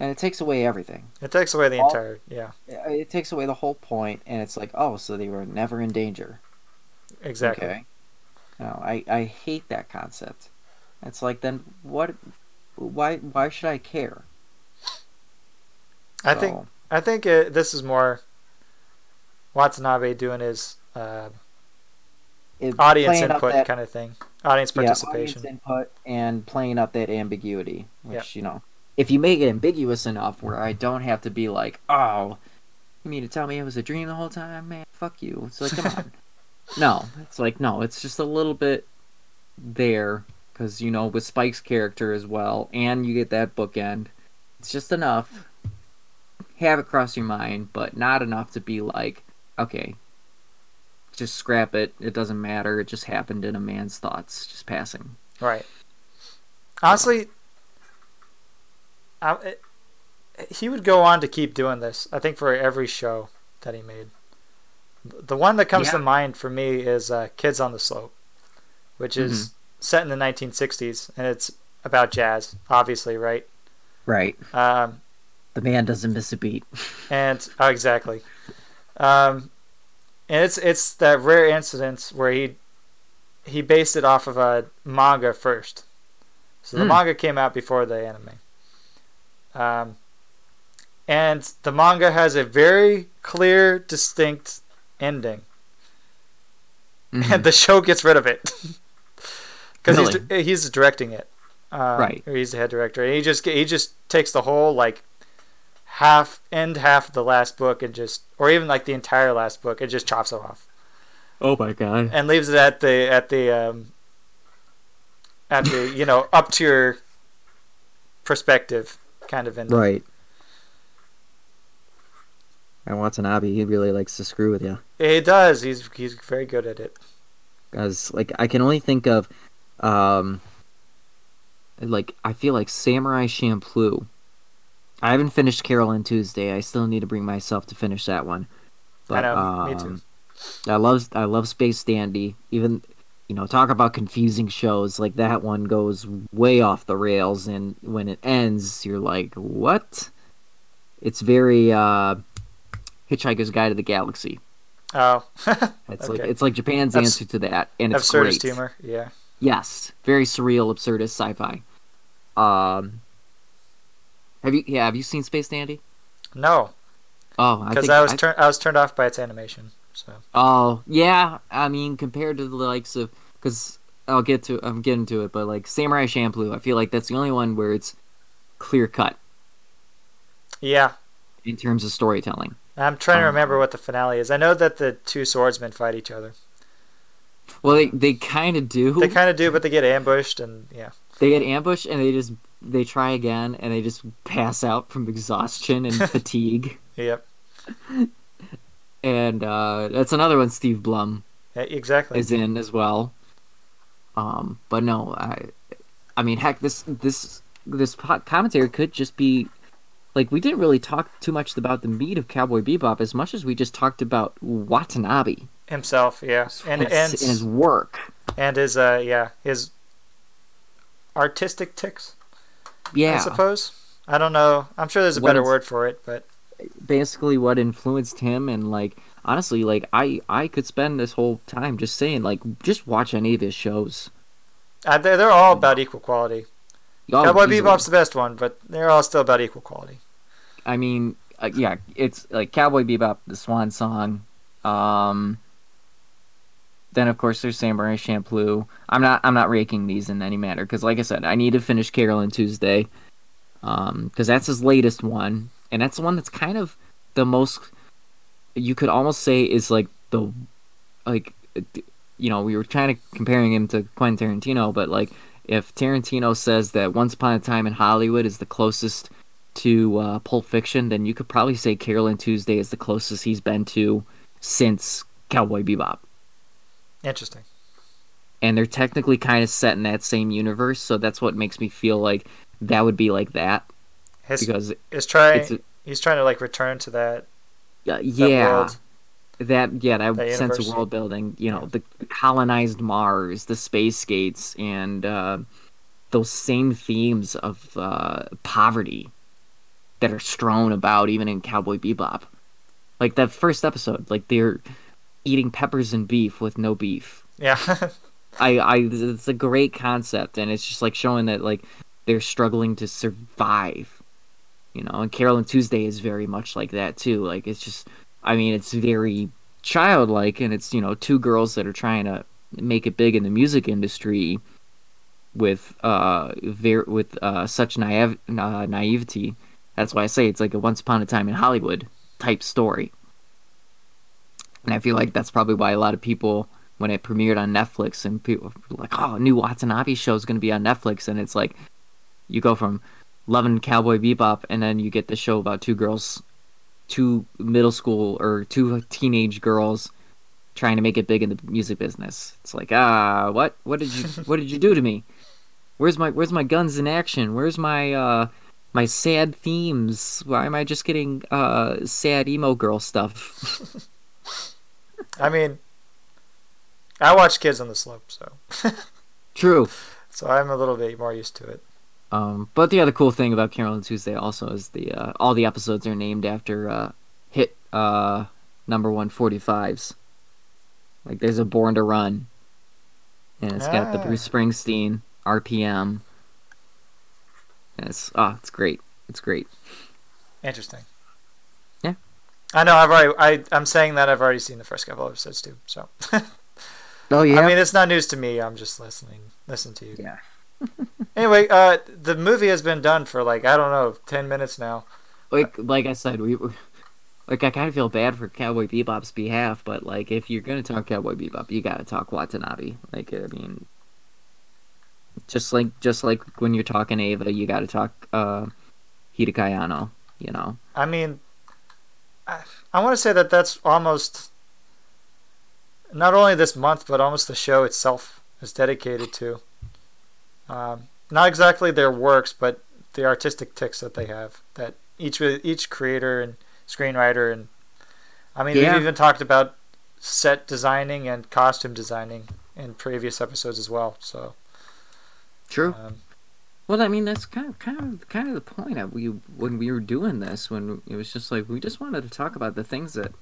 and it takes away everything. It takes away the All- entire yeah It takes away the whole point, and it's like, oh, so they were never in danger. exactly. Okay. No, I I hate that concept. It's like then what? Why why should I care? I think I think uh this is more Watanabe doing his uh, it- audience input that- kind of thing, audience participation, Yeah, audience input and playing up that ambiguity, which you know, if you make it ambiguous enough where I don't have to be like, oh, you mean to tell me it was a dream the whole time, man? Fuck you. It's like, come on. (laughs) no, it's like no, it's just a little bit there because you know with Spike's character as well, and you get that bookend. It's just enough. Have it cross your mind, but not enough to be like, okay, just scrap it. It doesn't matter. It just happened in a man's thoughts, just passing. Right. Honestly, I, it, he would go on to keep doing this. I think for every show that he made. The one that comes to mind for me is uh, Kids on the Slope, which is set in the 1960s, and it's about jazz, obviously, right? Right. Um, The man doesn't miss a beat. (laughs) and oh, exactly. Um, and it's it's that rare incident where he he based it off of a manga first. So the Hmm. manga came out before the anime. Um, and the manga has a very clear, distinct ending, and the show gets rid of it (laughs) because he's he's directing it. Um, Right. Or he's the head director. And he just he just takes the whole like half end half of the last book and just or even like the entire last book and just chops it off oh my god. and leaves it at the at the um at the you know up to your perspective kind of ending. Right. And Watanabe, he really likes to screw with you. He does. He's he's very good at it. Because, like, I can only think of, um, like, I feel like Samurai Champloo. I haven't finished Carole and Tuesday. I still need to bring myself to finish that one. But, I know. me too. um, I love I love Space Dandy. Even you know, talk about confusing shows. Like that one goes way off the rails, and when it ends, you're like, "What?" It's very uh, Hitchhiker's Guide to the Galaxy. Oh, (laughs) It's like it's like Japan's That's answer to that, and it's absurdist great. humor. Yeah. Yes, very surreal, absurdist sci-fi. Um, have you? Yeah, have you seen Space Dandy? No, Oh, because think I, was I- turned I was turned off by its animation. So Oh yeah, I mean compared to the likes of because I'll get to I'm getting to it, but like Samurai Champloo, I feel like that's the only one where it's clear cut yeah, in terms of storytelling. I'm trying to Um, remember what the finale is. I know that the two swordsmen fight each other. Well, they they kind of do. They kind of do, but they get ambushed and yeah. They get ambushed and they just they try again and they just pass out from exhaustion and (laughs) fatigue. Yep. And uh, that's another one Steve Blum Yeah, exactly. is in as well. Um, but no, I, I mean, heck, this this this commentary could just be like we didn't really talk too much about the meat of Cowboy Bebop as much as we just talked about Watanabe Himself, yeah, and and, and his work. and his uh yeah his artistic ticks. Yeah, I suppose. I don't know. I'm sure there's a What better word for it, but basically what influenced him and like honestly like i i could spend this whole time just saying like just watch any of his shows uh, they're, they're all about equal quality. Oh, Cowboy easily. Bebop's the best one, but they're all still about equal quality. i mean uh, yeah it's like cowboy bebop the swan song um then of course there's samurai champloo i'm not i'm not raking these in any manner because like i said i need to finish Carole and Tuesday um because that's his latest one and that's the one that's kind of the most you could almost say is like the like you know we were trying to comparing him to quentin tarantino but like if tarantino says that once upon a time in hollywood is the closest to uh, pulp fiction then you could probably say Carole and Tuesday is the closest he's been to since cowboy bebop Interesting. and they're technically kind of set in that same universe so that's what makes me feel like that would be like that His because is trying. it's a- he's trying to like return to that. uh, that yeah world. that yeah that, That sense of world building you know Yeah. the colonized mars the space gates and uh, those same themes of uh, poverty that are strewn about even in cowboy bebop like that first episode like they're eating peppers and beef with no beef Yeah. (laughs) I, I it's a great concept and it's just like showing that like they're struggling to survive you know and Carole and Tuesday is very much like that too. Like it's just i mean it's very childlike and it's you know two girls that are trying to make it big in the music industry with uh ver- with uh such naive uh, naivety. That's why i say it's like a once upon a time in hollywood type story. And i feel like that's probably why a lot of people when it premiered on Netflix and people were like, "Oh, a new Watanabe show is going to be on Netflix," and it's like you go from loving Cowboy Bebop and then you get the show about two girls, two middle school or two teenage girls trying to make it big in the music business. It's like, ah, what? What did you? (laughs) what did you do to me? Where's my Where's my guns in action? Where's my uh my sad themes? Why am I just getting uh sad emo girl stuff? (laughs) I mean, I watch Kids on the Slope, so (laughs) True. so I'm a little bit more used to it. Um, but the other cool thing about Carole and Tuesday also is the uh, all the episodes are named after uh, hit uh, number one forty fives. Like there's a Born to Run, and it's got the Ah. Bruce Springsteen RPM. And it's oh, it's great. It's great. Interesting. Yeah. I know. I've already. I I'm saying that I've already seen the first couple episodes too. So (laughs) Oh yeah. I mean, it's not news to me. I'm just listening. Listen to you. yeah. (laughs) Anyway, uh, the movie has been done for like I don't know, ten minutes now. Like like I said, we like I kind of feel bad for Cowboy Bebop's behalf, but like if you're gonna talk Cowboy Bebop, you gotta talk Watanabe. Like I mean, just like just like when you're talking Eva, you gotta talk uh, Hideki Anno. You know, I mean, I, I want to say that that's almost not only this month, but almost the show itself is dedicated to. Um, not exactly their works, but the artistic ticks that they have. That each each creator and screenwriter and I mean, Yeah. we've even talked about set designing and costume designing in previous episodes as well. So, true. um, Well, I mean that's kind of kind of kind of the point of we when we were doing this when it was just like we just wanted to talk about the things that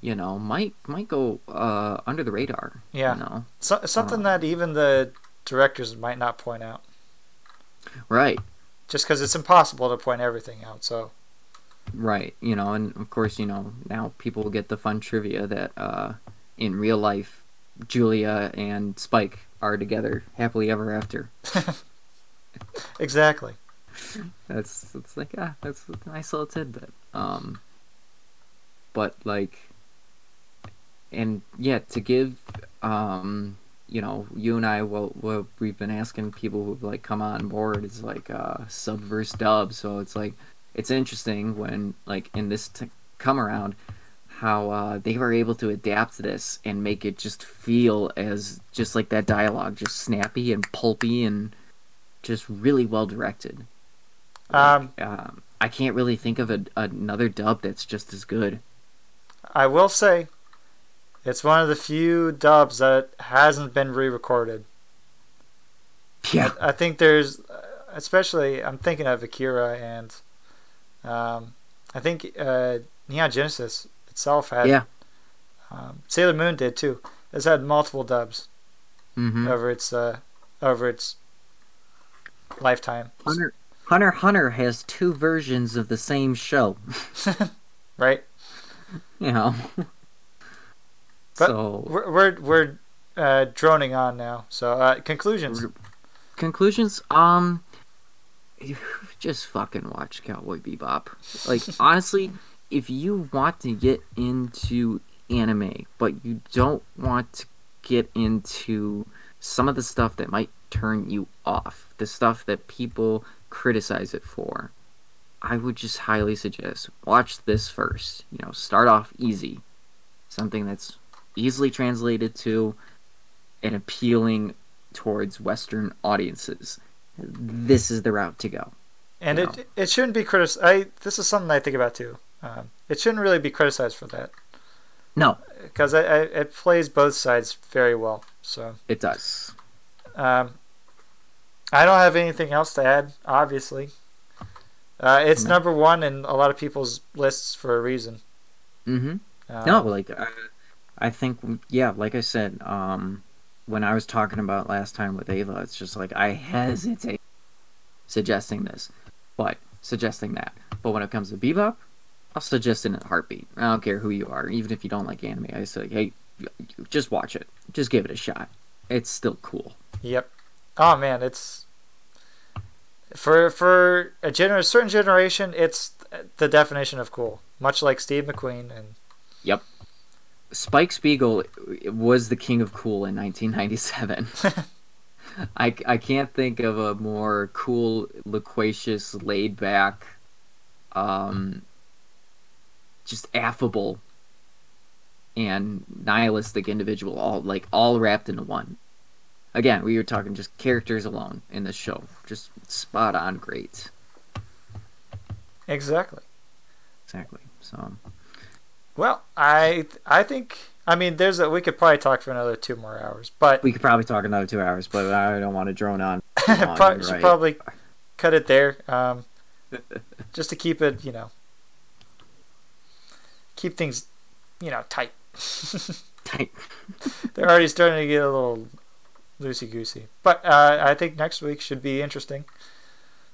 you know might might go uh, under the radar. Yeah. You know, so, something Uh. that even the directors might not point out. right. just because it's impossible to point everything out. So Right, you know, and of course, you know, now people get the fun trivia that uh, in real life, Julia and Spike are together happily ever after. (laughs) exactly, That's it's like ah, that's a nice little tidbit. Um, but like, and yeah, to give um, you know, you and I, well, what we've been asking people who've like come on board is like uh, subverse dub. So it's like it's interesting when like in this t- come around how uh, they were able to adapt this and make it just feel as just like that dialogue, just snappy and pulpy and just really well directed. Um, Um, I can't really think of a, another dub that's just as good. I will say, it's one of the few dubs that hasn't been re-recorded. Yeah, I think there's, especially I'm thinking of Akira and, um, I think uh, Neon Genesis itself had. Yeah. Um, Sailor Moon did too. It's had multiple dubs hmm over its uh, over its lifetime. Hunter Hunter Hunter has two versions of the same show. (laughs) right? (laughs) You know. But so We're we're, we're uh, droning on now. So uh, conclusions. conclusions um (laughs) just fucking watch cowboy bebop like (laughs) honestly if you want to get into anime but you don't want to get into some of the stuff that might turn you off the stuff that people criticize it for i would just highly suggest watch this first you know start off easy something that's easily translated to and appealing towards Western audiences. This is the route to go. And it it shouldn't be criticized. I this is something I think about too. Um, it shouldn't really be criticized for that No, because I, I, it plays both sides very well. So it does. um, I don't have anything else to add. Obviously, uh, it's No. number one in a lot of people's lists for a reason. Mm-hmm. Um, No, like I, I think, yeah, like I said, um, when I was talking about last time with Eva, it's just like I hesitate suggesting this, but suggesting that. But when it comes to Bebop, I'll suggest it in a heartbeat. I don't care who you are, even if you don't like anime. I say, hey, just watch it, just give it a shot. It's still cool. Yep. Oh man, it's for for a gener- certain generation, it's the definition of cool. Much like Steve McQueen and Spike Spiegel was the king of cool in 1997. (laughs) I, I can't think of a more cool, loquacious, laid back, um, just affable and nihilistic individual, all like all wrapped into one. Again, we were talking just characters alone in this show, just spot on, great, exactly. exactly. So Well, I I think I mean there's a we could probably talk for another two more hours, but we could probably talk another two hours, but I don't want to drone on. (laughs) on, probably, should probably cut it there, um, just to keep it you know keep things you know tight. (laughs) Tight. They're already starting to get a little loosey goosey, but uh, I think next week should be interesting.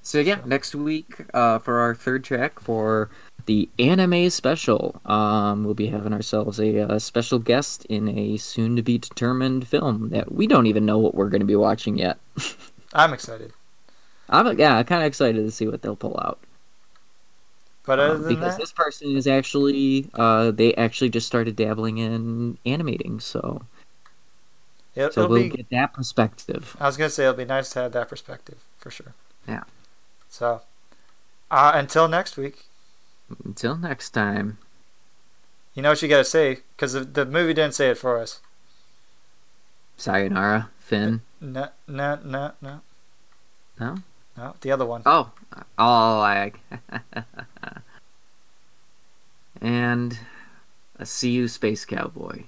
So yeah, next week uh, for our third track for the anime special, um, we'll be having ourselves a, uh special guest in a soon-to-be determined film that we don't even know what we're going to be watching yet. (laughs) I'm excited, I'm yeah, kind of excited to see what they'll pull out but Um, because that, this person is actually uh, they actually just started dabbling in animating, so it, so will we'll be. get that perspective. I was gonna say it'll be nice to have that perspective for sure. Yeah. So, uh, until next week, Until next time, you know what you gotta say because the, the movie didn't say it for us. sayonara, Finn. No, no, no, no, No, no. The other one. Oh, oh, I. (laughs) and a see you, space cowboy.